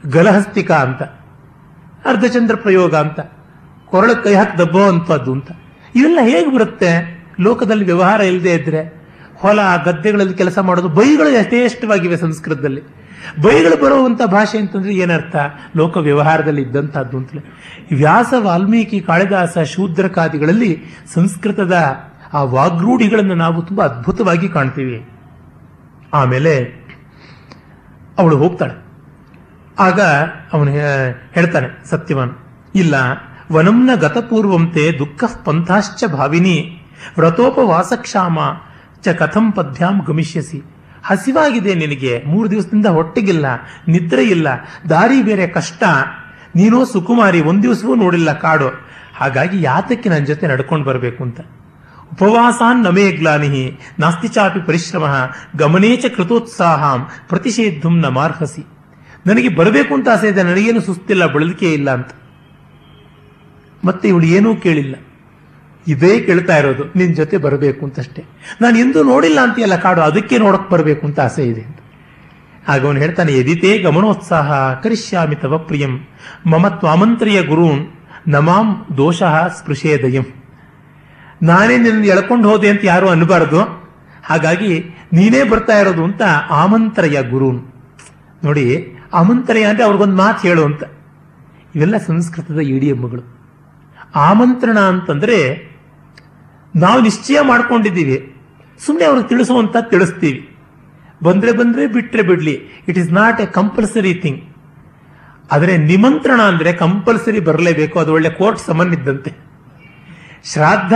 ಗಲಹಸ್ತಿಕ ಅಂತ, ಅರ್ಧಚಂದ್ರ ಪ್ರಯೋಗ ಅಂತ, ಕೊರಳ ಕೈ ಹಾಕಿ ದಬ್ಬೋ ಅಂತದ್ದು ಅಂತ. ಇವೆಲ್ಲ ಹೇಗೆ ಬರುತ್ತೆ? ಲೋಕದಲ್ಲಿ ವ್ಯವಹಾರ ಇಲ್ಲದೆ ಇದ್ರೆ, ಹೊಲ, ಗದ್ದೆಗಳಲ್ಲಿ ಕೆಲಸ ಮಾಡೋದು ಬೈಗಳು ಯಥೇಷ್ಟವಾಗಿವೆ ಸಂಸ್ಕೃತದಲ್ಲಿ. ಬೈಗಳು ಬರುವಂತ ಭಾಷೆ ಅಂತಂದ್ರೆ ಏನರ್ಥ? ಲೋಕ ವ್ಯವಹಾರದಲ್ಲಿ ಇದ್ದಂಥದ್ದು ಅಂತಲೇ. ವ್ಯಾಸ ವಾಲ್ಮೀಕಿ ಕಾಳಿದಾಸ ಶೂದ್ರಕಾದಿಗಳಲ್ಲಿ ಸಂಸ್ಕೃತದ ಆ ವಾಗ್ರೂಢಿಗಳನ್ನು ನಾವು ತುಂಬಾ ಅದ್ಭುತವಾಗಿ ಕಾಣ್ತೀವಿ. ಆಮೇಲೆ ಅವಳು ಹೋಗ್ತಾಳೆ. ಆಗ ಅವನು ಹೇಳ್ತಾನೆ ಸತ್ಯವಾನ್, ಇಲ್ಲ ವನಂನ ಗತಪೂರ್ವಂತೆ ದುಃಖ ಪಂಥಾಶ್ಚ ಭಾವಿನಿ, ವ್ರತೋಪವಾಸಕ್ಷಾಮ ಚ ಕಥಂ ಪದ್ಯಾಂ ಗಮಿಷ್ಯಸಿ. ಹಸಿವಾಗಿದೆ ನಿನಗೆ, ಮೂರು ದಿವಸದಿಂದ ಹೊಟ್ಟೆಗಿಲ್ಲ, ನಿದ್ರೆ ಇಲ್ಲ, ದಾರಿ ಬೇರೆ ಕಷ್ಟ, ನೀನೋ ಸುಕುಮಾರಿ, ಒಂದು ದಿವಸವೂ ನೋಡಿಲ್ಲ ಕಾಡು. ಹಾಗಾಗಿ ಯಾತಕ್ಕೆ ನನ್ನ ಜೊತೆ ನಡ್ಕೊಂಡು ಬರಬೇಕು ಅಂತ. ಉಪವಾಸಾನ್ ನಮೇ ಗ್ಲಾನಿ ನಾಸ್ತಿ ಚಾಪಿ ಪರಿಶ್ರಮ ಗಮನೇಚ ಕೃತೋತ್ಸಾಹಂ ಪ್ರತಿಷೇಧುಂ ನ ಮಾರ್ಹಸಿ. ನನಗೆ ಬರಬೇಕು ಅಂತ ಆಸೆ ಇದೆ, ನನಗೇನು ಸುಸ್ತಿಲ್ಲ, ಬಳಲಿಕೆ ಇಲ್ಲ ಅಂತ. ಮತ್ತೆ ಇವಳು ಏನೂ ಕೇಳಿಲ್ಲ. ಇದೇ ಕೇಳ್ತಾ ಇರೋದು, ನಿನ್ ಜೊತೆ ಬರಬೇಕು ಅಂತಷ್ಟೇ. ನಾನು ಎಂದೂ ನೋಡಿಲ್ಲ ಅಂತೀಯಲ್ಲ ಕಾಡು, ಅದಕ್ಕೆ ನೋಡಕ್ ಬರಬೇಕು ಅಂತ ಆಸೆ ಇದೆ ಅಂತ. ಆಗ ಅವನು ಹೇಳ್ತಾನೆ, ಎದಿತೇ ಗಮನೋತ್ಸಾಹ ಕರಿಷ್ಯಾಮಿ ತವ ಪ್ರಿಯಂ, ಮಮ ತ್ವಾಮಂತ್ರಿಯ ಗುರೂನ್ ನಮಾಂ ದೋಷ ಸ್ಪೃಶೇದಯಂ. ನಾನೇ ನಿನ್ನ ಎಳ್ಕೊಂಡು ಹೋದೆ ಅಂತ ಯಾರು ಅನ್ನಬಾರದು ಹಾಗಾಗಿ ನೀನೇ ಬರ್ತಾ ಇರೋದು ಅಂತ ಆಮಂತ್ರಯ ಗುರು. ನೋಡಿ, ಆಮಂತ್ರಯ ಅಂದ್ರೆ ಅವ್ರಿಗೊಂದು ಮಾತು ಹೇಳು ಅಂತ. ಇವೆಲ್ಲ ಸಂಸ್ಕೃತದ ಇಡಿಯಮ್ಮಗಳು ಆಮಂತ್ರಣ ಅಂತಂದ್ರೆ ನಾವು ನಿಶ್ಚಯ ಮಾಡ್ಕೊಂಡಿದ್ದೀವಿ. ಸುಮ್ಮನೆ ಅವ್ರಿಗೆ ತಿಳಿಸುವಂತ ತಿಳಿಸ್ತೀವಿ. ಬಂದ್ರೆ ಬಂದ್ರೆ ಬಿಟ್ರೆ ಬಿಡ್ಲಿ. It is not a compulsory thing ಆದರೆ ನಿಮಂತ್ರಣ ಅಂದ್ರೆ ಕಂಪಲ್ಸರಿ ಬರಲೇಬೇಕು. ಅದು ಒಳ್ಳೆ ಕೋರ್ಟ್ ಸಮನ್ ಇದ್ದಂತೆ ಶ್ರಾದ್ದ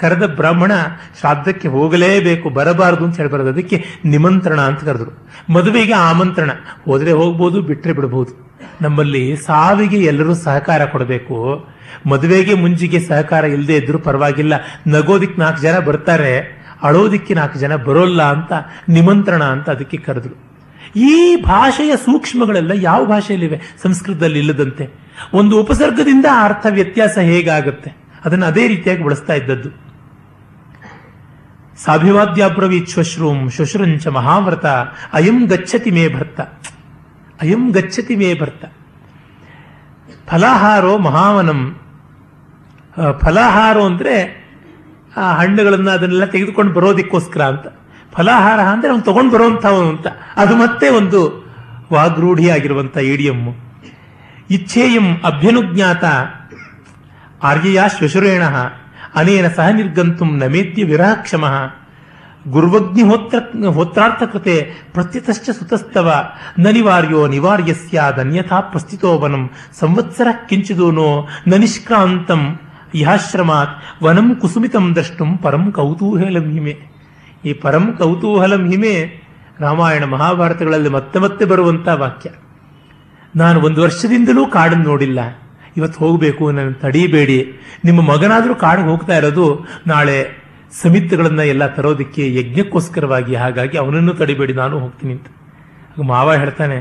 ಕರೆದ ಬ್ರಾಹ್ಮಣ ಶ್ರಾದ್ದಕ್ಕೆ ಹೋಗಲೇಬೇಕು, ಬರಬಾರದು ಅಂತ ಹೇಳ್ಬಾರದು ಅದಕ್ಕೆ ನಿಮಂತ್ರಣ ಅಂತ ಕರೆದ್ರು. ಮದುವೆಗೆ ಆಮಂತ್ರಣ, ಹೋದರೆ ಹೋಗ್ಬೋದು ಬಿಟ್ಟರೆ ಬಿಡಬಹುದು ನಮ್ಮಲ್ಲಿ ಸಾವಿಗೆ ಎಲ್ಲರೂ ಸಹಕಾರ ಕೊಡಬೇಕು. ಮದುವೆಗೆ ಮುಂಜಿಗೆ ಸಹಕಾರ ಇಲ್ಲದೆ ಇದ್ರೂ ಪರವಾಗಿಲ್ಲ. ನಗೋದಿಕ್ ನಾಲ್ಕು ಜನ ಬರ್ತಾರೆ, ಅಳೋದಿಕ್ಕೆ ನಾಲ್ಕು ಜನ ಬರೋಲ್ಲ ಅಂತ ನಿಮಂತ್ರಣ ಅಂತ ಅದಕ್ಕೆ ಕರೆದ್ರು. ಈ ಭಾಷೆಯ ಸೂಕ್ಷ್ಮಗಳೆಲ್ಲ ಯಾವ ಭಾಷೆಯಲ್ಲಿವೆ? ಸಂಸ್ಕೃತದಲ್ಲಿ ಇಲ್ಲದಂತೆ. ಒಂದು ಉಪಸರ್ಗದಿಂದ ಅರ್ಥ ವ್ಯತ್ಯಾಸ ಹೇಗಾಗುತ್ತೆ? ಅದನ್ನು ಅದೇ ರೀತಿಯಾಗಿ ಬಳಸ್ತಾ ಇದ್ದದ್ದು. ಸಾಭಿವಾದ್ಯಾಬ್ರವೀತ್ ಶ್ವಶ್ರೂಂ ಶ್ವಶ್ರಂಚ ಮಹಾವ್ರತ, ಅಯಂ ಗಚ್ಚತಿ ಮೇ ಭರ್ತ. ಅಯಂ ಗಚ್ಚತಿ ಮೇ ಭರ್ತ. ಫಲಾಹಾರೋ ಮಹಾವನಂ. ಫಲಾಹಾರೋ ಅಂದ್ರೆ, ಆ ಹಣ್ಣುಗಳನ್ನ ಅದನ್ನೆಲ್ಲ ತೆಗೆದುಕೊಂಡು ಬರೋದಿಕ್ಕೋಸ್ಕರ ಅಂತ. ಫಲಾಹಾರ ಅಂದ್ರೆ ಅವ್ನು ತಗೊಂಡು ಬರುವಂಥವನು ಅಂತ. ಅದು ಮತ್ತೆ ಒಂದು ವಾಗ್ರೂಢಿಯಾಗಿರುವಂತ ಇಡಿಯಮ್ಮು. ಇಚ್ಛೇಯಂ ಅಭ್ಯನುಜ್ಞಾತ. ಆರ್ಯಯಾ ಶ್ವಶುರೇಣ ಅನೇನ ಸಹ ನಿರ್ಗಂತು ನಮೇದ್ಯ ವಿರಹಕ್ಷಮ. ಗುರ್ವಗ್ನಿಹೋತ್ರ ಹೋತ್ರಾರ್ಥ ಕೃತೆ ಪ್ರಸ್ಥಿತಶ್ಚ ಸುತಸ್ತವ. ನ ನಿವಾರ್ಯೋ ಸ್ಯಾದನ್ಯಥಾ ಪ್ರಸ್ಥಿತೋ ವನಂ ಸಂವತ್ಸರ ಕಿಂಚಿದೂನೋ ನ ನಿಷ್ಕ್ರಾಂತಂ ಇಹಾಶ್ರಮಾತ್ ವನಂ ಕುಸುಮಿತಂ ದ್ರಷ್ಟುಂ ಪರಂ ಕೌತೂಹಲಂ ಹಿಮೆ. ಈ ಪರಂ ಕೌತೂಹಲಂ ಹಿಮೆ ರಾಮಾಯಣ ಮಹಾಭಾರತಗಳಲ್ಲಿ ಮತ್ತೆ ಮತ್ತೆ ಬರುವಂತಹ ವಾಕ್ಯ. ನಾನು ಒಂದು ವರ್ಷದಿಂದಲೂ ಕಾಡನ್ನು ನೋಡಿಲ್ಲ. ಇವತ್ತು ಹೋಗಬೇಕು ನನ್ನ ತಡೀಬೇಡಿ. ನಿಮ್ಮ ಮಗನಾದರೂ ಕಾಡಿಗೆ ಹೋಗ್ತಾ ಇರೋದು ನಾಳೆ ಸಮಿತಿಗಳನ್ನ ಎಲ್ಲ ತರೋದಕ್ಕೆ ಯಜ್ಞಕ್ಕೋಸ್ಕರವಾಗಿ ಹಾಗಾಗಿ ಅವನನ್ನು ತಡಿಬೇಡಿ ನಾನು ಹೋಗ್ತೀನಿ ಅಂತ. ಮಾವ ಹೇಳ್ತಾನೆ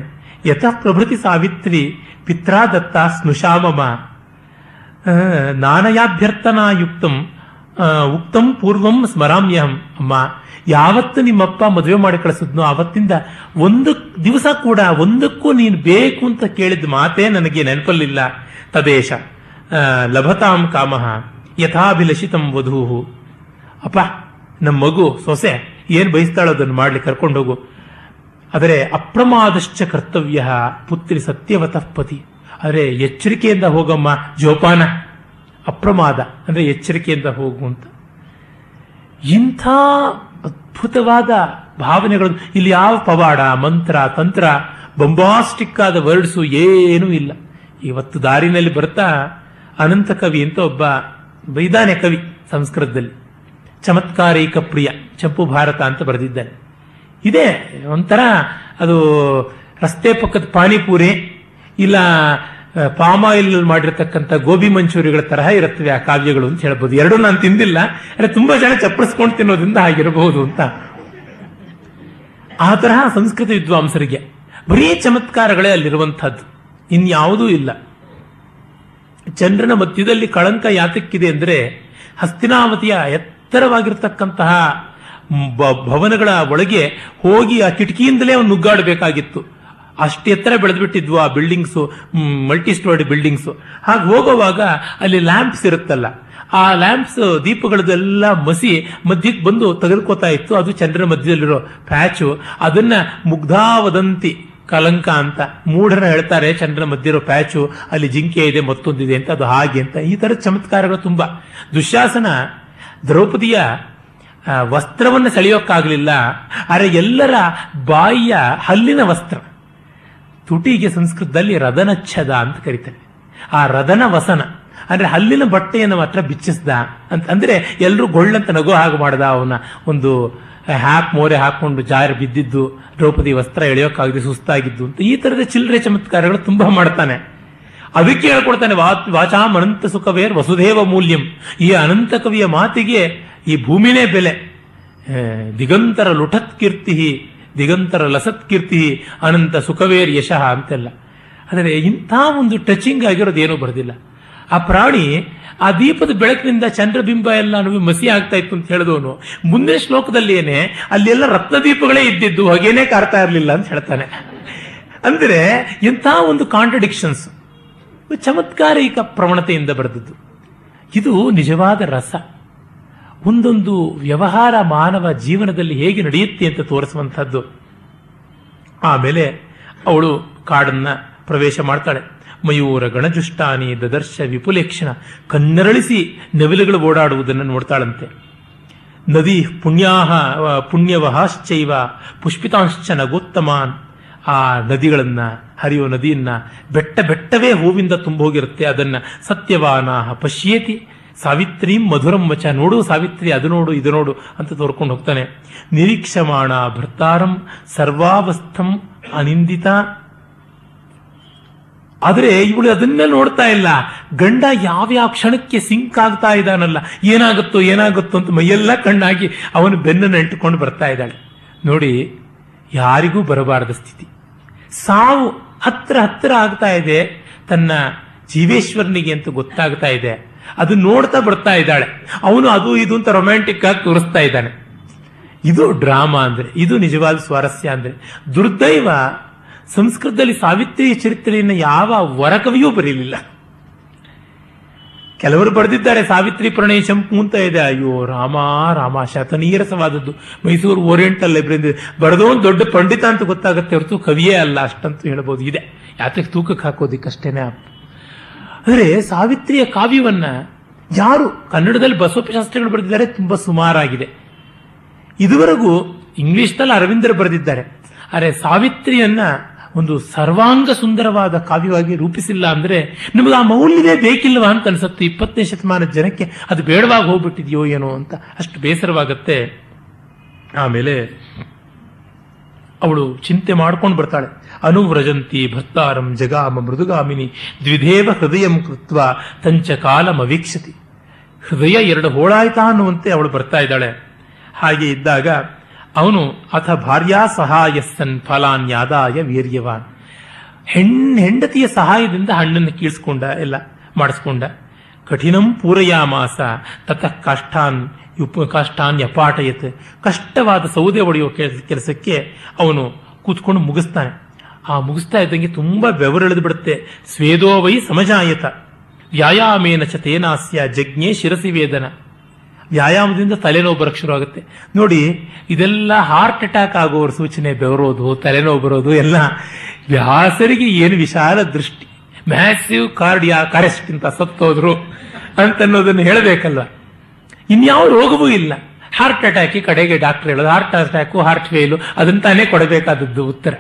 ಯಥ ಪ್ರಭೃತಿ ಸಾವಿತ್ರಿ ಪಿತ್ರಾ ದತ್ತ ಸ್ನುಷಾಮಮ ಆ, ನಾನಯಾಭ್ಯರ್ಥನಾಯುಕ್ತಂ ಆ, ಉಕ್ತಂ ಪೂರ್ವಂ ಸ್ಮರಾಮ್ಯಹಂ ಅಮ್ಮ. ಯಾವತ್ತು ನಿಮ್ಮಪ್ಪ ಮದುವೆ ಮಾಡಿ ಕಳಿಸಿದ್ನೋ ಅವತ್ತಿಂದ ಒಂದು ದಿವಸ ಕೂಡ ಒಂದಕ್ಕೂ ನೀನು ಬೇಕು ಅಂತ ಕೇಳಿದ ಮಾತೇ ನನಗೆ ನೆನಪಲ್ಲಿಲ್ಲ. ತದೇಶ ಲಭತಾಂ ಕಾಮಃ, ಯಥಾಭಿಲಷಿತಂ ವಧೂಹು. ಅಪ್ಪ ನಮ್ಮ ಮಗು ಸೊಸೆ ಏನು ಬಯಸ್ತಾಳೋ ಅದನ್ನು ಮಾಡ್ಲಿ ಹೋಗು. ಆದರೆ ಅಪ್ರಮಾದಶ್ಚ ಕರ್ತವ್ಯ ಪುತ್ರಿ ಸತ್ಯವತಃ ಪತಿ. ಆದರೆ ಎಚ್ಚರಿಕೆಯಿಂದ ಹೋಗಮ್ಮ, ಜೋಪಾನ. ಅಪ್ರಮಾದ ಅಂದ್ರೆ ಎಚ್ಚರಿಕೆಯಿಂದ ಹೋಗು ಅಂತ. ಇಂಥ ಅದ್ಭುತವಾದ ಭಾವನೆಗಳು. ಇಲ್ಲಿ ಯಾವ ಪವಾಡ, ಮಂತ್ರ, ತಂತ್ರ ಬೊಂಬಾಸ್ಟಿಕ್ ಆದ ವರ್ಡ್ಸು ಏನೂ ಇಲ್ಲ. ಇವತ್ತು ದಾರಿನಲ್ಲಿ ಬರ್ತಾ ಅನಂತ ಕವಿ ಅಂತ ಒಬ್ಬ ಬೈದಾನೆ ಕವಿ ಸಂಸ್ಕೃತದಲ್ಲಿ. ಚಮತ್ಕಾರಿಕ ಪ್ರಿಯ, ಚಂಪು ಭಾರತ ಅಂತ ಬರೆದಿದ್ದಾನೆ. ಇದೆ ಒಂಥರ ಅದು ರಸ್ತೆ ಪಕ್ಕದ ಪಾನಿಪುರಿ, ಇಲ್ಲ ಪಾಮ್ ಆಯಿಲ್ ಮಾಡಿರ್ತಕ್ಕಂಥ ಗೋಬಿ ಮಂಚೂರಿಗಳ ತರಹ ಇರುತ್ತವೆ ಆ ಕಾವ್ಯಗಳು ಅಂತ ಹೇಳ್ಬೋದು. ಎರಡೂ ನಾನು ತಿಂದಿಲ್ಲ ಅಂದ್ರೆ ತುಂಬಾ ಜನ ಚಪ್ಪಡಿಸ್ಕೊಂಡು ತಿನ್ನೋದ್ರಿಂದ ಆಗಿರಬಹುದು ಅಂತ. ಆ ತರಹ ಸಂಸ್ಕೃತ ವಿದ್ವಾಂಸರಿಗೆ ಬರೀ ಚಮತ್ಕಾರಗಳೇ ಅಲ್ಲಿರುವಂತಹದ್ದು ಇನ್ಯಾವುದೂ ಇಲ್ಲ. ಚಂದ್ರನ ಮಧ್ಯದಲ್ಲಿ ಕಳಂಕ ಯಾತಕ್ಕಿದೆ ಅಂದ್ರೆ ಹಸ್ತಿನಾವತಿಯ ಎತ್ತರವಾಗಿರ್ತಕ್ಕಂತಹ ಭವನಗಳ ಒಳಗೆ ಹೋಗಿ ಆ ಕಿಟಕಿಯಿಂದಲೇ ಅವನು ನುಗ್ಗಾಡಬೇಕಾಗಿತ್ತು. ಅಷ್ಟು ಎತ್ತರ ಬೆಳೆದ್ಬಿಟ್ಟಿದ್ವು ಆ ಬಿಲ್ಡಿಂಗ್ಸು ಮಲ್ಟಿ ಸ್ಟೋರ್ಡ್ ಬಿಲ್ಡಿಂಗ್ಸು ಹಾಗೆ ಹೋಗುವಾಗ ಅಲ್ಲಿ ಲ್ಯಾಂಪ್ಸ್ ಇರುತ್ತಲ್ಲ, ಆ ಲ್ಯಾಂಪ್ಸ್ ದೀಪಗಳದೆಲ್ಲ ಮಸಿ ಮಧ್ಯಕ್ಕೆ ಬಂದು ತೆಗೆದುಕೋತಾ ಇತ್ತು. ಅದು ಚಂದ್ರನ ಮಧ್ಯದಲ್ಲಿರೋ ಪ್ಯಾಚು ಅದನ್ನ ಮುಗ್ಧಾವದಂತಿ, ಕಲಂಕ ಅಂತ ಮೂಢರ ಹೇಳ್ತಾರೆ ಚಂದ್ರನ ಮಧ್ಯರೋ ಪ್ಯಾಚು ಅಲ್ಲಿ ಜಿಂಕೆ ಇದೆ, ಮತ್ತೊಂದಿದೆ ಅಂತ, ಅದು ಹಾಗೆ ಅಂತ. ಈ ತರ ಚಮತ್ಕಾರಗಳು ತುಂಬಾ. ದುಶ್ಯಾಸನ ದ್ರೌಪದಿಯ ವಸ್ತ್ರವನ್ನು ಸೆಳೆಯೋಕ್ಕಾಗಲಿಲ್ಲ. ಆದರೆ ಎಲ್ಲರ ಬಾಯಿಯ ಹಲ್ಲಿನ ವಸ್ತ್ರ. ತುಟಿಗೆ ಸಂಸ್ಕೃತದಲ್ಲಿ ರದನಚ್ಛದ ಅಂತ ಕರೀತಾರೆ ಆ ರದನ ವಸನ, ಅಂದ್ರೆ ಹಲ್ಲಿನ ಬಟ್ಟೆಯನ್ನು ಮಾತ್ರ ಬಿಚ್ಚಿಸ್ದ ಅಂತ. ಅಂದ್ರೆ ಎಲ್ಲರೂ ಗೊಳ್ಳಂತ ನಗು ಹಾಗೆ ಮಾಡ್ದ ಅವನ ಒಂದು ಹ್ಯಾಪ್, ಮೋರೆ ಹಾಕೊಂಡು ಜಾರಿ ಬಿದ್ದಿದ್ದು, ದ್ರೌಪದಿ ವಸ್ತ್ರ ಎಳೆಯೋಕ್ಕಾಗದೆ ಸುಸ್ತಾಗಿದ್ದು ಅಂತ. ಈ ತರದ ಚಿಲ್ಲರೆ ಚಮತ್ಕಾರಗಳು ತುಂಬಾ ಮಾಡ್ತಾನೆ. ಅದಕ್ಕೆ ಹೇಳ್ಕೊಡ್ತಾನೆ ವಾಚಾ ಅನಂತ ಸುಖವೇರ್ ವಸುದೇವ ಮೂಲ್ಯಂ. ಈ ಅನಂತ ಕವಿಯ ಮಾತಿಗೆ ಈ ಭೂಮಿನೇ ಬೆಲೆ. ದಿಗಂತರ ಲುಠತ್ ಕೀರ್ತಿ ದಿಗಂತರ ಲಸತ್ ಕೀರ್ತಿ ಅನಂತ ಸುಖವೇರ್ ಯಶಃ ಅಂತೆಲ್ಲ. ಆದರೆ ಇಂಥ ಒಂದು ಟಚಿಂಗ್ ಆಗಿರೋದು ಏನೂ ಬರೆದಿಲ್ಲ. ಆ ಪ್ರಾಣಿ ಆ ದೀಪದ ಬೆಳಕಿನಿಂದ ಚಂದ್ರಬಿಂಬ ಎಲ್ಲ ನಮಗೆ ಮಸಿ ಆಗ್ತಾ ಇತ್ತು ಅಂತ ಹೇಳಿದವನು. ಮುಂದಿನ ಶ್ಲೋಕದಲ್ಲಿ ಏನೇ, ಅಲ್ಲೆಲ್ಲ ರತ್ನದೀಪಗಳೇ ಇದ್ದಿದ್ದು ಹಾಗೇನೇ ಕಾರ್ತಾ ಇರಲಿಲ್ಲ ಅಂತ ಹೇಳ್ತಾನೆ. ಅಂದರೆ ಇಂಥ ಒಂದು ಕಾಂಟ್ರಡಿಕ್ಷನ್ಸ್ ಚಮತ್ಕಾರಿಕ ಪ್ರವಣತೆಯಿಂದ ಬರೆದದ್ದು. ಇದು ನಿಜವಾದ ರಸ. ಒಂದೊಂದು ವ್ಯವಹಾರ ಮಾನವ ಜೀವನದಲ್ಲಿ ಹೇಗೆ ನಡೆಯುತ್ತೆ ಅಂತ ತೋರಿಸುವಂಥದ್ದು. ಆಮೇಲೆ ಅವಳು ಕಾಡನ್ನ ಪ್ರವೇಶ ಮಾಡ್ತಾಳೆ. ಮಯೂರ ಗಣಜುಷ್ಟಾನಿ ದದರ್ಶ ವಿಪುಲೇಕ್ಷಣ ಕನ್ನರಳಿಸಿ ನವಿಲುಗಳು ಓಡಾಡುವುದನ್ನು ನೋಡ್ತಾಳಂತೆ. ನದಿ ಪುಣ್ಯಾಹ ಪುಣ್ಯವಹಾಶ್ಚೈವ ಪುಷ್ಪಿತಾಂಶ್ಚ ನಗೋತ್ತಮಾನ್. ಆ ನದಿಗಳನ್ನ ಹರಿಯುವ ನದಿಯನ್ನ ಬೆಟ್ಟ ಬೆಟ್ಟವೇ ಹೂವಿಂದ ತುಂಬೋಗಿರುತ್ತೆ. ಅದನ್ನ ಸತ್ಯವಾನ ಪಶ್ಯೇತಿ. ಸಾವಿತ್ರಿ ಮಧುರಂ ವಚ. ನೋಡು ಸಾವಿತ್ರಿ, ಅದು ನೋಡು, ಇದು ನೋಡು ಅಂತ ತೋರ್ಕೊಂಡು ಹೋಗ್ತಾನೆ. ನಿರೀಕ್ಷಮಾಣ ಭರ್ತಾರಂ ಸರ್ವಾವಸ್ಥಂ ಅನಿಂದಿತ. ಆದರೆ ಇವಳು ಅದನ್ನೇ ನೋಡ್ತಾ ಇಲ್ಲ. ಗಂಡ ಯಾವ್ಯಾವ ಕ್ಷಣಕ್ಕೆ ಸಿಂಕ್ ಆಗ್ತಾ ಇದ್ದಾನಲ್ಲ. ಏನಾಗುತ್ತೋ ಏನಾಗುತ್ತೋ ಅಂತ ಮೈಯೆಲ್ಲ ಕಣ್ಣಾಗಿ ಅವನು ಬೆನ್ನನ್ನು ಎಂಟುಕೊಂಡು ಬರ್ತಾ ಇದ್ದಾಳೆ. ನೋಡಿ, ಯಾರಿಗೂ ಬರಬಾರದ ಸ್ಥಿತಿ. ಸಾವು ಹತ್ರ ಹತ್ರ ಆಗ್ತಾ ಇದೆ. ತನ್ನ ಜೀವೇಶ್ವರನಿಗೆ ಅಂತ ಗೊತ್ತಾಗ್ತಾ ಇದೆ. ಅದು ನೋಡ್ತಾ ಬರ್ತಾ ಇದ್ದಾಳೆ. ಅವನು ಅದು ಇದು ಅಂತ ರೊಮ್ಯಾಂಟಿಕ್ ಆಗಿ ತೋರಿಸ್ತಾ ಇದ್ದಾನೆ. ಇದು ಡ್ರಾಮಾ ಅಂದ್ರೆ, ಇದು ನಿಜವಾದ ಸ್ವಾರಸ್ಯ ಅಂದ್ರೆ. ದುರ್ದೈವ ಸಂಸ್ಕೃತದಲ್ಲಿ ಸಾವಿತ್ರಿ ಚರಿತ್ರೆಯನ್ನು ಯಾವ ವರಕವಿಯೂ ಬರೀಲಿಲ್ಲ. ಕೆಲವರು ಬರೆದಿದ್ದಾರೆ, ಸಾವಿತ್ರಿ ಪ್ರಣಯ ಶಂಪು ಅಂತ ಇದೆ. ಅಯ್ಯೋ, ರಾಮ ರಾಮ ಶತನೀರಸವಾದದ್ದು ಮೈಸೂರು ಓರಿಯೆಂಟಲ್ ಲೈಬ್ರರಿ ಬರೆದೋನ್ ದೊಡ್ಡ ಪಂಡಿತ ಅಂತ ಗೊತ್ತಾಗುತ್ತೆ ಹೊರತು ಕವಿಯೇ ಅಲ್ಲ, ಅಷ್ಟಂತೂ ಹೇಳ್ಬೋದು. ಇದೆ. ಯಾತಕ್ಕೆ ತೂಕಕ್ಕೆ ಹಾಕೋದಿಕ್ಕಷ್ಟೇನೆ. ಆದರೆ ಸಾವಿತ್ರಿಯ ಕಾವ್ಯವನ್ನ ಯಾರು ಕನ್ನಡದಲ್ಲಿ ಬಸವಶಾಸ್ತ್ರಿಗಳು ಬರೆದಿದ್ದಾರೆ ತುಂಬಾ ಸುಮಾರಾಗಿದೆ. ಇದುವರೆಗೂ ಇಂಗ್ಲಿಷ್ನಲ್ಲಿ ಅರವಿಂದರು ಬರೆದಿದ್ದಾರೆ. ಅರೆ, ಸಾವಿತ್ರಿಯನ್ನ ಒಂದು ಸರ್ವಾಂಗ ಸುಂದರವಾದ ಕಾವ್ಯವಾಗಿ ರೂಪಿಸಿಲ್ಲ ಅಂದ್ರೆ ನಿಮಗೆ ಆ ಮೌಲ್ಯವೇ ಬೇಕಿಲ್ಲವಾ ಅಂತ ಅನ್ಸುತ್ತೆ. ಇಪ್ಪತ್ತನೇ ಶತಮಾನದ ಜನಕ್ಕೆ ಅದು ಬೇಡವಾಗಿ ಹೋಗ್ಬಿಟ್ಟಿದೆಯೋ ಏನೋ ಅಂತ. ಅಷ್ಟು ಬೇಸರವಾಗತ್ತೆ. ಆಮೇಲೆ ಅವಳು ಚಿಂತೆ ಮಾಡ್ಕೊಂಡು ಬರ್ತಾಳೆ. ಅನುವ್ರಜಂತಿ ಭರ್ತಾರಂ ಜಗಾಮ ಮೃದುಗಾಮಿನಿ ದ್ವಿಧೇವ ಹೃದಯಂ ಕೃತ್ವ ತಂಚ ಕಾಲಮ ವೀಕ್ಷತಿ. ಹೃದಯ ಎರಡು ಹೋಳಾಯ್ತಾ ಅನ್ನುವಂತೆ ಅವಳು ಬರ್ತಾ ಇದ್ದಾಳೆ. ಹಾಗೆ ಇದ್ದಾಗ ಅವನು ಅಥ ಭಾರ್ಯಾ ಫಲಾನ್ ಫಲಾನ್ಯಾದಾಯ ವೀರ್ಯವಾನ್. ಹೆಣ್ಣು ಹೆಂಡತಿಯ ಸಹಾಯದಿಂದ ಹಣ್ಣನ್ನು ಕೀಳ್ಸ್ಕೊಂಡ, ಎಲ್ಲ ಮಾಡಿಸ್ಕೊಂಡ. ಕಠಿಣಂ ಪೂರಯಾಮಾಸ ತತಃ ಕಾಷ್ಠಾನ್ ಉಪ ಕಷ್ಟಾನ್ ಯಪಾಟಯತ್ ಕಷ್ಟವಾದ ಸೌದೆ ಒಡೆಯುವ ಕೆಲಸಕ್ಕೆ ಅವನು ಕೂತ್ಕೊಂಡು ಮುಗಿಸ್ತಾನೆ. ಆ ಮುಗಿಸ್ತಾ ಇದ್ದಂಗೆ ತುಂಬಾ ಬೆವರು ಬಿಡುತ್ತೆ. ಸ್ವೇದೋವೈ ಸಮಜಾಯತ. ವ್ಯಾಯಾಮೇನ ಚ ತೇನಾಸ್ಯ ಜಜ್ಞೆ ಶಿರಸಿ ವೇದನ. ವ್ಯಾಯಾಮದಿಂದ ತಲೆನೋವು ಬರಕ್ಕೆ ಶುರು ಆಗುತ್ತೆ ನೋಡಿ, ಇದೆಲ್ಲ ಹಾರ್ಟ್ ಅಟ್ಯಾಕ್ ಆಗುವವರ ಸೂಚನೆ ಬೆವರೋದು, ತಲೆನೋವು ಬರೋದು, ಎಲ್ಲ ವ್ಯಾಸರಿಗೆ ಏನು ವಿಶಾಲ ದೃಷ್ಟಿ. ಮ್ಯಾಸಿವ್ ಕಾರ್ಡಿಯಾ ಕರೆಸ್ಟ್ ಅಂತ ಸತ್ತೋದ್ರು ಅಂತನ್ನೋದನ್ನು ಇನ್ಯಾವ ರೋಗವೂ ಇಲ್ಲ. ಹಾರ್ಟ್ ಅಟ್ಯಾಕ್ ಕಡೆಗೆ ಡಾಕ್ಟರ್ ಹೇಳೋದು ಹಾರ್ಟ್ ಅಟ್ಯಾಕು ಹಾರ್ಟ್ ಫೇಲು ಅದನ್ನ ತಾನೇ ಕೊಡಬೇಕಾದದ್ದು ಉತ್ತರ.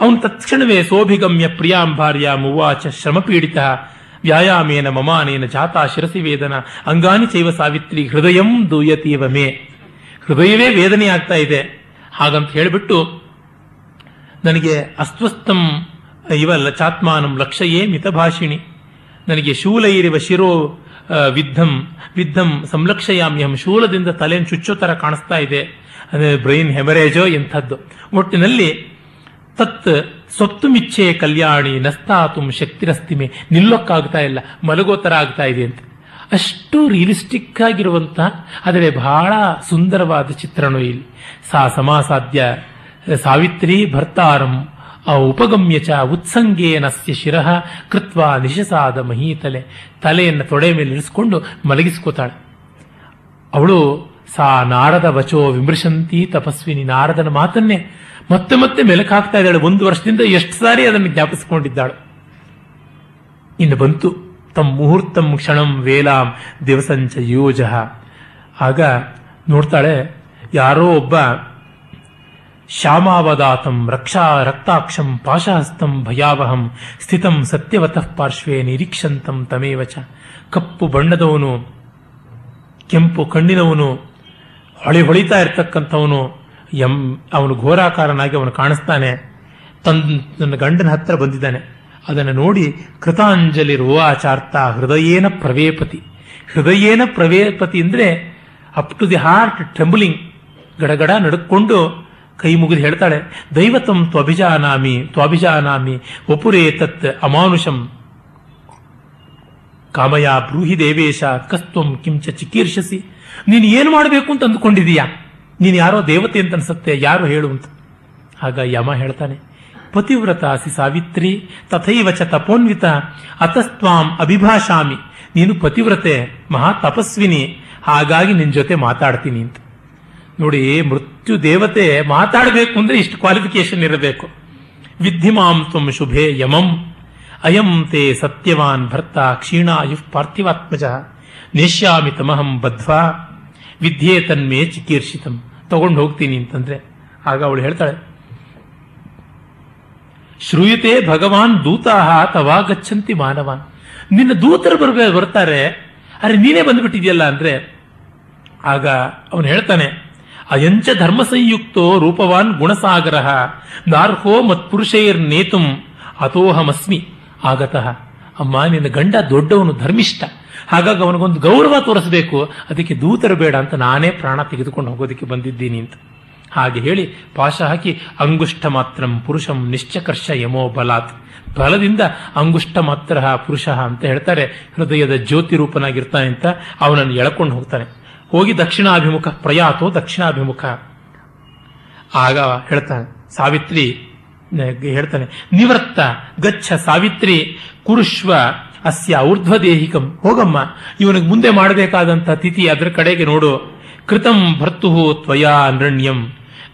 ಅವನು ತತ್ಕ್ಷಣವೇ ಸೋಭಿಗಮ್ಯ ಪ್ರಿಯಾಂ ಭಾರ್ಯ ಮುವಾಚ ಶ್ರಮಪೀಡಿತ ವ್ಯಾಯಾಮೇನ ಮಮಾನೇನ ಜಾತಾ ಶಿರಸಿ ವೇದನ, ಅಂಗಾನಿ ಚೈವ ಸಾವಿತ್ರಿ ಹೃದಯಂ ದೂಯತೀವ ಮೇ. ಹೃದಯವೇ ವೇದನೆ ಆಗ್ತಾ ಇದೆ. ಹಾಗಂತ ಹೇಳಿಬಿಟ್ಟು, ನನಗೆ ಅಸ್ವಸ್ಥಂ, ಇವಲ್ಲ ಚಾತ್ಮಾನಂ ಲಕ್ಷಯೇ ಮಿತಭಾಷಿಣಿ. ನನಗೆ ಶೂಲೈರಿವ ಶಿರೋ ವಿದ್ಧಂ ವಿದ್ಧಂ ಸಂಲಕ್ಷಯಾಮ್ಯಂ ಶೂಲದಿಂದ ತಲೆಯನ್ನು ಚುಚ್ಚೋ ಥರ ಕಾಣಿಸ್ತಾ ಇದೆ. ಅಂದರೆ ಬ್ರೈನ್ ಹೆಮರೇಜೋ ಎಂಥದ್ದು. ಒಟ್ಟಿನಲ್ಲಿ ತತ್ ಸೊತ್ತು ಮಿಚ್ಚೆ ಕಲ್ಯಾಣಿ ನಸ್ತಾತುಂ ಶಕ್ತಿರಸ್ತಿಮೆ. ನಿಲ್ಲೋಕ್ಕಾಗ್ತಾ ಇಲ್ಲ ಮಲಗೋ ಥರ ಆಗ್ತಾ ಇದೆ ಅಂತ. ಅಷ್ಟು ರಿಯಲಿಸ್ಟಿಕ್ ಆಗಿರುವಂತಹ, ಆದರೆ ಬಹಳ ಸುಂದರವಾದ ಚಿತ್ರಣ ಇಲ್ಲಿ. ಸಾ ಸಮಾಸಾಧ್ಯ, ಸಾವಿತ್ರಿ ಭರ್ತಾರಂ ಉಪಗಮ್ಯ ಚ ಉತ್ಸಂಗೇನಸ್ಯ ಶಿರಃ ಕೃತ್ವ ನಿಶಸಾದ ಮಹೀತಲೆ. ತಲೆಯನ್ನು ತೊಡೆ ಮೇಲೆ ಇರಿಸಿಕೊಂಡು ಮಲಗಿಸ್ಕೋತಾಳೆ. ಅವಳು, ಸಾ ನಾರದ ವಚೋ ವಿಮೃಶಂತಿ ತಪಸ್ವಿನಿ ನಾರದನ ಮಾತನ್ನೇ ಮತ್ತೆ ಮತ್ತೆ ಮೆಲಕಾಗ್ತಾ ಇದ್ದಾಳೆ. ಒಂದು ವರ್ಷದಿಂದ ಎಷ್ಟು ಸಾರಿ ಅದನ್ನು ಜ್ಞಾಪಿಸಿಕೊಂಡಿದ್ದಾಳು. ಇನ್ನು ಬಂತು. ತಮ್ಮ ಮುಹೂರ್ತಂ ಕ್ಷಣಂ ವೇಲಾಂ ದಿವಸಂಚ ಯೋಜ. ಆಗ ನೋಡ್ತಾಳೆ, ಯಾರೋ ಒಬ್ಬ ಶ್ಯಾಮಾವದಾತಂ ರಕ್ಷಾ ರಕ್ತಾಕ್ಷಂ ಪಾಶಹಸ್ತಂ ಭಯಾವಹಂ ಸ್ಥಿತಂ ಸತ್ಯವತಃ ಪಾರ್ಶ್ವೇ ನಿರೀಕ್ಷಂತಂ ತಮೇವಚ ಕಪ್ಪು ಬಣ್ಣದವನು, ಕೆಂಪು ಕಣ್ಣಿನವನು, ಹೊಳಿ ಹೊಳಿತಾ ಇರತಕ್ಕಂಥವನು, ಎಂ, ಅವನು ಘೋರಾಕಾರನಾಗಿ ಅವನು ಕಾಣಿಸ್ತಾನೆ. ತನ್ ನನ್ನ ಗಂಡನ ಹತ್ರ ಬಂದಿದ್ದಾನೆ. ಅದನ್ನು ನೋಡಿ ಕೃತಾಂಜಲಿ ರುವಾಚಾರ್ಥ ಹೃದಯೇನ ಪ್ರವೇಪತಿ. ಹೃದಯೇನ ಪ್ರವೇಪತಿ ಅಂದ್ರೆ up to the heart trembling ಗಡಗಡ ನಡುಕೊಂಡು ಕೈ ಮುಗಿದು ಹೇಳ್ತಾಳೆ, ದೈವತಂ ತ್ವಭಿಜಾನಾಮಿ ತ್ವಭಿಜಾನಾಮಿ ವಪುರೇ ತತ್ ಅಮಾನುಷಂ ಕಾಮಯ ಬ್ರೂಹಿ ದೇವೇಶ, ಕಸ್ತ್ವಂ ಕಿಂಚ ಚಿಕೀರ್ಷಸಿ. ನೀನು ಏನು ಮಾಡಬೇಕು ಅಂತ ಅಂದುಕೊಂಡಿದೀಯಾ? ನೀನು ಯಾರೋ ದೇವತೆ ಅಂತ ಅನ್ಸುತ್ತೆ, ಯಾರು ಹೇಳು ಅಂತ. ಆಗ ಯಮ ಹೇಳ್ತಾನೆ ಪತಿವ್ರತ ಅಸಿ ಸಾವಿತ್ರಿ, ತಥೈವ ಚ ತಪೋನ್ವಿತ ಅತಸ್ತ್ವಾಂ ಅಭಿಭಾಷಾಮಿ. ನೀನು ಪತಿವ್ರತೆ, ಮಹಾ ತಪಸ್ವಿನಿ, ಹಾಗಾಗಿ ನಿನ್ ಜೊತೆ ಮಾತಾಡ್ತೀನಿ ಅಂತ. ನೋಡಿ, ಮೃತ್ಯು ದೇವತೆ ಮಾತಾಡಬೇಕು ಅಂದ್ರೆ ಇಷ್ಟು ಕ್ವಾಲಿಫಿಕೇಶನ್ ಇರಬೇಕು. ವಿದ್ಧಿಮಾಂ ತ್ವಂ ಶುಭೆ ಯಮಂ. ಅಯಂ ತೇ ಸತ್ಯವಾನ್ ಭರ್ತ ಕ್ಷೀಣಾಯು ಪಾರ್ಥಿವಾತ್ಮಜ. ನೇಷ್ಯಾಮಿ ತಮಹಂ ಬದ್ವಾ ವಿದ್ಯೆ ತನ್ಮೇ ಚಿಕೀರ್ಷಿತಂ. ತಗೊಂಡು ಹೋಗ್ತೀನಿ ಅಂತಂದ್ರೆ. ಆಗ ಅವಳು ಹೇಳ್ತಾಳೆ, ಶ್ರೂಯತೆ ಭಗವಾನ್ ದೂತಾಹ ತವಾ ಗಚ್ಚಂತಿ ಮಾನವಾನ್. ನಿನ್ನ ದೂತರು ಬರ್ಬೇ ಬರ್ತಾರೆ. ಅರೆ ನೀನೇ ಬಂದ್ಬಿಟ್ಟಿದ್ಯಲ್ಲ ಅಂದ್ರೆ. ಆಗ ಅವನು ಹೇಳ್ತಾನೆ ಅಯಂಚ ಧರ್ಮ ಸಂಯುಕ್ತೋ ರೂಪವಾನ್ ಗುಣಸಾಗರ, ನಾರ್ಹೋ ಮತ್ಪುರುಷೈರ್ ನೇತುಂ ಅತೋಹಮಸ್ಮಿ ಆಗತಃ, ಅಮ್ಮ, ನಿನ್ನ ಗಂಡ ದೊಡ್ಡವನು ಧರ್ಮಿಷ್ಠ. ಹಾಗಾಗಿ ಅವನಿಗೊಂದು ಗೌರವ ತೋರಿಸಬೇಕು. ಅದಕ್ಕೆ ದೂತರು ಬೇಡ ಅಂತ ನಾನೇ ಪ್ರಾಣ ತೆಗೆದುಕೊಂಡು ಹೋಗೋದಕ್ಕೆ ಬಂದಿದ್ದೀನಿ ಅಂತ. ಹಾಗೆ ಹೇಳಿ ಪಾಶ ಹಾಕಿ ಅಂಗುಷ್ಟ ಮಾತ್ರಂ ಪುರುಷಂ ನಿಶ್ಚಕರ್ಷ ಯಮೋ ಬಲಾತ್. ಬಲದಿಂದ ಅಂಗುಷ್ಟ ಮಾತ್ರ ಪುರುಷ ಅಂತ ಹೇಳ್ತಾರೆ. ಹೃದಯದ ಜ್ಯೋತಿ ರೂಪನಾಗಿರ್ತಾನೆ ಅಂತ ಅವನನ್ನು ಎಳ್ಕೊಂಡು ಹೋಗ್ತಾನೆ. ಹೋಗಿ ದಕ್ಷಿಣಾಭಿಮುಖ, ಪ್ರಯಾತೋ ದಕ್ಷಿಣಾಭಿಮುಖ. ಆಗ ಹೇಳ್ತಾನೆ, ಸಾವಿತ್ರಿ ಹೇಳ್ತಾನೆ, ನಿವೃತ್ತ ಗಚ್ಚ ಸಾವಿತ್ರಿ, ಕುರುಶ್ವ, ಅಸ್ಯ ಊರ್ಧ್ವದೇಹಿಕಂ, ಹೋಗಮ್ಮ, ಇವನಿಗೆ ಮುಂದೆ ಮಾಡಬೇಕಾದಂತ ತಿಥಿ ಅದರ ಕಡೆಗೆ ನೋಡು. ಕೃತಂ ಭರ್ತು ತ್ವಯಾ ನೃಣ್ಯಂ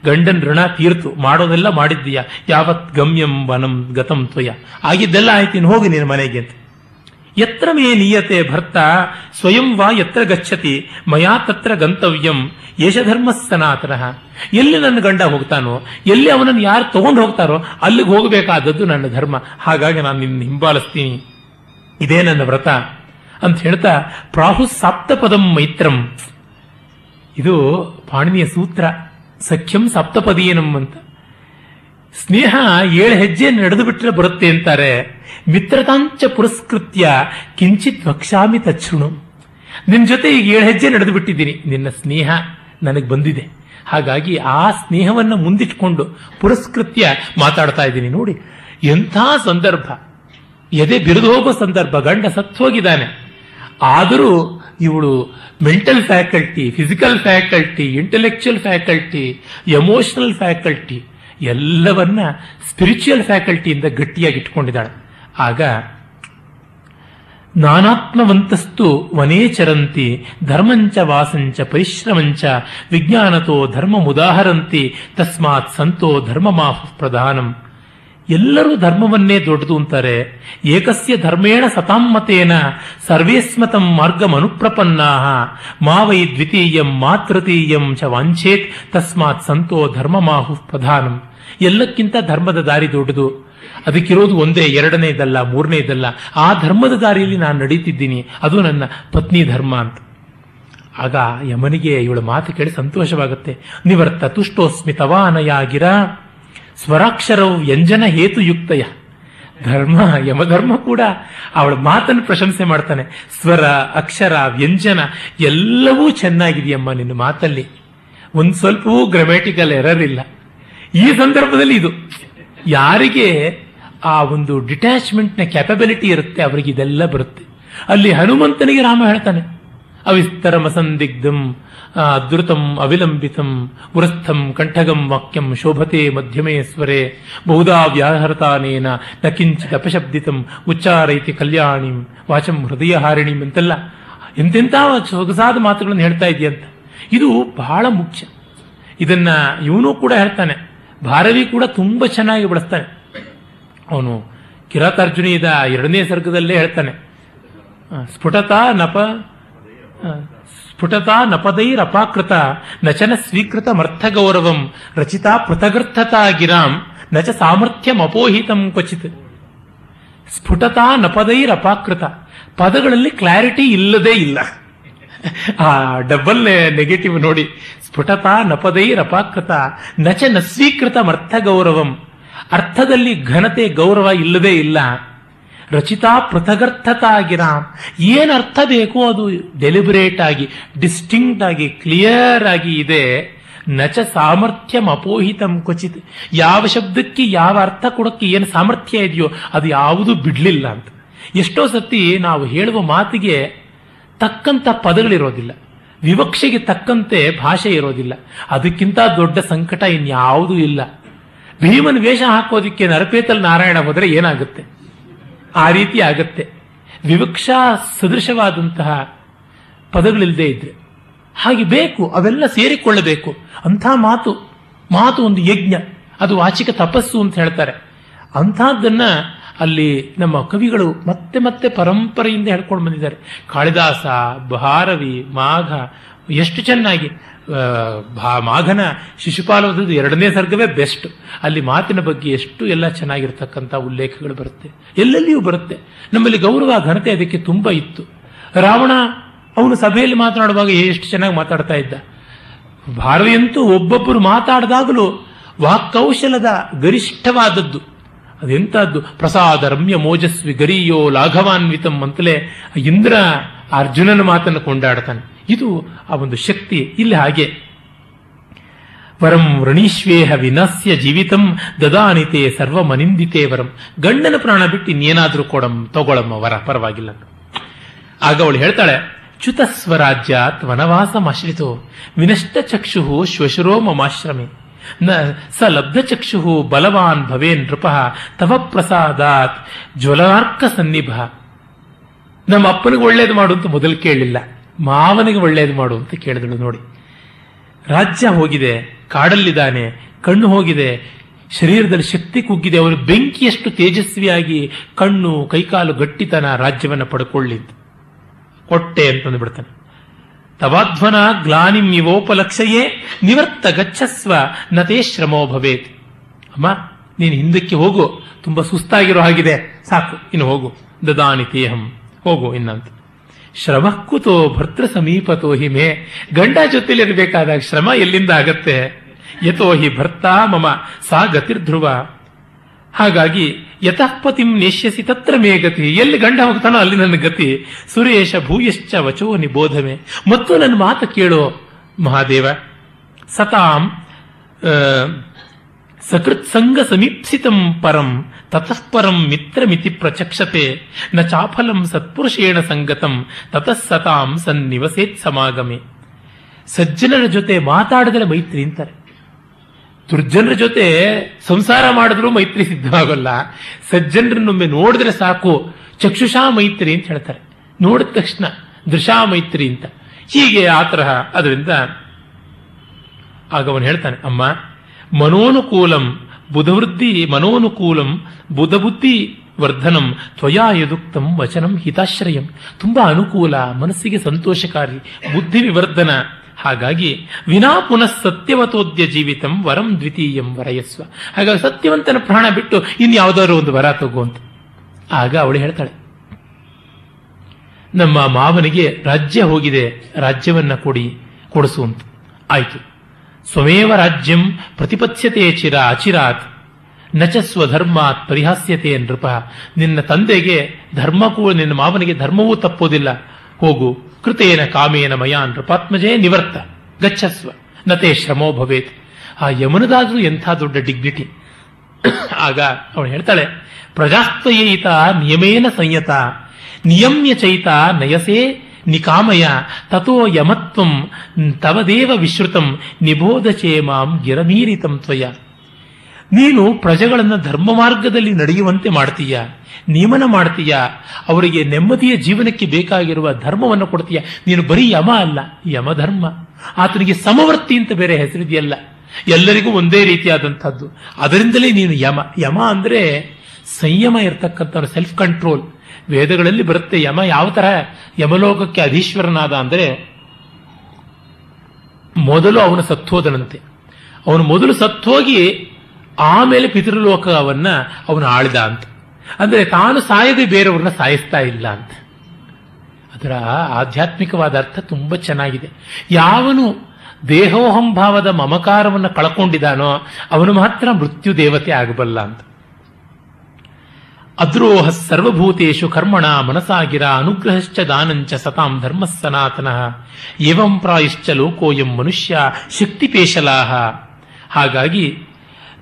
ಗಂಡನ್ ಋಣ ತೀರ್ತು, ಮಾಡೋದೆಲ್ಲ ಮಾಡಿದ್ದೀಯ, ಯಾವತ್ ಗಮ್ಯಂ ವನಂ ಗತಂ ತ್ವಯ. ಆಗಿದ್ದೆಲ್ಲ ಆಯ್ತು ಇನ್ನು ಹೋಗಿ ನಿನ್ನ ಮನೆಗೆ ಅಂತ. ಎತ್ರ ಮೇ ನೀಯತೆ ಭರ್ತ, ಸ್ವಯಂ ವಾ ಎತ್ರ ಗಚ್ಚತಿ, ಮಯಾ ತತ್ರ ಗಂತವ್ಯಂ ಯಶಧರ್ಮ ಸನಾತನ. ಎಲ್ಲಿ ನನ್ನ ಗಂಡ ಹೋಗ್ತಾನೋ, ಎಲ್ಲಿ ಅವನನ್ನು ಯಾರು ತಗೊಂಡು ಹೋಗ್ತಾರೋ, ಅಲ್ಲಿಗೆ ಹೋಗಬೇಕಾದದ್ದು ನನ್ನ ಧರ್ಮ. ಹಾಗಾಗಿ ನಾನು ನಿನ್ನ ಹಿಂಬಾಲಿಸ್ತೀನಿ. ಇದೇ ನನ್ನ ವ್ರತ. ಅಂತ ಹೇಳ್ತಾ, ಪ್ರಾಹು ಸಾಪ್ತಪದಂ ಮೈತ್ರಂ. ಇದು ಪಾಣಿನಿಯ ಸೂತ್ರ. ಸಖ್ಯಂ ಸಪ್ತಪದಿಯೇನಂ ಅಂತ. ಸ್ನೇಹ ಏಳು ಹೆಜ್ಜೆ ನಡೆದು ಬಿಟ್ಟರೆ ಬರುತ್ತೆ ಅಂತಾರೆ. ಮಿತ್ರತಾಂಚ ಪುರಸ್ಕೃತ್ಯ ಕಿಂಚಿತ್ ವಕ್ಷಾಮಿ ತಕ್ಷಣು ನಿನ್ನ ಜೊತೆ ಈಗ ಏಳು ಹೆಜ್ಜೆ ನಡೆದು ಬಿಟ್ಟಿದ್ದೀನಿ ನಿನ್ನ ಸ್ನೇಹ ನನಗೆ ಬಂದಿದೆ. ಹಾಗಾಗಿ ಆ ಸ್ನೇಹವನ್ನು ಮುಂದಿಟ್ಕೊಂಡು ಪುರಸ್ಕೃತ್ಯ ಮಾತಾಡ್ತಾ ಇದ್ದೀನಿ. ನೋಡಿ, ಎಂಥ ಸಂದರ್ಭ. ಎದೆ ಬಿರಿದು ಹೋಗೋ ಸಂದರ್ಭ. ಗಂಡ ಸತ್ತೋಗಿದ್ದಾನೆ. ಆದರೂ ಇವಳು mental faculty, physical faculty, intellectual faculty, emotional faculty, ಎಲ್ಲವನ್ನ ಸ್ಪಿರಿಚುಯಲ್ ಫ್ಯಾಕಲ್ಟಿಯಿಂದ ಗಟ್ಟಿಯಾಗಿ ಇಟ್ಕೊಂಡಿದ್ದಾಳೆ. ಆಗ, ನಾನಾತ್ಮವಂತಸ್ತು ವನೇ ಚರಂತಿ, ಧರ್ಮಂಚ ವಾಸಂಚ ಪರಿಶ್ರಮಂಚ, ವಿಜ್ಞಾನತೋ ಧರ್ಮ ಮುದಾಹರಂತಿ ತಸ್ಮಾತ್ ಸಂತೋ ಧರ್ಮಮಾಹು ಪ್ರಧಾನಂ. ಎಲ್ಲರೂ ಧರ್ಮವನ್ನೇ ದೊಡ್ಡದು ಅಂತಾರೆ. ಏಕಸ್ಯ ಧರ್ಮೇಣ ಸತಾಮ್ಮತೇನ, ಸರ್ವೇಸ್ಮತಂ ಮಾರ್ಗಂ ಅನುಪ್ರಪನ್ನಾ ಮಾ ವೈ ದ್ವಿತೀಯಂ ಮಾ ತೃತೀಯಂ ಚ ವಾಂಛೇತ್, ತಸ್ಮಾತ್ ಸಂತೋ ಧರ್ಮಮಾಹು ಪ್ರಧಾನಂ. ಎಲ್ಲಕ್ಕಿಂತ ಧರ್ಮದ ದಾರಿ ದೊಡ್ಡದು. ಅದಕ್ಕಿರೋದು ಒಂದೇ, ಎರಡನೇದಲ್ಲ, ಮೂರನೇದಲ್ಲ. ಆ ಧರ್ಮದ ದಾರಿಯಲ್ಲಿ ನಾನು ನಡೀತಿದ್ದೀನಿ. ಅದು ನನ್ನ ಪತ್ನಿ ಧರ್ಮ ಅಂತ. ಆಗ ಯಮನಿಗೆ ಇವಳ ಮಾತು ಕೇಳಿ ಸಂತೋಷವಾಗುತ್ತೆ. ನಿವರ್ತ ತುಷ್ಟೋಸ್ಮಿ ತವಾನಯಾಗಿರ ಸ್ವರಾಕ್ಷರವು ವ್ಯಂಜನ ಹೇತುಯುಕ್ತಯ. ಧರ್ಮ, ಯಮಧರ್ಮ ಕೂಡ ಅವಳ ಮಾತನ್ನು ಪ್ರಶಂಸೆ ಮಾಡ್ತಾನೆ. ಸ್ವರ, ಅಕ್ಷರ, ವ್ಯಂಜನ ಎಲ್ಲವೂ ಚೆನ್ನಾಗಿದೆಯಮ್ಮ ನಿನ್ನ ಮಾತಲ್ಲಿ. ಒಂದು ಸ್ವಲ್ಪವೂ ಗ್ರಾಮ್ಯಾಟಿಕಲ್ ಎರರ್ ಇಲ್ಲ. ಈ ಸಂದರ್ಭದಲ್ಲಿ ಇದು. ಯಾರಿಗೆ ಆ ಒಂದು ಡಿಟ್ಯಾಚ್ಮೆಂಟ್ನ ಕ್ಯಾಪಬಿಲಿಟಿ ಇರುತ್ತೆ, ಅವರಿಗೆ ಇದೆಲ್ಲ ಬರುತ್ತೆ. ಅಲ್ಲಿ ಹನುಮಂತನಿಗೆ ರಾಮ ಹೇಳ್ತಾನೆ, ಅವಿಸ್ತರಮ ಸಂದಿಗ್ಧಂ ಅದೃತಂ ಅವಿಲಂಬಿತಂ ಉರಸ್ಥಂ ಕಂಠಗಂ ವಾಕ್ಯಂ ಶೋಭತೆ ಮಧ್ಯಮೇಶ್ವರೇ ಬಹುಧಾ ವ್ಯಾಹರತಾನೇನ ನ ಕಿಂಚಿತ್ ಅಪಶಬ್ದಿತಂ, ಉಚ್ಚಾರೈತಿ ಕಲ್ಯಾಣಿಂ, ವಾಚಂ ಹೃದಯ ಹಾರಿಣಿಂ ಅಂತೆಲ್ಲ. ಎಂತೆಂಥ ಸೊಗಸಾದ ಮಾತುಗಳನ್ನು ಹೇಳ್ತಾ ಇದೆಯಂತ. ಇದು ಬಹಳ ಮುಖ್ಯ. ಇದನ್ನ ಇವನು ಕೂಡ ಹೇಳ್ತಾನೆ ಭಾರವಿ ಕೂಡ ತುಂಬ ಚೆನ್ನಾಗಿ ಬಳಸ್ತಾನೆ. ಅವನು ಕಿರಾತಾರ್ಜುನಿಯದ ಎರಡನೇ ಸರ್ಗದಲ್ಲೇ ಹೇಳ್ತಾನೆ. ಸ್ಫುಟತ ನಪ ಸ್ಫುಟತಾ ನಪದೈರಪಾಕೃತ ನಚನ ಸ್ವೀಕೃತ ಮರ್ಥ ಗೌರವಂ ರಚಿತಾ ಪೃಥಗರ್ಥತಾ ಗಿರಾಂ ನಚ ಸಾಮರ್ಥ್ಯಂ ಅಪೋಹಿತಂ ಕ್ವಚಿತ್. ಸ್ಫುಟತಾ ನಪದೈರಪಾಕೃತ ಪದಗಳಲ್ಲಿ ಕ್ಲಾರಿಟಿ ಇಲ್ಲದೇ ಇಲ್ಲ. ಆ, ಡಬಲ್ ನೆಗೆಟಿವ್ ನೋಡಿ. ಸ್ಫುಟತಾ ನಪದೈರಪಾಕೃತ, ನಚ ನ ಸ್ವೀಕೃತ ಅರ್ಥ ಗೌರವಂ ಅರ್ಥದಲ್ಲಿ ಘನತೆ ಗೌರವ ಇಲ್ಲದೇ ಇಲ್ಲ. ರಚಿತಾ ಪೃಥಗರ್ಥತಾಗಿರಾಮ್ ಏನ್ ಅರ್ಥ ಬೇಕೋ ಅದು ಡೆಲಿಬರೇಟ್ ಆಗಿ ಡಿಸ್ಟಿಂಕ್ಟ್ ಆಗಿ ಕ್ಲಿಯರ್ ಆಗಿ ಇದೆ. ನಚ ಸಾಮರ್ಥ್ಯಂ ಅಪೋಹಿತಂ ಕ್ವಚಿತ್. ಯಾವ ಶಬ್ದಕ್ಕೆ ಯಾವ ಅರ್ಥ ಕೊಡಕ್ಕೆ ಏನು ಸಾಮರ್ಥ್ಯ ಇದೆಯೋ ಅದು ಯಾವುದು ಬಿಡ್ಲಿಲ್ಲ ಅಂತ. ಎಷ್ಟೋ ಸತಿ ನಾವು ಹೇಳುವ ಮಾತಿಗೆ ತಕ್ಕಂತ ಪದಗಳಿರೋದಿಲ್ಲ. ವಿವಕ್ಷೆಗೆ ತಕ್ಕಂತೆ ಭಾಷೆ ಇರೋದಿಲ್ಲ. ಅದಕ್ಕಿಂತ ದೊಡ್ಡ ಸಂಕಟ ಇನ್ಯಾವುದೂ ಇಲ್ಲ. ಭೀಮನ್ ವೇಷ ಹಾಕೋದಿಕ್ಕೆ ನರಪೇತಲ್ ನಾರಾಯಣ ಹೋದರೆ ಏನಾಗುತ್ತೆ? ಆ ರೀತಿ ಆಗತ್ತೆ. ವಿವಕ್ಷಾ ಸದೃಶವಾದಂತಹ ಪದಗಳಿಲ್ಲದೆ ಇದ್ರೆ. ಹಾಗೆ ಬೇಕು, ಅವೆಲ್ಲ ಸೇರಿಕೊಳ್ಳಬೇಕು. ಅಂಥ ಮಾತು ಮಾತು ಒಂದು ಯಜ್ಞ. ಅದು ವಾಚಿಕ ತಪಸ್ಸು ಅಂತ ಹೇಳ್ತಾರೆ. ಅಂಥದ್ದನ್ನ ಅಲ್ಲಿ ನಮ್ಮ ಕವಿಗಳು ಮತ್ತೆ ಮತ್ತೆ ಪರಂಪರೆಯಿಂದ ಹೇಳ್ಕೊಂಡು ಬಂದಿದ್ದಾರೆ. ಕಾಳಿದಾಸ ಭಾರವಿ ಮಾಘ, ಎಷ್ಟು ಚೆನ್ನಾಗಿ ಮಾಘನ ಶಿಶುಪಾಲವದ್ದು ಎರಡನೇ ಸರ್ಗವೇ ಬೆಸ್ಟ್. ಅಲ್ಲಿ ಮಾತಿನ ಬಗ್ಗೆ ಎಷ್ಟು ಎಲ್ಲ ಚೆನ್ನಾಗಿರ್ತಕ್ಕಂಥ ಉಲ್ಲೇಖಗಳು ಬರುತ್ತೆ. ಎಲ್ಲೆಲ್ಲಿಯೂ ಬರುತ್ತೆ. ನಮ್ಮಲ್ಲಿ ಗೌರವ, ಘನತೆ ಅದಕ್ಕೆ ತುಂಬ ಇತ್ತು. ರಾವಣ, ಅವನು ಸಭೆಯಲ್ಲಿ ಮಾತನಾಡುವಾಗ ಎಷ್ಟು ಚೆನ್ನಾಗಿ ಮಾತಾಡ್ತಾ ಇದ್ದ. ಭಾರವಿಯಂತೂ ಒಬ್ಬೊಬ್ಬರು ಮಾತಾಡಿದಾಗಲೂ ವಾಕ್ಕೌಶಲದ ಗರಿಷ್ಠವಾದದ್ದು. ಅದೆಂತದ್ದು? ಪ್ರಸಾದ, ರಮ್ಯ, ಮೋಜಸ್ವಿ, ಗರಿಯೋ, ಲಾಘವಾನ್ವಿತಂ ಅಂತಲೇ ಇಂದ್ರ ಅರ್ಜುನನ ಮಾತನ್ನು ಕೊಂಡಾಡ್ತಾನೆ. ಇದು ಆ ಒಂದು ಶಕ್ತಿ. ಇಲ್ಲಿ ಹಾಗೆ. ವರಂ ವೃಣೀಶ್ವೇಹ ವಿನಸ್ಯ ಜೀವಿತಂ ದದಾನಿತೆ ಸರ್ವಮನಿಂದಿತೆ ವರಂ. ಗಂಡನ ಪ್ರಾಣ ಬಿಟ್ಟು ಇನ್ನೇನಾದ್ರೂ ಕೊಡಂ ತಗೊಳಮ್ಮ ವರ ಪರವಾಗಿಲ್ಲ ಆಗ ಅವಳು ಹೇಳ್ತಾಳೆ ಚ್ಯುತ ಸ್ವರಾಜ್ಯಾತ್ ವನವಾಸಮಾಶ್ರಿತೋ ವಿನಷ್ಟ ಚಕ್ಷು ಶ್ವಶುರೋ ಮಮಾಶ್ರಮೆ ನ ಸ ಲಬ್ಧ ಚಕ್ಷು ಬಲವಾನ್ ಭವೇನ್ ನೃಪ ತವ ಪ್ರಸಾದಾತ್ ಜ್ವಲಾರ್ಕ ಸನ್ನಿಭ. ನಮ್ಮ ಅಪ್ಪನಿಗೆ ಒಳ್ಳೇದು ಮಾಡು ಅಂತ ಮೊದಲು ಕೇಳಲಿಲ್ಲ ಮಾವನಿಗೆ ಒಳ್ಳೇದು ಮಾಡು ಅಂತ ಕೇಳಿದಳು ನೋಡಿ. ರಾಜ್ಯ ಹೋಗಿದೆ, ಕಾಡಲ್ಲಿದ್ದಾನೆ, ಕಣ್ಣು ಹೋಗಿದೆ, ಶರೀರದಲ್ಲಿ ಶಕ್ತಿ ಕುಗ್ಗಿದೆ, ಅವನು ಬೆಂಕಿಯಷ್ಟು ತೇಜಸ್ವಿಯಾಗಿ ಕಣ್ಣು, ಕೈಕಾಲು ಗಟ್ಟಿತನ ರಾಜ್ಯವನ್ನು ಪಡ್ಕೊಳ್ಳಿ ಕೊಟ್ಟೆ ಅಂತಂದು ಬಿಡ್ತಾನೆ ತವಾಧ್ವನ ಗ್ಲಾನಿಂ ಇವೋಪಲಕ್ಷಯೇ ನಿವರ್ತ ಗಚ್ಚಸ್ವ ನತೇ ಶ್ರಮೋ ಭವೇತ್. ಅಮ್ಮ, ನೀನು ಹಿಂದಕ್ಕೆ ಹೋಗು. ತುಂಬಾ ಸುಸ್ತಾಗಿರೋ ಹಾಗಿದೆ. ಸಾಕು, ಇನ್ನು ಹೋಗು. ದದಾನಿ ತೇಹಂ. ಹೋಗು ಇನ್ನಂತ. ಶ್ರಮ ಕುತೋ ಭರ್ತೃ ಸಮೀಪತೋ ಹಿಮೆ ಗಂಡ ಜೊತೆಲಿರಬೇಕಾದಾಗ ಶ್ರಮ ಎಲ್ಲಿಂದ ಆಗತ್ತೆ? ಯಥೋ ಹಿ ಭರ್ತಾ ಮಮ, ಸಾ ಗತಿರ್ಧ್ರುವ. ಹಾಗಾಗಿ ಯತಃಪತಿಂ ನೇಷ್ಯಸಿ ತತ್ರ ಮೇ ಗತಿ. ಎಲ್ಲಿ ಗಂಡ ಹೋಗ್ತಾನೋ ಅಲ್ಲಿ ನನ್ನ ಗತಿ. ಸುರೇಶ ಭೂಯಶ್ಚ ವಚೋ ನಿಬೋಧಮೆ. ಮತ್ತು ನನ್ನ ಮಾತು ಕೇಳೋ, ಮಹಾದೇವ. ಸತಾಂ ಸಕೃತ್ಸಂಗ ಸಕೃತ್ ಸಮೀಪ್ಸಿತಂ ಪರಂ, ತತಃ ಪರಂ ಮಿತ್ರಮಿತಿ ಪ್ರಚಕ್ಷತೆ. ನ ಚಾಫಲಂ ಸತ್ಪುರುಷೇಣ ಸಂಗತಂ, ತತಃ ಸತಾಂ ಸನ್ನಿವಸೇತ್ ಸಮಾಗಮೆ. ಸಜ್ಜನರ ಜೊತೆ ಮಾತಾಡಿದರೆ ಮೈತ್ರಿ ಅಂತಾರೆ. ದುರ್ಜನರ ಜೊತೆ ಸಂಸಾರ ಮಾಡಿದ್ರೂ ಮೈತ್ರಿ ಸಿದ್ಧವಾಗಲ್ಲ. ಸಜ್ಜನರನ್ನೊಮ್ಮೆ ನೋಡಿದ್ರೆ ಸಾಕು, ಚಕ್ಷುಷಾ ಮೈತ್ರಿ ಅಂತ ಹೇಳ್ತಾರೆ. ನೋಡಿದ ತಕ್ಷಣ ದೃಶಾ ಮೈತ್ರಿ ಅಂತ. ಹೀಗೆ ಆ ಅದರಿಂದ ಆಗ ಅವನು ಹೇಳ್ತಾನೆ, ಅಮ್ಮ, ಮನೋನುಕೂಲಂ ಬುಧವೃದ್ಧಿ, ಮನೋನುಕೂಲಂ ಬುಧಬುದ್ಧಿ ವರ್ಧನಂ ತ್ವಯಾ ಯದುಕ್ತಂ ವಚನಂ ಹಿತಾಶ್ರಯಂ. ತುಂಬಾ ಅನುಕೂಲ, ಮನಸ್ಸಿಗೆ ಸಂತೋಷಕಾರಿ, ಬುದ್ಧಿ ವಿವರ್ಧನ. ಹಾಗಾಗಿ ವಿನಾ ಪುನಃ ಸತ್ಯವತೋದ್ಯ ಜೀವಿತಂ ವರಂ ದ್ವಿತೀಯಂ ವರಯಸ್ವ. ಹಾಗಾಗಿ ಸತ್ಯವಂತನ ಪ್ರಾಣ ಬಿಟ್ಟು ಇನ್ಯಾವುದಾದ್ರು ಒಂದು ವರ ತಗೋ ಅಂತ. ಆಗ ಅವಳು ಹೇಳ್ತಾಳೆ, ನಮ್ಮ ಮಾವನಿಗೆ ರಾಜ್ಯ ಹೋಗಿದೆ, ರಾಜ್ಯವನ್ನ ಕೊಡಿ, ಕೊಡಿಸು ಅಂತ. ಆಯ್ತು. ಸ್ವಮೇವ ರಾಜ್ಯಂ ಪ್ರತಿಪತ್ಸ್ಯತೆ ಚಿರ ಅಚಿರಾತ್ ನಚ ಸ್ವಧರ್ಮಾತ್ ಪರಿಹಾಸ್ಯತೆ ನೃಪ. ನಿನ್ನ ತಂದೆಗೆ ಧರ್ಮಕ್ಕೂ ನಿನ್ನ ಮಾವನಿಗೆ ಧರ್ಮವೂ ತಪ್ಪೋದಿಲ್ಲ. ಹೋಗು, ಕೃತೇನ ಕಾಮೇನ ಮಯಾ ನೃಪಾತ್ಮಜೇ ನಿವರ್ತ, ಗಚ್ಚಸ್ವ, ನತೇ ಶ್ರಮೋ ಭವೇತ್. ಆ ಯಮನದಾದ್ರೂ ಎಂಥ ದೊಡ್ಡ ಡಿಗ್ನಿಟಿ ಆಗ ಅವಳು ಹೇಳ್ತಾಳೆ, ಪ್ರಜಾಸ್ತ್ವಯೈತ ನಿಯಮೇನ ಸಂಯತ, ನಿಯಮ್ಯ ಚೈತ ನಯಸೇ ನಿಕಾಮಯ ತಥೋ ಯಮತ್ವಂ ತವದೇವ ವಿಶ್ರುತಂ ನಿಬೋಧ ಚೇಮಾಂ ಗಿರಮೀರಿತಂ ತ್ವಯ. ನೀನು ಪ್ರಜೆಗಳನ್ನು ಧರ್ಮ ಮಾರ್ಗದಲ್ಲಿ ನಡೆಯುವಂತೆ ಮಾಡ್ತೀಯ, ನಿಯಮನ ಮಾಡ್ತೀಯ, ಅವರಿಗೆ ನೆಮ್ಮದಿಯ ಜೀವನಕ್ಕೆ ಬೇಕಾಗಿರುವ ಧರ್ಮವನ್ನು ಕೊಡ್ತೀಯ. ನೀನು ಬರೀ ಯಮ ಅಲ್ಲ, ಯಮಧರ್ಮ. ಆತನಿಗೆ ಸಮವರ್ತಿ ಅಂತ ಬೇರೆ ಹೆಸರಿದೆಯಲ್ಲ. ಎಲ್ಲರಿಗೂ ಒಂದೇ ರೀತಿಯಾದಂಥದ್ದು. ಅದರಿಂದಲೇ ನೀನು ಯಮ. ಯಮ ಅಂದ್ರೆ ಸಂಯಮ ಇರತಕ್ಕಂಥ ಸೆಲ್ಫ್ ಕಂಟ್ರೋಲ್ ವೇದಗಳಲ್ಲಿ ಬರುತ್ತೆ, ಯಮ ಯಾವ ತರ? ಯಮಲೋಕಕ್ಕೆ ಅಧೀಶ್ವರನಾದ ಅಂದರೆ ಮೊದಲು ಅವನು ಸತ್ತೋದನಂತೆ ಅವನು ಮೊದಲು ಸತ್ತೋಗಿ ಆಮೇಲೆ ಪಿತೃಲೋಕವನ್ನ ಅವನು ಆಳಿದ ಅಂತ. ಅಂದ್ರೆ ತಾನು ಸಾಯದೆ ಬೇರೆಯವ್ರನ್ನ ಸಾಯಿಸ್ತಾ ಇಲ್ಲ ಅಂತ. ಅದರ ಆಧ್ಯಾತ್ಮಿಕವಾದ ಅರ್ಥ ತುಂಬಾ ಚೆನ್ನಾಗಿದೆ. ಯಾವನು ದೇಹೋಹಂಭಾವದ ಮಮಕಾರವನ್ನು ಕಳ್ಕೊಂಡಿದ್ದಾನೋ ಅವನು ಮಾತ್ರ ಮೃತ್ಯು ದೇವತೆ ಆಗಬಲ್ಲ ಅಂತ. ಅದ್ರೋಹ ಸರ್ವಭೂತೇಶು ಕರ್ಮಣ ಮನಸಾಗಿರ ಅನುಗ್ರಹಶ್ಚ ದಾನಂಚ ಸತಾಂ ಧರ್ಮ ಸನಾತನ. ಏವಂ ಪ್ರಾಯಶ್ಚ ಲೋಕೋಯಂ ಮನುಷ್ಯ ಶಕ್ತಿಪೇಶಲಾಹ. ಹಾಗಾಗಿ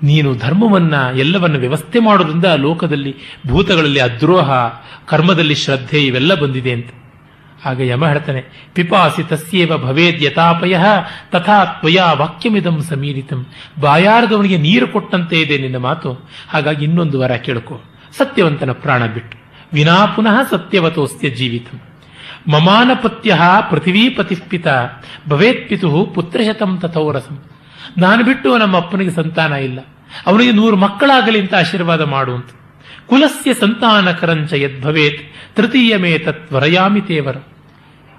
ನೀನು ಧರ್ಮವನ್ನ ಎಲ್ಲವನ್ನ ವ್ಯವಸ್ಥೆ ಮಾಡೋದ್ರಿಂದ ಲೋಕದಲ್ಲಿ ಭೂತಗಳಲ್ಲಿ ಅದ್ರೋಹ, ಕರ್ಮದಲ್ಲಿ ಶ್ರದ್ಧೆ ಇವೆಲ್ಲ ಬಂದಿದೆ ಅಂತ. ಆಗ ಯಮ ಹೇಳ್ತಾನೆ, ಪಿಪಾಸಿ ತಸ್ಯೇವ ಭವೇದ್ ಯಥಾಪಯ, ತಥಾ ತ್ವಯಾ ವಾಕ್ಯಮಿದಂ ಸಮೀರಿತಂ. ಬಾಯಾರದವನಿಗೆ ನೀರು ಕೊಟ್ಟಂತೆ ಇದೆ ನಿನ್ನ ಮಾತು. ಹಾಗಾಗಿ ಇನ್ನೊಂದು ವರ ಕೇಳ್ಕೊ. ಸತ್ಯವಂತನ ಪ್ರಾಣ ಬಿಟ್ಟು. ವಿನಾ ಪುನಃ ಸತ್ಯವತೋಸ್ತ್ಯ ಜೀವಿತಂ. ಮಮಾನಪತ್ಯ ಪೃಥಿವೀಪತಿ ಪಿತ. ಭವೇತ್ ಪಿತು ಪುತ್ರಶತಂ ತಥೋರಸಂ. ನಾನು ಬಿಟ್ಟು ನಮ್ಮ ಅಪ್ಪನಿಗೆ ಸಂತಾನ ಇಲ್ಲ. ಅವನಿಗೆ ನೂರು ಮಕ್ಕಳಾಗಲಿ ಅಂತ ಆಶೀರ್ವಾದ ಮಾಡು ಅಂತ. ಕುಲಸ್ಯ ಸಂತಾನಕರಂಚ ಯದ್ಭವೇತ್ ತೃತೀಯಮೇ ತತ್ವರಯಾಮಿ ತೇವರ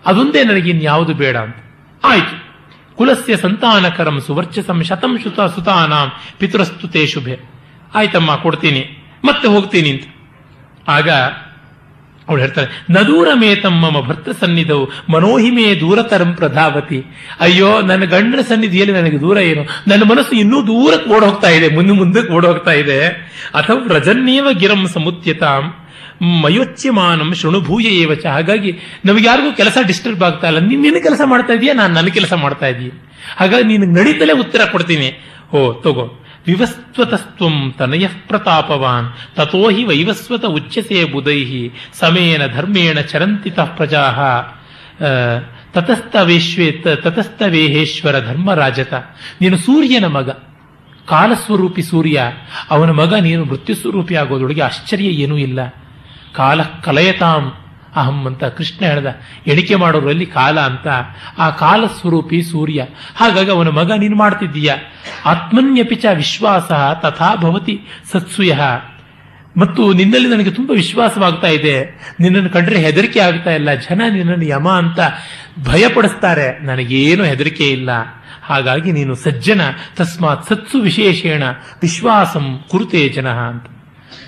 ಅದೊಂದೇ ನನಗೆ ಇನ್ಯಾವುದು ಬೇಡ ಅಂತ. ಆಯ್ತು. ಕುಲಸ್ಯ ಸಂತಾನಕರಂ ಸುವರ್ಚಸಂ ಶತಂ ಶುತ ಸುತಾನಾಂ ಪಿತೃಸ್ತುತೆ ಶುಭೆ. ಆಯ್ತಮ್ಮ, ಕೊಡ್ತೀನಿ. ಮತ್ತೆ ಹೋಗ್ತೀನಿ ಅಂತ. ಆಗ ಅವಳು ಹೇಳ್ತಾಳೆ, ನದೂರ ಮಮ ಭರ್ತ ಸನ್ನಿಧವು ಮನೋಹಿಮೆ ದೂರತರಂ ಪ್ರಧಾವತಿ. ಅಯ್ಯೋ, ನನ್ನ ಗಂಡನ ಸನ್ನಿಧಿಯಲ್ಲಿ ನನಗೆ ದೂರ ಏನು? ನನ್ನ ಮನಸ್ಸು ಇನ್ನೂ ದೂರಕ್ಕೆ ಓಡ್ ಹೋಗ್ತಾ ಇದೆ, ಮುಂದೆ ಮುಂದಕ್ಕೆ ಓಡ್ ಹೋಗ್ತಾ ಇದೆ. ಅಥವಾ ರಜನ್ನೇವ ಗಿರಂ ಸಮುತ್ಯತಾಂ ಮಯೋಚ್ಯಮಾನಂ ಶೃಣುಭೂಯ ಏವಚ ಹಾಗಾಗಿ ನಮಗೆ ಯಾರಿಗೂ ಕೆಲಸ ಡಿಸ್ಟರ್ಬ್ ಆಗ್ತಾ ಇಲ್ಲ. ನೀನ್ ನಿನ್ನ ಕೆಲಸ ಮಾಡ್ತಾ ಇದೀಯಾ? ನಾನು ನನ್ನ ಕೆಲಸ ಮಾಡ್ತಾ ಇದೀಯ ಹಾಗಾಗಿ ನೀನು ನಡೀತಲೇ ಉತ್ತರ ಕೊಡ್ತೀನಿ. ಓ, ತಗೋ. ವಿವಸ್ವತಸ್ತ್ವಂ ತನಯ ಪ್ರತಾಪವಾನ್. ತಥೋ ಹಿ ವೈವಸ್ವತ ಉಚ್ಯಸೆ ಬುಧೈ ಸಮೇನ ಧರ್ಮೇಣ ಚರಂತಿತ ಪ್ರಜಾ ತತಸ್ತವೇಶ್ವೇ ತತಸ್ತವೇಹೇಶ್ವರ ಧರ್ಮರಾಜತ. ನೀನು ಸೂರ್ಯನ ಮಗ. ಕಾಲಸ್ವರೂಪಿ ಸೂರ್ಯ. ಅವನ ಮಗ ನೀನು ಮೃತ್ಯು ಸ್ವರೂಪಿ ಆಗೋದೊಳಗೆ ಆಶ್ಚರ್ಯ ಏನೂ ಇಲ್ಲ. ಕಾಲ ಕಲಯತಾಂ. ಅಹಂ ಅಂತ ಕೃಷ್ಣ ಹೇಳ್ದ, ಎಣಿಕೆ ಮಾಡೋರಲ್ಲಿ ಕಾಲ ಅಂತ. ಆ ಕಾಲ ಸ್ವರೂಪಿ ಸೂರ್ಯ. ಹಾಗಾಗಿ ಅವನ ಮಗ, ನೀನು ಮಾಡ್ತಿದ್ದೀಯ? ಆತ್ಮನ್ಯಪಿಚ ವಿಶ್ವಾಸ ತಥಾ ಭವತಿ ಸತ್ಸುಯ ಮತ್ತು ನಿನ್ನಲ್ಲಿ ನನಗೆ ತುಂಬಾ ವಿಶ್ವಾಸವಾಗ್ತಾ ಇದೆ. ನಿನ್ನನ್ನು ಕಂಡ್ರೆ ಹೆದರಿಕೆ ಆಗ್ತಾ ಇಲ್ಲ. ಜನ ನಿನ್ನನ್ನು ಯಮ ಅಂತ ಭಯಪಡಿಸ್ತಾರೆ. ನನಗೇನು ಹೆದರಿಕೆ ಇಲ್ಲ. ಹಾಗಾಗಿ ನೀನು ಸಜ್ಜನ, ತಸ್ಮಾತ್ ಸತ್ಸು ವಿಶೇಷೇಣ, ವಿಶ್ವಾಸಂ ಕುರುತೆ ಜನ ಅಂತ.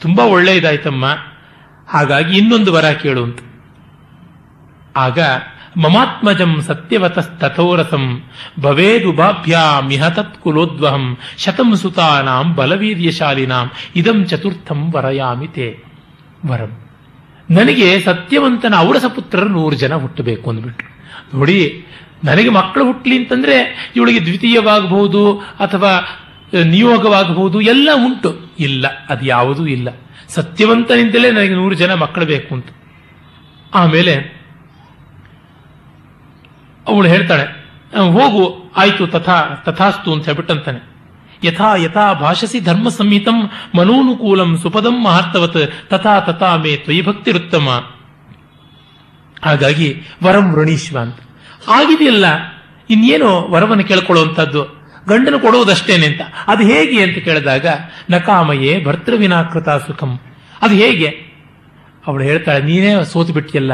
ತುಂಬಾ ಒಳ್ಳೆಯದಾಯ್ತಮ್ಮ. ಹಾಗಾಗಿ ಇನ್ನೊಂದು ವರ ಕೇಳು ಆಗ ಮಮಾತ್ಮಜಂ ಸತ್ಯವತಸ್ತಥೋರಸಂ ಮಿಹ ತತ್ಕುಲೋದ್ವಹಂ ಶತಂ ಸುತಾನಾಂ ಬಲವೀರ್ಯಶಾಲಿನಾಂ ಇದಂ ಚತುರ್ಥಂ ವರಯಾಮಿ ತೇ. ವರಂ. ನನಗೆ ಸತ್ಯವಂತನ ಔರಸ ಪುತ್ರರು ನೂರು ಜನ ಹುಟ್ಟಬೇಕು ಅಂದ್ಬಿಟ್ರು. ನೋಡಿ, ನನಗೆ ಮಕ್ಕಳು ಹುಟ್ಟಲಿ ಅಂತಂದ್ರೆ ಇವಳಿಗೆ ದ್ವಿತೀಯವಾಗಬಹುದು ಅಥವಾ ನಿಯೋಗವಾಗಬಹುದು ಎಲ್ಲ ಉಂಟು. ಇಲ್ಲ, ಅದು ಯಾವುದೂ ಇಲ್ಲ. ಸತ್ಯವಂತನಿಂದಲೇ ನನಗೆ ನೂರು ಜನ ಮಕ್ಕಳು ಬೇಕು ಅಂತ. ಆಮೇಲೆ ಅವಳು ಹೇಳ್ತಾಳೆ ಹೋಗು, ಆಯ್ತು, ತಥಾ, ತಥಾಸ್ತು ಅಂತ ಹೇಳ್ಬಿಟ್ಟಂತಾನೆ. ಯಥಾ ಯಥಾ, ಭಾಷಸಿ ಧರ್ಮ ಸಂಹಿತಂ ಮನೋನುಕೂಲಂ ಸುಪದಂ ಮಹಾರ್ಥವತ್ ತಥಾ ತಥಾ ಮೇ ತ್ವಯಿ ಭಕ್ತಿರುತ್ತಮ ಹಾಗಾಗಿ ವರಂ ವೃಣೀಶ್ವ ಅಂತ. ಆಗಿದೆಯಲ್ಲ, ಇನ್ನೇನು ವರವನ್ನು ಕೇಳ್ಕೊಳ್ಳುವಂಥದ್ದು, ಗಂಡನು ಕೊಡುವುದಷ್ಟೇನೆ ಅಂತ. ಅದು ಹೇಗೆ ಅಂತ ಕೇಳಿದಾಗ, ನಕಾಮಯೇ ಭರ್ತೃವಿನಾಕೃತ ಸುಖಂ. ಅದು ಹೇಗೆ? ಅವಳು ಹೇಳ್ತಾಳೆ, ನೀನೇ ಸೋತು ಬಿಟ್ಟಿಯಲ್ಲ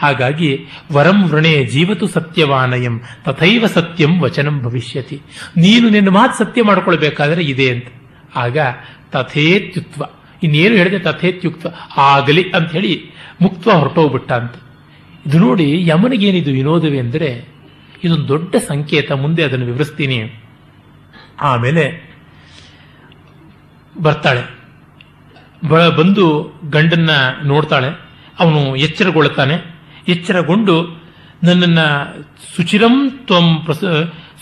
ಹಾಗಾಗಿ ವರಂ ವೃಣೆ ಜೀವತು ಸತ್ಯವಾನಯಂ, ತಥೈವ ಸತ್ಯಂ ವಚನಂ ಭವಿಷ್ಯತಿ. ನೀನು ನಿನ್ನ ಮಾತು ಸತ್ಯ ಮಾಡಿಕೊಳ್ಬೇಕಾದ್ರೆ ಇದೆ ಅಂತ. ಆಗ ತಥೇತ್ಯುತ್ವ. ಇನ್ನೇನು ಹೇಳಿದೆ ತಥೇತ್ಯುಕ್ತ? ಆಗಲಿ ಅಂತ ಹೇಳಿ ಮುಕ್ತ ಹೊರಟೋಗ್ಬಿಟ್ಟ ಅಂತ ಇದು ನೋಡಿ ಯಮನಿಗೇನಿದು ವಿನೋದವೇ ಅಂದರೆ ಇದೊಂದು ದೊಡ್ಡ ಸಂಕೇತ, ಮುಂದೆ ಅದನ್ನು ವಿವರಿಸ್ತೀನಿ. ಆಮೇಲೆ ಬರ್ತಾಳೆ. ಬಂದು ಗಂಡನ್ನ ನೋಡ್ತಾಳೆ. ಅವನು ಎಚ್ಚರಗೊಳ್ತಾನೆ ಎಚ್ಚರಗೊಂಡು ನನ್ನನ್ನು ಸುಚಿರಂ ತ್ವಂ ಪ್ರಸ,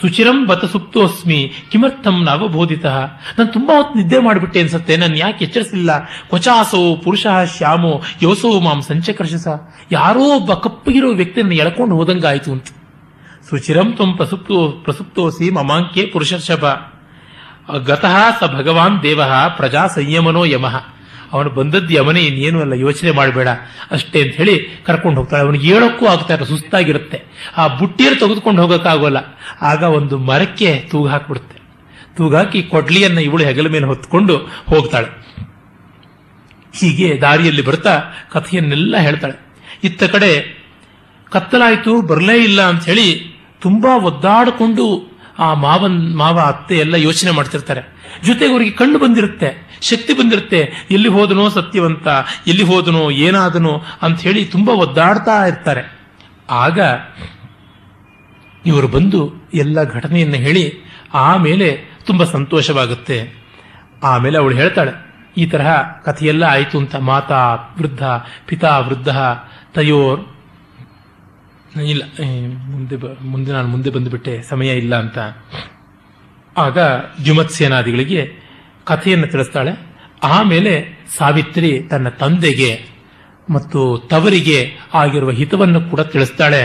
ಸುಚಿರಂ ಬತ ಸುಪ್ತೋಸ್ಮಿ ಕಿಮರ್ಥಂ ನವಬೋಧಿತ ನಾನು ತುಂಬಾ ಹೊತ್ತು ನಿದ್ದೆ ಮಾಡಿಬಿಟ್ಟೆ ಅನ್ಸುತ್ತೆ, ನಾನು ಯಾಕೆ ಎಚ್ಚರಿಸಲಿಲ್ಲ? ಕೊಚಾಸೋ ಪುರುಷ ಶ್ಯಾಮೋ, ಯೋಸೋ ಮಾಂ ಸಂಚಕರ್ಷಸ. ಯಾರೋ ಒಬ್ಬ ಕಪ್ಪಗಿರೋ ವ್ಯಕ್ತಿಯನ್ನು ಎಳ್ಕೊಂಡು ಹೋದಂಗಾಯ್ತು ಅಂತ. ಸುಚಿರಂ ತ್ವಂ ಪ್ರಸುಪ್ತೋ, ಪ್ರಸುಪ್ತೋಸಿ ಮಮಾಂಕೆ ಪುರುಷರ್ಷಭ ಗತಃ ಸ ಭಗವಾನ್ ದೇವ ಪ್ರಜಾ ಸಂಯಮನೋ ಯಮಃ. ಅವನು ಬಂದದ್ದು ಯವನೇ ಇನ್ನೇನು ಅಲ್ಲ, ಯೋಚನೆ ಮಾಡಬೇಡ. ಅಷ್ಟೇ ಅಂತ ಹೇಳಿ ಕರ್ಕೊಂಡು ಹೋಗ್ತಾಳೆ. ಅವನಿಗೆ ಹೇಳೋಕ್ಕೂ ಆಗ್ತಾ ಸುಸ್ತಾಗಿರುತ್ತೆ. ಆ ಬುಟ್ಟಿಯನ್ನು ತೆಗೆದುಕೊಂಡು ಹೋಗೋಕ್ಕಾಗೋಲ್ಲ. ಆಗ ಒಂದು ಮರಕ್ಕೆ ತೂಗು ಹಾಕ್ಬಿಡುತ್ತೆ. ತೂಗಾಕಿ ಕೊಡ್ಲಿಯನ್ನು ಇವಳು ಹೆಗಲ ಮೇಲೆ ಹೊತ್ಕೊಂಡು ಹೋಗ್ತಾಳೆ. ಹೀಗೆ ದಾರಿಯಲ್ಲಿ ಬರ್ತಾ ಕಥೆಯನ್ನೆಲ್ಲ ಹೇಳ್ತಾಳೆ. ಇತ್ತ ಕಡೆ, ಕತ್ತಲಾಯಿತು, ಬರಲೇ ಇಲ್ಲ ಅಂತ ಹೇಳಿ ತುಂಬಾ ಒದ್ದಾಡಿಕೊಂಡು ಆ ಮಾವನ್, ಮಾವ, ಅತ್ತೆ ಎಲ್ಲ ಯೋಚನೆ ಮಾಡ್ತಿರ್ತಾರೆ. ಜೊತೆಗೆ ಅವರಿಗೆ ಕಣ್ಣು ಬಂದಿರುತ್ತೆ. ಶಕ್ತಿ ಬಂದಿರುತ್ತೆ. ಎಲ್ಲಿ ಹೋದನೋ ಸತ್ಯವಂತ, ಎಲ್ಲಿ ಹೋದನೋ ಏನಾದನೋ ಅಂತ ಹೇಳಿ ತುಂಬಾ ಒದ್ದಾಡ್ತಾ ಇರ್ತಾರೆ. ಆಗ ಇವರು ಬಂದು ಎಲ್ಲ ಘಟನೆಯನ್ನು ಹೇಳಿ ಆಮೇಲೆ ತುಂಬಾ ಸಂತೋಷವಾಗುತ್ತೆ. ಆಮೇಲೆ ಅವಳು ಹೇಳ್ತಾಳೆ, ಈ ತರಹ ಕಥೆಯೆಲ್ಲ ಆಯಿತು ಅಂತ, ಮಾತಾ ವೃದ್ಧ, ಪಿತಾ ವೃದ್ಧ, ತಯೋರ್, ಇಲ್ಲ ಮುಂದೆ ಮುಂದೆ ನಾನು ಮುಂದೆ ಬಂದುಬಿಟ್ಟೆ, ಸಮಯ ಇಲ್ಲ ಅಂತ. ಆಗ ದ್ಯುಮತ್ಸೇನಾದಿಗಳಿಗೆ ಕಥೆಯನ್ನು ತಿಳಿಸ್ತಾಳೆ. ಆಮೇಲೆ ಸಾವಿತ್ರಿ ತನ್ನ ತಂದೆಗೆ ಮತ್ತು ತವರಿಗೆ ಆಗಿರುವ ಹಿತವನ್ನು ಕೂಡ ತಿಳಿಸ್ತಾಳೆ.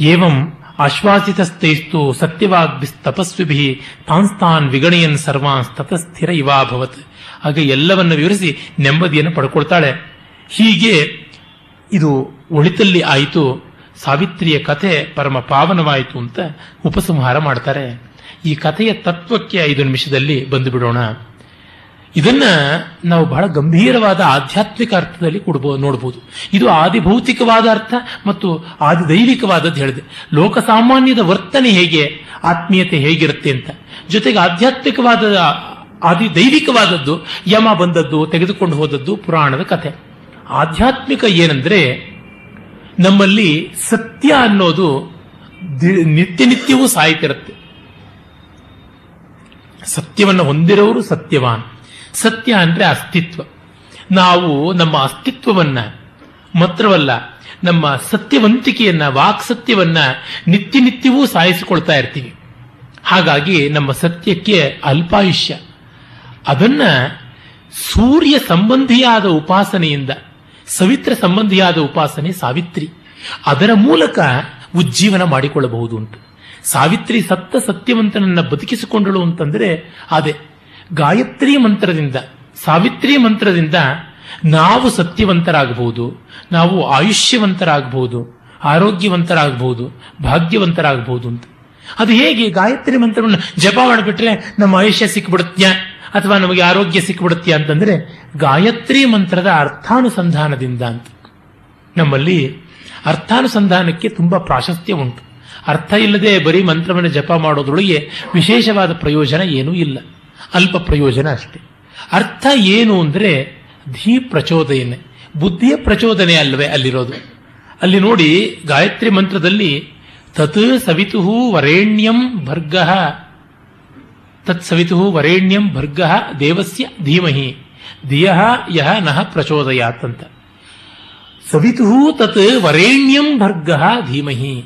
ಏವಂ ಆಶ್ವಾಸಿತಸ್ತೈಸ್ತು ಸತ್ಯವಾಗ್ಬಿಸ್ತಪಸ್ವಿಭಿ ತಾನ್ಸ್ತಾನ್ ವಿಗಣಯನ್ ಸರ್ವಾನ್ ತತಸ್ಥಿರ ಇವಾಭವತ್ ಹಾಗೆ ಎಲ್ಲವನ್ನು ವಿವರಿಸಿ ನೆಮ್ಮದಿಯನ್ನು ಪಡ್ಕೊಳ್ತಾಳೆ. ಹೀಗೆ ಇದು ಒಳಿತಲ್ಲಿ ಆಯಿತು. ಸಾವಿತ್ರಿಯ ಕಥೆ ಪರಮ ಪಾವನವಾಯಿತು ಅಂತ ಉಪಸಂಹಾರ ಮಾಡ್ತಾರೆ. ಈ ಕಥೆಯ ತತ್ವಕ್ಕೆ ಐದು ನಿಮಿಷದಲ್ಲಿ ಬಂದು ಬಿಡೋಣ. ಇದನ್ನ ನಾವು ಬಹಳ ಗಂಭೀರವಾದ ಆಧ್ಯಾತ್ಮಿಕ ಅರ್ಥದಲ್ಲಿ ಕೊಡ್ಬೋದು ನೋಡಬಹುದು ಇದು ಆದಿಭೌತಿಕವಾದ ಅರ್ಥ ಮತ್ತು ಆದಿದೈವಿಕವಾದದ್ದು ಹೇಳಿದೆ. ಲೋಕಸಾಮಾನ್ಯದ ವರ್ತನೆ ಹೇಗೆ, ಆತ್ಮೀಯತೆ ಹೇಗಿರುತ್ತೆ ಅಂತ. ಜೊತೆಗೆ ಆಧ್ಯಾತ್ಮಿಕವಾದ, ಆದಿದೈವಿಕವಾದದ್ದು, ಯಮ ಬಂದದ್ದು, ತೆಗೆದುಕೊಂಡು ಹೋದದ್ದು ಪುರಾಣದ ಕಥೆ. ಆಧ್ಯಾತ್ಮಿಕ ಏನಂದ್ರೆ, ನಮ್ಮಲ್ಲಿ ಸತ್ಯ ಅನ್ನೋದು ನಿತ್ಯ ನಿತ್ಯವೂ ಸಾಯ್ತಿರುತ್ತೆ. ಸತ್ಯವನ್ನು ಹೊಂದಿರೋರು ಸತ್ಯವಾನ್. ಸತ್ಯ ಅಂದ್ರೆ ಅಸ್ತಿತ್ವ. ನಾವು ನಮ್ಮ ಅಸ್ತಿತ್ವವನ್ನ ಮಾತ್ರವಲ್ಲ, ನಮ್ಮ ಸತ್ಯವಂತಿಕೆಯನ್ನ ವಾಕ್ ಸತ್ಯವನ್ನ ನಿತ್ಯ ನಿತ್ಯವೂ ಸಾಯಿಸಿಕೊಳ್ತಾ ಇರ್ತೀವಿ. ಹಾಗಾಗಿ ನಮ್ಮ ಸತ್ಯಕ್ಕೆ ಅಲ್ಪಾಯುಷ್ಯ. ಅದನ್ನ ಸೂರ್ಯ ಸಂಬಂಧಿಯಾದ ಉಪಾಸನೆಯಿಂದ, ಸವಿತ್ರ ಸಂಬಂಧಿಯಾದ ಉಪಾಸನೆ ಸಾವಿತ್ರಿ. ಅದರ ಮೂಲಕ ಉಜ್ಜೀವನ ಮಾಡಿಕೊಳ್ಳಬಹುದು ಉಂಟು ಸಾವಿತ್ರಿ ಸತ್ತ ಸತ್ಯವಂತನನ್ನ ಬದುಕಿಸಿಕೊಂಡಳು ಅಂತಂದ್ರೆ ಅದೇ. ಗಾಯತ್ರಿ ಮಂತ್ರದಿಂದ, ಸಾವಿತ್ರಿ ಮಂತ್ರದಿಂದ ನಾವು ಸತ್ಯವಂತರಾಗಬಹುದು, ನಾವು ಆಯುಷ್ಯವಂತರಾಗಬಹುದು, ಆರೋಗ್ಯವಂತರಾಗಬಹುದು, ಭಾಗ್ಯವಂತರಾಗಬಹುದು ಅಂತ. ಅದು ಹೇಗೆ? ಗಾಯತ್ರಿ ಮಂತ್ರವನ್ನು ಜಪ ಮಾಡಿಬಿಟ್ರೆ ನಮ್ಮ ಆಯುಷ್ಯ ಸಿಕ್ಬಿಡುತ್ತ್ಯಾ? ಅಥವಾ ನಮಗೆ ಆರೋಗ್ಯ ಸಿಕ್ಬಿಡುತ್ತ್ಯಾ ಅಂತಂದ್ರೆ ಗಾಯತ್ರಿ ಮಂತ್ರದ ಅರ್ಥಾನುಸಂಧಾನದಿಂದ ಅಂತ. ನಮ್ಮಲ್ಲಿ ಅರ್ಥಾನುಸಂಧಾನಕ್ಕೆ ತುಂಬಾ ಪ್ರಾಶಸ್ತ್ಯ ಉಂಟು. ಅರ್ಥ ಇಲ್ಲದೆ ಬರೀ ಮಂತ್ರವನ್ನು ಜಪ ಮಾಡೋದ್ರೊಳಗೆ ವಿಶೇಷವಾದ ಪ್ರಯೋಜನ ಏನೂ ಇಲ್ಲ. ಅಲ್ಪ ಪ್ರಯೋಜನ ಅಷ್ಟೆ. ಅರ್ಥ ಏನು ಅಂದರೆ ಧೀ ಪ್ರಚೋದನೆ ಬುದ್ಧಿಯ ಪ್ರಚೋದನೆ ಅಲ್ವೇ ಅಲ್ಲಿರೋದು. ಅಲ್ಲಿ ನೋಡಿ ಗಾಯತ್ರಿ ಮಂತ್ರದಲ್ಲಿ ತತ್ ಸವಿತು ವರೇಣ್ಯಂ ಭರ್ಗ. ತತ್ ಸವಿತು ವರೇಣ್ಯಂ ಭರ್ಗ ದೇವಸ್ಯ ಧೀಮಹಿ. ಧಿಯ ಯಹ ನಹ ಪ್ರಚೋದಯಾತ್ ಅಂತ. ಸವಿತು ತತ್ ವರೇಣ್ಯಂ ಭರ್ಗ ಧೀಮಹಿ.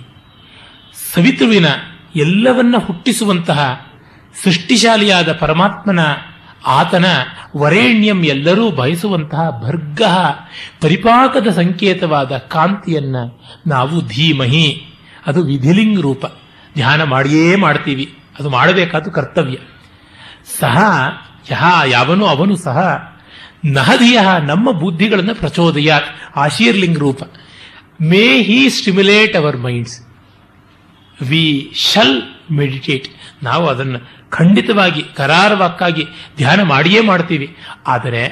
ಸವಿತುವಿನ ಎಲ್ಲವನ್ನ ಹುಟ್ಟಿಸುವಂತಹ ಸೃಷ್ಟಿಶಾಲಿಯಾದ ಪರಮಾತ್ಮನ ಆತನ ವರೇಣ್ಯಂ ಎಲ್ಲರೂ ಬಯಸುವಂತಹ ಭರ್ಗ ಪರಿಪಾಕದ ಸಂಕೇತವಾದ ಕಾಂತಿಯನ್ನ ನಾವು ಧೀಮಹಿ, ಅದು ವಿಧಿಲಿಂಗ್ ರೂಪ. ಧ್ಯಾನ ಮಾಡಿಯೇ ಮಾಡ್ತೀವಿ, ಅದು ಮಾಡಬೇಕಾದ ಕರ್ತವ್ಯ. ಸಹ ಯಹ ಯಾವನು ಅವನು ಸಹ ನಹಧಿಯ ನಮ್ಮ ಬುದ್ಧಿಗಳನ್ನು ಪ್ರಚೋದಯ, ಆಶೀರ್ಲಿಂಗ್ ರೂಪ. May he stimulate our minds. We shall meditate. ನಾವು ಅದನ್ನು ಖಂಡಿತವಾಗಿ ಕರಾರವಾಕ್ಕಾಗಿ ಧ್ಯಾನ ಮಾಡಿಯೇ ಮಾಡ್ತೀವಿ. ಆದರೆ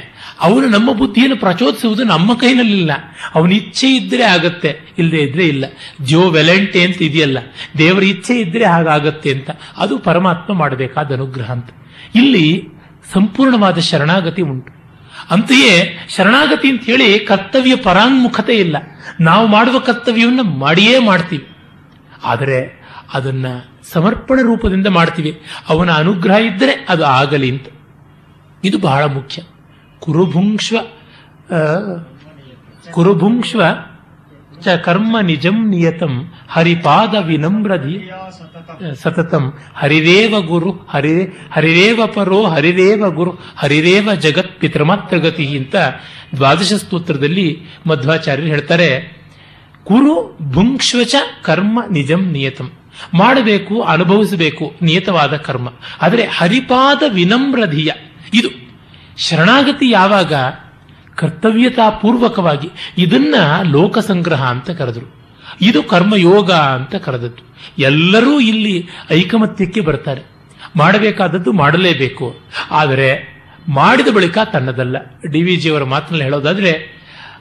ಅವನು ನಮ್ಮ ಬುದ್ಧಿಯನ್ನು ಪ್ರಚೋದಿಸುವುದು ನಮ್ಮ ಕೈನಲ್ಲಿಲ್ಲ. ಅವನ ಇಚ್ಛೆ ಇದ್ರೆ ಆಗತ್ತೆ ಇಲ್ಲದೆ ಇದ್ರೆ ಇಲ್ಲ. ಜೋ ವೆಲೆಂಟೆ ಅಂತ ಇದೆಯಲ್ಲ, ದೇವರ ಇಚ್ಛೆ ಇದ್ರೆ ಹಾಗಾಗತ್ತೆ ಅಂತ. ಅದು ಪರಮಾತ್ಮ ಮಾಡಬೇಕಾದ ಅನುಗ್ರಹ ಅಂತ. ಇಲ್ಲಿ ಸಂಪೂರ್ಣವಾದ ಶರಣಾಗತಿ ಉಂಟು. ಅಂತೆಯೇ ಶರಣಾಗತಿ ಅಂತ ಹೇಳಿ ಕರ್ತವ್ಯ ಪರಾನ್ಮುಖತೆ ಇಲ್ಲ. ನಾವು ಮಾಡುವ ಕರ್ತವ್ಯವನ್ನು ಮಾಡಿಯೇ ಮಾಡ್ತೀವಿ. ಆದರೆ ಅದನ್ನ ಸಮರ್ಪಣ ರೂಪದಿಂದ ಮಾಡ್ತೀವಿ. ಅವನ ಅನುಗ್ರಹ ಇದ್ದರೆ ಅದು ಆಗಲಿ ಅಂತ. ಇದು ಬಹಳ ಮುಖ್ಯ. ಕುರುಭುಂಕ್ಷ್ವ ಕುರುಭುಂಕ್ಷ್ವ ಚ ಕರ್ಮ ನಿಜಂ ನಿಯತಂ ಹರಿಪಾದ ವಿನಮ್ರಧಿ. ಸತತಂ. ಹರಿರೇವ ಗುರು, ಹರಿ ಹರಿರೇವ ಪರೋ ಹರಿರೇವ ಗುರು ಹರಿರೇವ ಜಗತ್ ಪಿತೃಮಾತ್ರಗತಿ ಅಂತ ದ್ವಾದಶ ಸ್ತೋತ್ರದಲ್ಲಿ ಮಧ್ವಾಚಾರ್ಯರು ಹೇಳ್ತಾರೆ. ಕುರು ಭುಂಕ್ಷ್ವಚ ಕರ್ಮ ನಿಜಂ ನಿಯತಂ. ಮಾಡಬೇಕು, ಅನುಭವಿಸಬೇಕು, ನಿಯತವಾದ ಕರ್ಮ. ಆದರೆ ಹರಿಪಾದ ವಿನಮ್ರಧಿಯ ಇದು. ಶರಣಾಗತಿ ಯಾವಾಗ? ಕರ್ತವ್ಯತಾ ಪೂರ್ವಕವಾಗಿ ಇದನ್ನ ಲೋಕ ಸಂಗ್ರಹ ಅಂತ ಕರೆದರು. ಇದು ಕರ್ಮಯೋಗ ಅಂತ ಕರೆದದ್ದು. ಎಲ್ಲರೂ ಇಲ್ಲಿ ಐಕಮತ್ಯಕ್ಕೆ ಬರ್ತಾರೆ. ಮಾಡಬೇಕಾದದ್ದು ಮಾಡಲೇಬೇಕು. ಆದರೆ ಮಾಡಿದ ಬಳಿಕ ತನ್ನದಲ್ಲ. ಡಿ ವಿ ಜಿಯವರ ಮಾತಿನಲ್ಲಿ ಹೇಳೋದಾದ್ರೆ,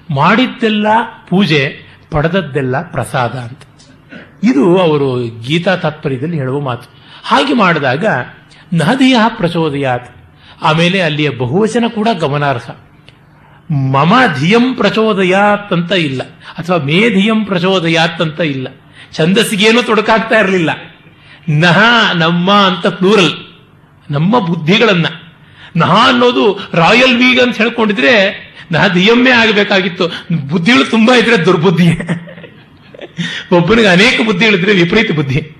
ಮಾಡಿದ್ದೆಲ್ಲ ಪೂಜೆ, ಪಡೆದದ್ದೆಲ್ಲ ಪ್ರಸಾದ ಅಂತ. ಇದು ಅವರು ಗೀತಾ ತಾತ್ಪರ್ಯದಲ್ಲಿ ಹೇಳುವ ಮಾತು. ಹಾಗೆ ಮಾಡಿದಾಗ ನದಿಯ ಪ್ರಚೋದಯಾತ್. ಆಮೇಲೆ ಅಲ್ಲಿಯ ಬಹುವಚನ ಕೂಡ ಗಮನಾರ್ಹ. ಮಮ ಧಿಯಂ ಪ್ರಚೋದಯಾತ್ ಅಂತ ಇಲ್ಲ. ಅಥವಾ ಮೇ ಧಿಯಂ ಪ್ರಚೋದಯಾತ್ ಅಂತ ಇಲ್ಲ. ಛಂದಸ್ಸಿಗೇನು ತೊಡಕಾಗ್ತಾ ಇರಲಿಲ್ಲ. ನಹ, ನಮ್ಮ ಅಂತ ಪ್ಲೂರಲ್. ನಮ್ಮ ಬುದ್ಧಿಗಳನ್ನ. ನಹ ಅನ್ನೋದು ರಾಯಲ್ ವೀಗ್ ಅಂತ ಹೇಳ್ಕೊಂಡಿದ್ರೆ ನಹ ಧಿಯಮ್ಮೇ ಆಗಬೇಕಾಗಿತ್ತು. ಬುದ್ಧಿಗಳು ತುಂಬಾ ಇದ್ರೆ ದುರ್ಬುದ್ಧಿ. ಒಬ್ಬನಿಗೆ ಅನೇಕ ಬುದ್ಧಿ ಹೇಳಿದ್ರೆ ವಿಪರೀತ ಬುದ್ಧಿ.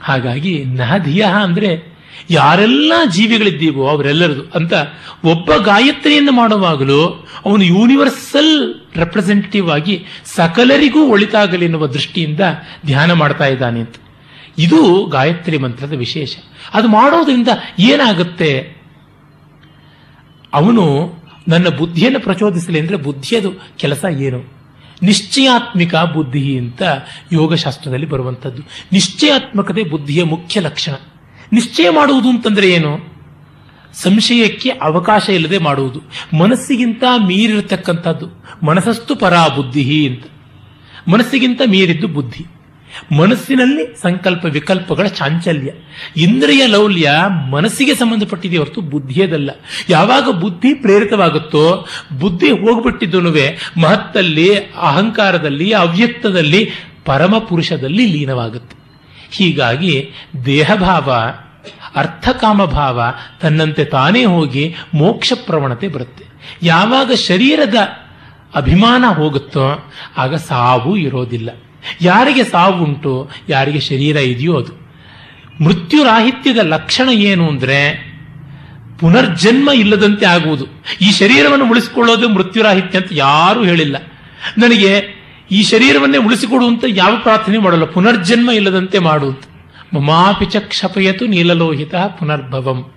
ಹಾಗಾಗಿ ನಹಧಿಯ ಅಂದ್ರೆ ಯಾರೆಲ್ಲ ಜೀವಿಗಳಿದ್ದೀವೋ ಅವರೆಲ್ಲರದು ಅಂತ ಒಬ್ಬ ಗಾಯತ್ರಿಯನ್ನು ಮಾಡುವಾಗಲೂ ಅವನು ಯೂನಿವರ್ಸಲ್ ರೆಪ್ರೆಸೆಂಟೇಟಿವ್ ಆಗಿ ಸಕಲರಿಗೂ ಒಳಿತಾಗಲಿ ಎನ್ನುವ ದೃಷ್ಟಿಯಿಂದ ಧ್ಯಾನ ಮಾಡ್ತಾ ಇದ್ದಾನೆ ಅಂತ. ಇದು ಗಾಯತ್ರಿ ಮಂತ್ರದ ವಿಶೇಷ. ಅದು ಮಾಡೋದ್ರಿಂದ ಏನಾಗುತ್ತೆ? ಅವನು ನನ್ನ ಬುದ್ಧಿಯನ್ನು ಪ್ರಚೋದಿಸಲಿ ಅಂದ್ರೆ ಬುದ್ಧಿಯದು ಕೆಲಸ ಏನು? ನಿಶ್ಚಯಾತ್ಮಿಕ ಬುದ್ಧಿ ಅಂತ ಯೋಗಶಾಸ್ತ್ರದಲ್ಲಿ ಬರುವಂಥದ್ದು. ನಿಶ್ಚಯಾತ್ಮಕತೆ ಬುದ್ಧಿಯ ಮುಖ್ಯ ಲಕ್ಷಣ. ನಿಶ್ಚಯ ಮಾಡುವುದು ಅಂತಂದ್ರೆ ಏನು? ಸಂಶಯಕ್ಕೆ ಅವಕಾಶ ಇಲ್ಲದೆ ಮಾಡುವುದು. ಮನಸ್ಸಿಗಿಂತ ಮೀರಿರತಕ್ಕಂಥದ್ದು. ಮನಸ್ಸಸ್ತು ಪರಾ ಬುದ್ಧಿ ಅಂತ. ಮನಸ್ಸಿಗಿಂತ ಮೀರಿದ್ದು ಬುದ್ಧಿ. ಮನಸ್ಸಿನಲ್ಲಿ ಸಂಕಲ್ಪ ವಿಕಲ್ಪಗಳ ಚಾಂಚಲ್ಯ. ಇಂದ್ರಿಯ ಲೌಲ್ಯ ಮನಸ್ಸಿಗೆ ಸಂಬಂಧಪಟ್ಟಿದೆ ಹೊರತು ಬುದ್ಧಿಯದಲ್ಲ. ಯಾವಾಗ ಬುದ್ಧಿ ಪ್ರೇರಿತವಾಗುತ್ತೋ, ಬುದ್ಧಿ ಹೋಗ್ಬಿಟ್ಟಿದ್ದು ಮಹತ್ತಲ್ಲಿ, ಅಹಂಕಾರದಲ್ಲಿ, ಅವ್ಯಕ್ತದಲ್ಲಿ, ಪರಮ ಪುರುಷದಲ್ಲಿ ಲೀನವಾಗುತ್ತೆ. ಹೀಗಾಗಿ ದೇಹಭಾವ, ಅರ್ಥಕಾಮಭಾವ ತನ್ನಂತೆ ತಾನೇ ಹೋಗಿ ಮೋಕ್ಷ ಪ್ರವಣತೆ ಬರುತ್ತೆ. ಯಾವಾಗ ಶರೀರದ ಅಭಿಮಾನ ಹೋಗುತ್ತೋ, ಆಗ ಸಾವು ಇರೋದಿಲ್ಲ. ಯಾರಿಗೆ ಸಾವುಂಟು, ಯಾರಿಗೆ ಶರೀರ ಇದೆಯೋ ಅದು. ಮೃತ್ಯುರಾಹಿತ್ಯದ ಲಕ್ಷಣ ಏನು ಅಂದ್ರೆ, ಪುನರ್ಜನ್ಮ ಇಲ್ಲದಂತೆ ಆಗುವುದು. ಈ ಶರೀರವನ್ನು ಉಳಿಸಿಕೊಳ್ಳೋದು ಮೃತ್ಯುರಾಹಿತ್ಯ ಅಂತ ಯಾರೂ ಹೇಳಿಲ್ಲ. ನನಗೆ ಈ ಶರೀರವನ್ನೇ ಉಳಿಸಿಕೊಡು ಅಂತ ಯಾವ ಪ್ರಾರ್ಥನೆ ಮಾಡಲ್ಲ. ಪುನರ್ಜನ್ಮ ಇಲ್ಲದಂತೆ ಮಾಡುವುದು ಮಮಾಪಿಚ ಕ್ಷಪಯತು ನೀಲಲೋಹಿತ ಪುನರ್ಭವಂ.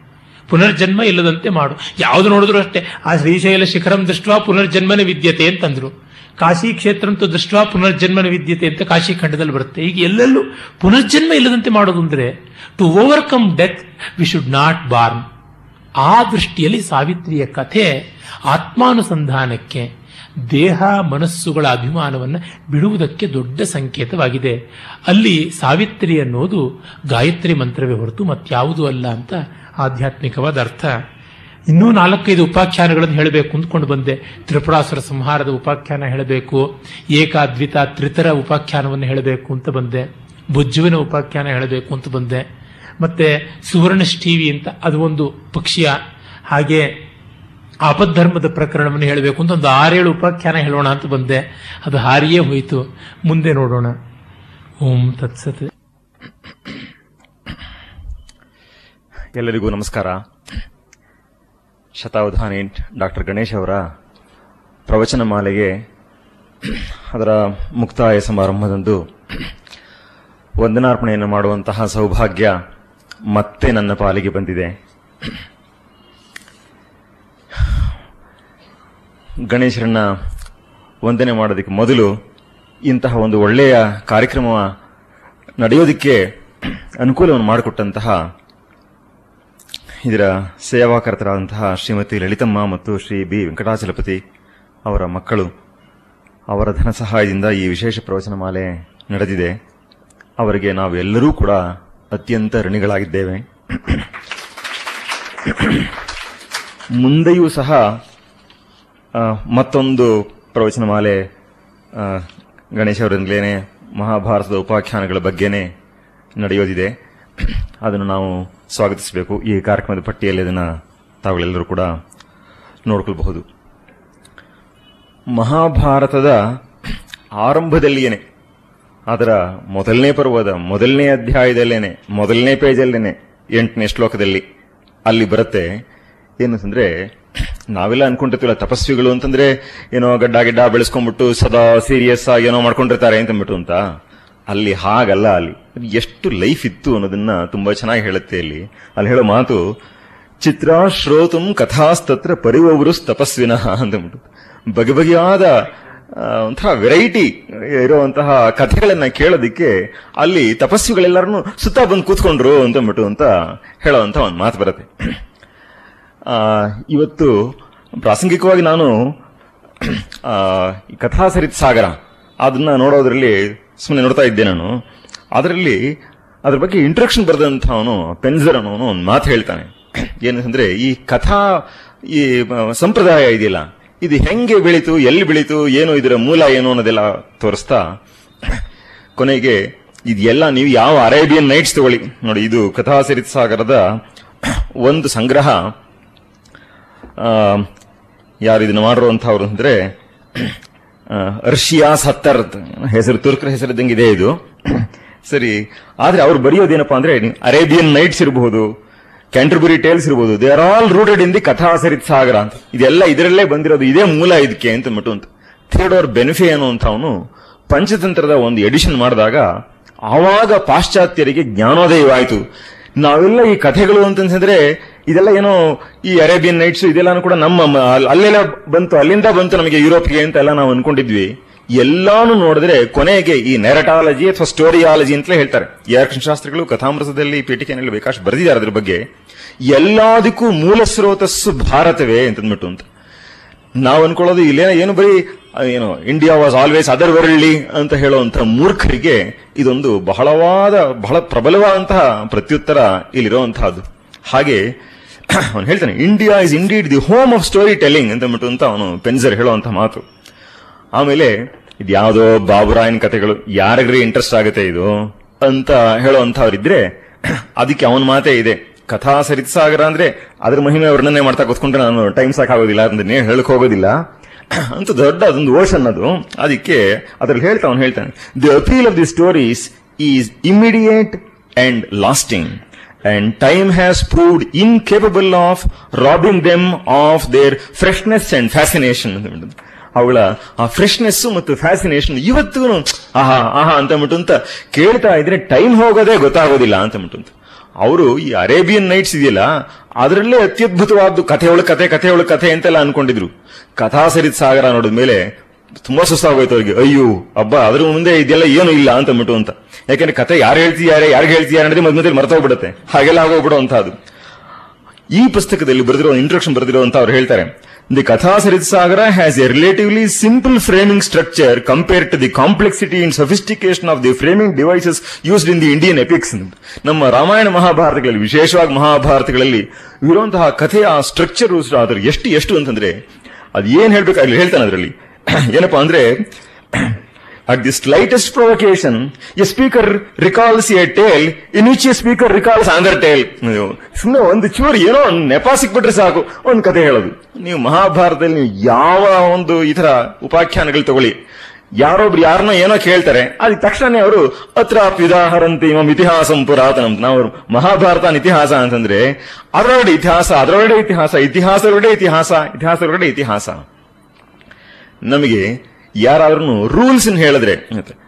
ಪುನರ್ಜನ್ಮ ಇಲ್ಲದಂತೆ ಮಾಡು. ಯಾವುದು ನೋಡಿದ್ರು ಅಷ್ಟೇ. ಆ ಶ್ರೀಶೈಲ ಶಿಖರಂ ದೃಷ್ಟ ಪುನರ್ಜನ್ಮನೇ ವಿದ್ಯತೆ ಅಂತಂದ್ರು. ಕಾಶಿ ಕ್ಷೇತ್ರಂತೂ ದೃಷ್ಟ ಪುನರ್ಜನ್ಮನ ವಿದ್ಯತೆ ಅಂತ ಕಾಶಿ ಖಂಡದಲ್ಲಿ ಬರುತ್ತೆ. ಈಗ ಎಲ್ಲೆಲ್ಲೂ ಪುನರ್ಜನ್ಮ ಇಲ್ಲದಂತೆ ಮಾಡೋದು ಅಂದ್ರೆ to overcome death we should not born ಆ ದೃಷ್ಟಿಯಲ್ಲಿ ಸಾವಿತ್ರಿಯ ಕಥೆ ಆತ್ಮಾನುಸಂಧಾನಕ್ಕೆ, ದೇಹ ಮನಸ್ಸುಗಳ ಅಭಿಮಾನವನ್ನು ಬಿಡುವುದಕ್ಕೆ ದೊಡ್ಡ ಸಂಕೇತವಾಗಿದೆ. ಅಲ್ಲಿ ಸಾವಿತ್ರಿ ಅನ್ನೋದು ಗಾಯತ್ರಿ ಮಂತ್ರವೇ ಹೊರತು ಮತ್ಯಾವುದೂ ಅಲ್ಲ ಅಂತ ಆಧ್ಯಾತ್ಮಿಕವಾದ ಅರ್ಥ. ಇನ್ನೂ ನಾಲ್ಕೈದು ಉಪಾಖ್ಯಾನಗಳನ್ನು ಹೇಳಬೇಕು ಅಂದ್ಕೊಂಡು ಬಂದೆ. ತ್ರಿಪುರಾಸುರ ಸಂಹಾರದ ಉಪಾಖ್ಯಾನ ಹೇಳಬೇಕು. ಏಕಾದ್ವಿತ ತ್ರಿತರ ಉಪಾಖ್ಯಾನವನ್ನು ಹೇಳಬೇಕು ಅಂತ ಬಂದೆ. ಬುಜ್ಜುವಿನ ಉಪಾಖ್ಯಾನ ಹೇಳಬೇಕು ಅಂತ ಬಂದೆ. ಮತ್ತೆ ಸುವರ್ಣಷ್ಠೀವಿ ಅಂತ ಅದು ಒಂದು ಪಕ್ಷಿಯ ಹಾಗೆ ಆಪದ್ಧರ್ಮದ ಪ್ರಕರಣವನ್ನು ಹೇಳಬೇಕು ಅಂತ ಒಂದು ಆರೇಳು ಉಪಾಖ್ಯಾನ ಹೇಳೋಣ ಅಂತ ಬಂದೆ. ಅದು ಹಾರಿಯೇ ಹೋಯಿತು. ಮುಂದೆ ನೋಡೋಣ. ಓಂ ತತ್ಸತ್. ಎಲ್ಲರಿಗೂ ನಮಸ್ಕಾರ. ಶತಾವಧಾನಿ ಡಾಕ್ಟರ್ ಗಣೇಶ್ ಅವರ ಪ್ರವಚನ ಮಾಲೆಗೆ ಅದರ ಮುಕ್ತಾಯ ಸಮಾರಂಭದಂದು ವಂದನಾರ್ಪಣೆಯನ್ನು ಮಾಡುವಂತಹ ಸೌಭಾಗ್ಯ ಮತ್ತೆ ನನ್ನ ಪಾಲಿಗೆ ಬಂದಿದೆ. ಗಣೇಶರನ್ನ ವಂದನೆ ಮಾಡೋದಕ್ಕೆ ಮೊದಲು ಇಂತಹ ಒಂದು ಒಳ್ಳೆಯ ಕಾರ್ಯಕ್ರಮ ನಡೆಯೋದಕ್ಕೆ ಅನುಕೂಲವನ್ನು ಮಾಡಿಕೊಟ್ಟಂತಹ ಇದರ ಸೇವಾಕರ್ತರಾದಂತಹ ಶ್ರೀಮತಿ ಲಲಿತಮ್ಮ ಮತ್ತು ಶ್ರೀ ಬಿ ವೆಂಕಟಾಚಲಪತಿ ಅವರ ಮಕ್ಕಳು, ಅವರ ಧನ ಸಹಾಯದಿಂದ ಈ ವಿಶೇಷ ಪ್ರವಚನ ಮಾಲೆ ನಡೆದಿದೆ. ಅವರಿಗೆ ನಾವೆಲ್ಲರೂ ಕೂಡ ಅತ್ಯಂತ ಋಣಿಗಳಾಗಿದ್ದೇವೆ. ಮುಂದೆಯೂ ಸಹ ಮತ್ತೊಂದು ಪ್ರವಚನ ಮಾಲೆ ಗಣೇಶ ಅವರಿಂದಲೇ ಮಹಾಭಾರತದ ಉಪಾಖ್ಯಾನಗಳ ಬಗ್ಗೆನೇ ನಡೆಯೋದಿದೆ. ಅದನ್ನು ನಾವು ಸ್ವಾಗತಿಸಬೇಕು. ಈ ಕಾರ್ಯಕ್ರಮದ ಪಟ್ಟಿಯಲ್ಲಿ ಅದನ್ನು ತಾವುಗಳೆಲ್ಲರೂ ಕೂಡ ನೋಡ್ಕೊಳ್ಬಹುದು. ಮಹಾಭಾರತದ ಆರಂಭದಲ್ಲಿಯೇ ಅದರ ಮೊದಲನೇ ಪರ್ವದ ಮೊದಲನೇ ಅಧ್ಯಾಯದಲ್ಲೇನೆ, ಮೊದಲನೇ ಪೇಜಲ್ಲೇನೆ ಎಂಟನೇ ಶ್ಲೋಕದಲ್ಲಿ ಅಲ್ಲಿ ಬರುತ್ತೆ ಏನು ಅಂತಂದ್ರೆ ನಾವೆಲ್ಲ ಅನ್ಕೊಂಡಿರ್ತೀವಲ್ಲ, ತಪಸ್ವಿಗಳು ಅಂತಂದ್ರೆ ಏನೋ ಗಡ್ಡ ಗಿಡ್ಡ ಬೆಳೆಸ್ಕೊಂಡ್ಬಿಟ್ಟು ಸದಾ ಸೀರಿಯಸ್ ಏನೋ ಮಾಡ್ಕೊಂಡಿರ್ತಾರೆ ಅಂತಂದ್ಬಿಟ್ಟು ಅಂತ. ಅಲ್ಲಿ ಹಾಗಲ್ಲ ಅಲ್ಲಿ. ಎಷ್ಟು ಲೈಫ್ ಇತ್ತು ಅನ್ನೋದನ್ನ ತುಂಬಾ ಚೆನ್ನಾಗಿ ಹೇಳುತ್ತೆ ಅಲ್ಲಿ ಅಲ್ಲಿ ಹೇಳೋ ಮಾತು ಚಿತ್ರ ಶ್ರೋತುಂ ಕಥಾಸ್ತತ್ರ ಪರಿವವರು ತಪಸ್ವಿನಃ ಅಂತಂದ್ಬಿಟ್ಟು ಬಗೆ ಬಗೆಯಾದ ಒಂಥರ ವೆರೈಟಿ ಇರುವಂತಹ ಕಥೆಗಳನ್ನ ಕೇಳೋದಿಕ್ಕೆ ಅಲ್ಲಿ ತಪಸ್ವಿಗಳೆಲ್ಲರನ್ನು ಸುತ್ತ ಬಂದು ಕೂತ್ಕೊಂಡ್ರು ಅಂತಂದ್ಬಿಟ್ಟು ಅಂತ ಹೇಳೋವಂಥ ಒಂದು ಮಾತು ಬರುತ್ತೆ. ಇವತ್ತು ಪ್ರಾಸಂಗಿಕವಾಗಿ ನಾನು ಆ, ಈ ಕಥಾಸರಿತ್ ಸಾಗರ ಅದನ್ನ ನೋಡೋದ್ರಲ್ಲಿ ಸುಮ್ಮನೆ ನೋಡ್ತಾ ಇದ್ದೆ ನಾನು. ಅದರಲ್ಲಿ ಅದ್ರ ಬಗ್ಗೆ ಇಂಟ್ರೊಡಕ್ಷನ್ ಬರೆದಂಥವನು ಪೆನ್ಸರ್ ಅನ್ನೋನು ಒಂದು ಮಾತು ಹೇಳ್ತಾನೆ. ಏನಂದ್ರೆ, ಈ ಕಥಾ, ಈ ಸಂಪ್ರದಾಯ ಇದೆಯಲ್ಲ, ಇದು ಹೆಂಗೆ ಬೆಳೀತು, ಎಲ್ಲಿ ಬೆಳೀತು, ಏನು ಇದರ ಮೂಲ ಏನು ಅನ್ನೋದೆಲ್ಲ ತೋರಿಸ್ತಾ, ಕೊನೆಗೆ ಇದೆಲ್ಲ ನೀವು ಯಾವ ಅರೇಬಿಯನ್ ನೈಟ್ಸ್ ತಗೊಳ್ಳಿ. ನೋಡಿ, ಇದು ಕಥಾಸರಿತ್ ಸಾಗರದ ಒಂದು ಸಂಗ್ರಹ. ಯಾರು ಇದನ್ನ ಮಾಡಿರುವಂಥವ್ರು ಅಂದ್ರೆ ಅರ್ಷಿಯಾ ಸತ್ತರ್ ಹೆಸರು ತುರ್ಕರ ಹೆಸರಿದ್ದಂಗೆ ಇದೆ. ಇದು ಸರಿ, ಆದ್ರೆ ಅವ್ರು ಬರೆಯೋದೇನಪ್ಪ ಅಂದ್ರೆ ಅರೇಬಿಯನ್ ನೈಟ್ಸ್ ಇರಬಹುದು, ಕ್ಯಾಂಟರ್ಬುರಿ ಟೇಲ್ಸ್ ಇರಬಹುದು they are all rooted in the Kathasaritsagara ಅಂತ. ಇದೆಲ್ಲ ಇದರಲ್ಲೇ ಬಂದಿರೋದು, ಇದೇ ಮೂಲ ಇದಕ್ಕೆ ಅಂತ ಅಂದ್ಬಿಟ್ಟು ಅಂತ. ಥಿಯೋಡೋರ್ ಬೆನಿಫೆ ಅವನು ಪಂಚತಂತ್ರದ ಒಂದು ಎಡಿಷನ್ ಮಾಡಿದಾಗ ಆವಾಗ ಪಾಶ್ಚಾತ್ಯರಿಗೆ ಜ್ಞಾನೋದಯವಾಯಿತು. ನಾವೆಲ್ಲ ಈ ಕಥೆಗಳು ಅಂತಂದ್ರೆ ಇದೆಲ್ಲ ಏನೋ ಈ ಅರೇಬಿಯನ್ ನೈಟ್ಸ್ ಇದೆಲ್ಲಾನು ಕೂಡ ನಮ್ಮ ಅಲ್ಲೆಲ್ಲ ಬಂತು, ಅಲ್ಲಿಂದ ಬಂತು ನಮಗೆ ಯುರೋಪ್ಗೆ ಅಂತ ಎಲ್ಲ ನಾವು ಅನ್ಕೊಂಡಿದ್ವಿ. ಎಲ್ಲಾನು ನೋಡಿದ್ರೆ ಕೊನೆಗೆ ಈ ನೆರಟಾಲಜಿ ಅಥವಾ ಸ್ಟೋರಿಯಾಲಜಿ ಅಂತಲೇ ಹೇಳ್ತಾರೆ. ಯಾರ್ ಶಾಸ್ತ್ರಗಳು ಕಥಾಮೃತದಲ್ಲಿ ಪೀಠಿಕೆನಲ್ಲಿ ಬೇಕಾಶ್ ಬರೆದಿದ್ದಾರೆ ಅದ್ರ ಬಗ್ಗೆ. ಎಲ್ಲದಕ್ಕೂ ಮೂಲ ಸ್ರೋತಸ್ಸು ಭಾರತವೇ ಅಂತಂದ್ಬಿಟ್ಟು ಅಂತ. ನಾವು ಅನ್ಕೊಳ್ಳೋದು ಇಲ್ಲೇನ ಏನು ಬರೀ ಏನು India was always other worldly ಅಂತ ಹೇಳುವಂತಹ ಮೂರ್ಖರಿಗೆ ಇದೊಂದು ಬಹಳವಾದ, ಬಹಳ ಪ್ರಬಲವಾದಂತಹ ಪ್ರತ್ಯುತ್ತರ ಇಲ್ಲಿರುವಂತಹದ್ದು. ಹಾಗೆ ಅವನು ಹೇಳ್ತಾನೆ India is indeed the home of storytelling ಅಂತ ಅಂದ್ಬಿಟ್ಟು ಅಂತ ಅವನು ಪೆನ್ಸರ್ ಹೇಳುವಂಥ ಮಾತು. ಆಮೇಲೆ ಇದು ಯಾವುದೋ ಬಾಬುರಾಯನ್ ಕಥೆಗಳು, ಯಾರಿಗ್ರಿ ಇಂಟ್ರೆಸ್ಟ್ ಆಗುತ್ತೆ ಇದು? ಅಂತ ಹೇಳುವಂತವ್ರಿದ್ರೆ ಅದಕ್ಕೆ ಅವನ ಮಾತೇ ಇದೆ. ಕಥಾ ಸರಿತ್ಸಾಗರ ಅಂದ್ರೆ, ಅದ್ರ ಮಹಿಮೆ ವರ್ಣನೆ ಮಾಡ್ತಾ ಕೂತ್ಕೊಂಡ್ರೆ ನಾನು ಟೈಮ್ ಸಾಕಾಗೋದಿಲ್ಲ ಅದನ್ನೇ ಹೇಳಕ್ ಹೋಗೋದಿಲ್ಲ. ಅಂತ ದೊಡ್ಡ ಅದೊಂದು ಓಷನ್ ಅದು. ಅದಕ್ಕೆ ಅದ್ರಲ್ಲಿ ಹೇಳ್ತಾ ಅವನು ಹೇಳ್ತಾನೆ the appeal of the stories is immediate and lasting and time has proved incapable of robbing them of their freshness and fascination. ಅವಳ ಆ ಫ್ರೆಶ್ನೆಸ್ ಮತ್ತು ಫ್ಯಾಸಿನೇಷನ್ ಇವತ್ತು ಆಹಾ ಆಹಾ ಅಂತ ಅಂತ ಕೇಳ್ತಾ ಇದ್ರೆ ಟೈಮ್ ಹೋಗೋದೇ ಗೊತ್ತಾಗೋದಿಲ್ಲ ಅಂತ ಅಂದ್ಬಿಟ್ಟು ಅಂತ. ಅವರು ಈ ಅರೇಬಿಯನ್ ನೈಟ್ಸ್ ಇದೆಯಲ್ಲ, ಅದರಲ್ಲೇ ಅತ್ಯದ್ಭುತವಾದ್ದು ಕಥೆಯೊಳ ಕಥೆ ಕಥೆಯೊಳ ಕಥೆ ಅಂತೆಲ್ಲ ಅನ್ಕೊಂಡಿದ್ರು ಕಥಾ ಸಾಗರ ನೋಡಿದ ಮೇಲೆ ತುಂಬಾ ಸುಸ್ತಾಗೋಯ್ತು ಅವ್ರಿಗೆ. ಅಯ್ಯೋ ಹಬ್ಬ ಅದ್ರ ಮುಂದೆ ಇದೆಲ್ಲ ಏನು ಇಲ್ಲ ಅಂತ ಅಂದ್ಬಿಟ್ಟು ಅಂತ. ಯಾಕಂದ್ರೆ ಕಥೆ ಯಾರು ಹೇಳ್ತಿದ್ದಾರೆ, ಯಾರಿಗೆ ಹೇಳ್ತಿದ್ದಾರೆ ಅನ್ನೋದೇ ಮಧ್ಯ ಮಧ್ಯದಲ್ಲಿ ಮರ್ತೋಗ್ಬಿಡುತ್ತೆ ಹಾಗೆಲ್ಲ ಆಗೋಗ್ಬಿಡುವಂತಹದ್ದು ಈ ಪುಸ್ತಕದಲ್ಲಿ ಬರೆದಿರೋ ಇಂಟ್ರೊಡಕ್ಷನ್ ಬರೆದಿರೋ ಅಂತ ಅವ್ರು ಹೇಳ್ತಾರೆ. The Kathasaritsagara has a relatively simple framing structure compare to the complexity in sophistication of the framing devices used in the Indian epics ನಮ್ಮ ರಾಮಾಯಣ ಮಹಾಭಾರತಗಳಲ್ಲಿ, ವಿಶೇಷವಾಗಿ ಮಹಾಭಾರತಗಳಲ್ಲಿ ಇರುವಂತಹ ಕಥೆಯ ಸ್ಟ್ರಕ್ಚರ್ ಅದ್ರ ಎಷ್ಟು ಎಷ್ಟು ಅಂತಂದ್ರೆ, ಅದು ಏನ್ ಹೇಳ್ಬೇಕಾಗ್ಲಿ ಹೇಳ್ತಾನೆ ಅದರಲ್ಲಿ. ಏನಪ್ಪಾ ಅಂದ್ರೆ at the slightest provocation a speaker recalls a tale in which a speaker recalls another tale ಸುಮ್ಮನೆ ಒಂದು ಚೂರು ಏನೋ ಒಂದು ನೆಪ ಸಿಕ್ಬಿಟ್ರೆ ಸಾಕು, ಒಂದು ಕತೆ ಹೇಳೋದು. ನೀವು ಮಹಾಭಾರತದಲ್ಲಿ ನೀವು ಯಾವ ಒಂದು ಈ ತರ ಉಪಾಖ್ಯಾನಗಳು ತಗೊಳ್ಳಿ. ಯಾರೊಬ್ರು ಯಾರನ್ನೋ ಏನೋ ಕೇಳ್ತಾರೆ ಅದಕ್ಕೆ ತಕ್ಷಣನೇ ಅವರು, ಅತ್ರ ಪಿದಾಹರಂತಿ ಮಮ್ ಇತಿಹಾಸಂ ಪುರಾತನಂ. ನಾವು ಮಹಾಭಾರತ ಇತಿಹಾಸ ಅಂತಂದ್ರೆ ಅದರೊಡೆ ಇತಿಹಾಸ ಅದರೊಡೆ ಇತಿಹಾಸ, ಇತಿಹಾಸದೊಳಗಡೆ ಇತಿಹಾಸ ಇತಿಹಾಸದೊಳಗಡೆ ಇತಿಹಾಸ. ನಮಗೆ ಯಾರಾದ್ರೂ ರೂಲ್ಸ್ ಹೇಳಿದ್ರೆ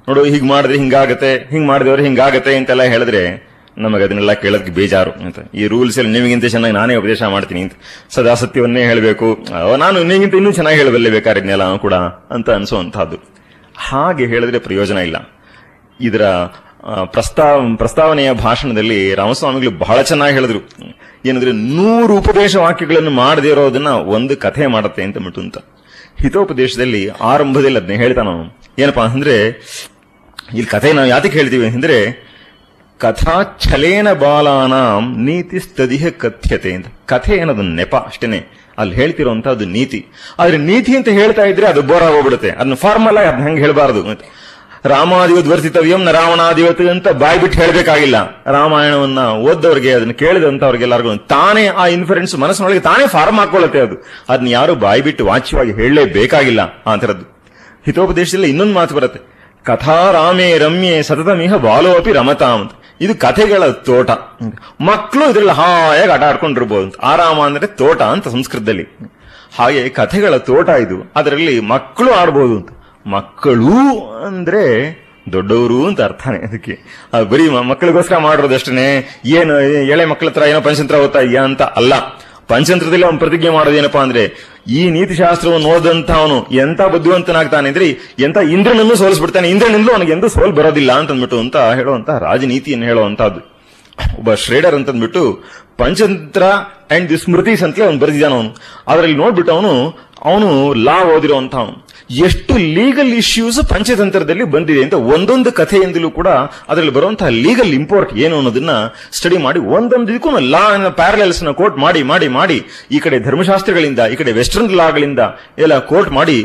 ನೋಡು ಹೀಗ್ ಮಾಡಿದ್ರೆ ಹಿಂಗಾಗತ್ತೆ ಹಿಂಗ್ ಮಾಡಿದವ್ರೆ ಹಿಂಗಾಗತ್ತೆ ಅಂತೆಲ್ಲ ಹೇಳಿದ್ರೆ ನಮಗೆ ಅದನ್ನೆಲ್ಲ ಕೇಳೋದಕ್ಕೆ ಬೇಜಾರು. ಅಂತ ಈ ರೂಲ್ಸ್ ಅಲ್ಲಿ ನಿಮಗಿಂತ ಚೆನ್ನಾಗಿ ನಾನೇ ಉಪದೇಶ ಮಾಡ್ತೀನಿ ಅಂತ. ಸದಾ ಸತ್ಯವನ್ನೇ ಹೇಳಬೇಕು ನಾನು ನಿಮಗಿಂತ ಇನ್ನೂ ಚೆನ್ನಾಗಿ ಹೇಳಬಲ್ಲೆ ಬೇಕಾದ್ರೆ ಇದನ್ನೆಲ್ಲ ಕೂಡ ಅಂತ ಅನಿಸುವಂತಹದ್ದು ಹಾಗೆ ಹೇಳಿದ್ರೆ ಪ್ರಯೋಜನ ಇಲ್ಲ. ಇದರ ಪ್ರಸ್ತಾವ ಪ್ರಸ್ತಾವನೆಯ ಭಾಷಣದಲ್ಲಿ ರಾಮಸ್ವಾಮಿಗಳು ಬಹಳ ಚೆನ್ನಾಗಿ ಹೇಳಿದ್ರು. ಏನಂದ್ರೆ ನೂರು ಉಪದೇಶ ವಾಕ್ಯಗಳನ್ನು ಮಾಡದೇ ಇರೋದನ್ನ ಒಂದು ಕಥೆ ಮಾಡುತ್ತೆ ಅಂತ ಬಿಟ್ಟು ಅಂತ ಹಿತೋಪದೇಶದಲ್ಲಿ ಆರಂಭದಲ್ಲಿ ಅದನ್ನ ಹೇಳ್ತಾನ ಅವನು ಏನಪ್ಪಾ ಅಂದ್ರೆ ಇಲ್ಲಿ ಕಥೆ ನಾವು ಯಾತಕ್ಕೆ ಹೇಳ್ತೀವಿ ಅಂದ್ರೆ ಕಥಾ ಛಲೇನ ಬಾಲಾನಾಂ ನೀತಿ ಸ್ತದಿಹ ಕಥ್ಯತೆ ಅಂತ. ಕಥೆ ಏನದು ನೆಪ ಅಷ್ಟೇನೆ. ಅಲ್ಲಿ ಹೇಳ್ತಿರೋಂಥದ್ದು ನೀತಿ. ಆದ್ರೆ ನೀತಿ ಅಂತ ಹೇಳ್ತಾ ಇದ್ರೆ ಅದು ಬೋರ್ ಆಗೋಗ್ಬಿಡುತ್ತೆ. ಅದನ್ನ ಫಾರ್ಮಲ್ ಅದನ್ನ ಹೆಂಗೆ ಹೇಳಬಾರದು ರಾಮಾದಿವತ್ ವರ್ತಿತವ್ಯಂ ನ ರಾವಣಾದಿವತ್ ಅಂತ ಬಾಯ್ ಬಿಟ್ಟು ಹೇಳಬೇಕಾಗಿಲ್ಲ. ರಾಮಾಯಣವನ್ನ ಓದ್ದವ್ರಿಗೆ, ಅದನ್ನ ಕೇಳಿದಂತವ್ರಿಗೆಲ್ಲರಿಗೂ ತಾನೇ ಆ ಇನ್ಫರೆನ್ಸ್ ಮನಸ್ಸಿನೊಳಗೆ ತಾನೇ ಫಾರ್ಮ್ ಹಾಕೊಳ್ಳುತ್ತೆ ಅದು. ಅದನ್ನ ಯಾರು ಬಾಯ್ ಬಿಟ್ಟು ವಾಚ್ಯವಾಗಿ ಹೇಳಲೇಬೇಕಾಗಿಲ್ಲ ಆ ಥರದ್ದು. ಹಿತೋಪದೇಶದಲ್ಲಿ ಇನ್ನೊಂದು ಮಾತು ಬರುತ್ತೆ. ಕಥಾ ರಾಮೇ ರಮ್ಯೆ ಸತತಮಿಹ ಬಾಲೋಪಿ ರಮತಾ ಅಂತ ಇದು ಕಥೆಗಳ ತೋಟ. ಮಕ್ಕಳು ಇದ್ರಲ್ಲಿ ಹಾಯಾಗಿ ಆಟ ಆಡ್ಕೊಂಡಿರ್ಬೋದು. ಅಂತ ಆರಾಮ ಅಂದ್ರೆ ತೋಟ ಅಂತ ಸಂಸ್ಕೃತದಲ್ಲಿ. ಹಾಗೆ ಕಥೆಗಳ ತೋಟ ಇದು. ಅದರಲ್ಲಿ ಮಕ್ಕಳು ಆಡ್ಬೋದು ಅಂತ. ಮಕ್ಕಳು ಅಂದ್ರೆ ದೊಡ್ಡವರು ಅಂತ ಅರ್ಥನೇ ಅದಕ್ಕೆ. ಅದು ಬರೀ ಮಕ್ಕಳಿಗೋಸ್ಕರ ಮಾಡಿರೋದಷ್ಟೇ ಏನು ಎಳೆ ಮಕ್ಕಳ ಹತ್ರ ಏನೋ ಪಂಚತಂತ್ರ ಓದ್ತಾ ಇದೆಯಾ ಅಂತ ಅಲ್ಲ. ಪಂಚತಂತ್ರದಲ್ಲಿ ಅವನು ಪ್ರತಿಜ್ಞೆ ಮಾಡೋದೇನಪ್ಪಾ ಅಂದ್ರೆ, ಈ ನೀತಿಶಾಸ್ತ್ರವನ್ನು ಓದಂತವನು ಎಂತ ಬುದ್ಧಿವಂತನಾಗ್ತಾನೆ ಅಂದ್ರೆ ಎಂತ ಇಂದ್ರನನ್ನು ಸೋಲಿಸ್ಬಿಡ್ತಾನೆ. ಇಂದ್ರನಿಂದಲೂ ಅವನಿಗೆ ಎಂದೂ ಸೋಲ್ ಬರೋದಿಲ್ಲ ಅಂತಂದ್ಬಿಟ್ಟು ಅಂತ ಹೇಳುವಂತ ರಾಜನೀತಿಯನ್ನು ಹೇಳುವಂತಹದ್ದು ಒಬ್ಬ ಶ್ರೇಡರ್ ಅಂತಂದ್ಬಿಟ್ಟು ಪಂಚತಂತ್ರ ಅಂಡ್ ದಿ ಸ್ಮೃತಿಸ್ ಅಂತಲೇ ಅವನು ಬರೆದಿದ್ದಾನ ಅವನು. ಅದರಲ್ಲಿ ನೋಡ್ಬಿಟ್ಟು ಅವನು ಅವನು ಲಾ ಓದಿರುವಂತವನು ಎಷ್ಟು ಲೀಗಲ್ ಇಶ್ಯೂಸ್ ಪಂಚತಂತ್ರದಲ್ಲಿ ಬಂದಿದೆ ಅಂತ ಒಂದೊಂದು ಕಥೆಯಿಂದಲೂ ಕೂಡ ಅದರಲ್ಲಿ ಬರುವಂತಹ ಲೀಗಲ್ ಇಂಪೋರ್ಟ್ ಏನು ಅನ್ನೋದನ್ನ ಸ್ಟಡಿ ಮಾಡಿ, ಒಂದೊಂದು ಇದಕ್ಕೂ ಲಾ ಪ್ಯಾರಲಲ್ಸ್ನ ಕೋಟ್ ಮಾಡಿ ಮಾಡಿ ಮಾಡಿ, ಈ ಕಡೆ ಧರ್ಮಶಾಸ್ತ್ರಗಳಿಂದ, ಈ ಕಡೆ ವೆಸ್ಟರ್ನ್ ಲಾಗಳಿಂದ ಎಲ್ಲ ಕೋಟ್ ಮಾಡಿ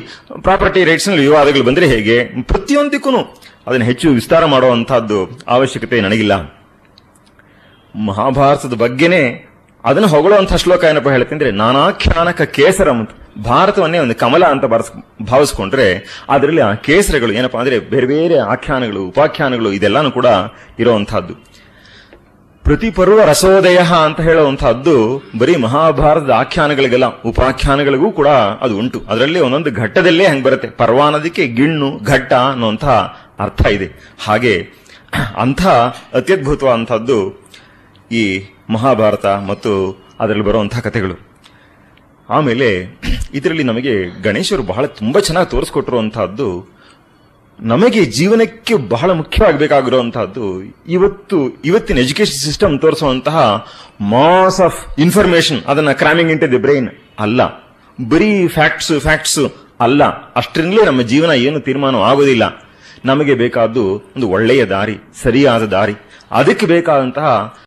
ಪ್ರಾಪರ್ಟಿ ರೈಟ್ಸ್ನಲ್ಲಿ ವಿವಾದಗಳು ಬಂದ್ರೆ ಹೇಗೆ? ಪ್ರತಿಯೊಂದಕ್ಕೂ ಅದನ್ನು ಹೆಚ್ಚು ವಿಸ್ತಾರ ಮಾಡುವಂತಹದ್ದು ಅವಶ್ಯಕತೆ ನನಗಿಲ್ಲ. ಮಹಾಭಾರತದ ಬಗ್ಗೆನೇ ಅದನ್ನು ಹೊಗಳುವಂತಹ ಶ್ಲೋಕ ಏನಪ್ಪ ಹೇಳ್ತೀನಿ ನಾನಾಖ್ಯಾನಕ ಕೇಸರಂ ಅಂತ. ಭಾರತವನ್ನೇ ಒಂದು ಕಮಲ ಅಂತ ಬರ್ಸ್, ಭಾವಿಸ್ಕೊಂಡ್ರೆ ಅದರಲ್ಲಿ ಆ ಕೇಸರಗಳು ಏನಪ್ಪಾ ಅಂದ್ರೆ ಬೇರೆ ಬೇರೆ ಆಖ್ಯಾನಗಳು, ಉಪಾಖ್ಯಾನಗಳು ಇದೆಲ್ಲಾನು ಕೂಡ ಇರುವಂತಹದ್ದು ಪ್ರತಿ ಪರ್ವ ರಸೋದಯ ಅಂತ ಹೇಳುವಂತಹದ್ದು ಬರೀ ಮಹಾಭಾರತದ ಆಖ್ಯಾನಗಳಿಗೆಲ್ಲ, ಉಪಾಖ್ಯಾನಗಳಿಗೂ ಕೂಡ ಅದು ಉಂಟು. ಅದರಲ್ಲಿ ಒಂದೊಂದು ಘಟ್ಟದಲ್ಲೇ ಹಂಗೆ ಬರುತ್ತೆ? ಪರ್ವ ಗಿಣ್ಣು, ಘಟ್ಟ ಅನ್ನುವಂತಹ ಅರ್ಥ ಇದೆ. ಹಾಗೆ ಅಂಥ ಅತ್ಯದ್ಭುತವಾದಂಥದ್ದು ಈ ಮಹಾಭಾರತ ಮತ್ತು ಅದರಲ್ಲಿ ಬರುವಂತಹ ಕಥೆಗಳು. ಆಮೇಲೆ ಇದರಲ್ಲಿ ನಮಗೆ ಗಣೇಶರು ಬಹಳ ತುಂಬಾ ಚೆನ್ನಾಗಿ ತೋರಿಸ್ಕೊಟ್ಟಿರುವಂತಹದ್ದು, ನಮಗೆ ಜೀವನಕ್ಕೆ ಬಹಳ ಮುಖ್ಯವಾಗಬೇಕಾಗಿರುವಂತಹದ್ದು, ಇವತ್ತು, ಇವತ್ತಿನ ಎಜುಕೇಶನ್ ಸಿಸ್ಟಮ್ ತೋರಿಸುವಂತಹ ಮಾಸ್ ಆಫ್ ಇನ್ಫಾರ್ಮೇಶನ್ ಅದನ್ನ ಕ್ರಾಮಿಂಗ್ ಇಂಟು ದಿ ಬ್ರೈನ್ ಅಲ್ಲ. ಬರೀ ಫ್ಯಾಕ್ಟ್ಸ್ ಫ್ಯಾಕ್ಟ್ಸ್ ಅಲ್ಲ. ಅಷ್ಟರಿಂದಲೇ ನಮ್ಮ ಜೀವನ ಏನು ತೀರ್ಮಾನ ಆಗೋದಿಲ್ಲ. ನಮಗೆ ಬೇಕಾದ್ದು ಒಂದು ಒಳ್ಳೆಯ ದಾರಿ, ಸರಿಯಾದ ದಾರಿ. ಅದಕ್ಕೆ ಬೇಕಾದಂತಹ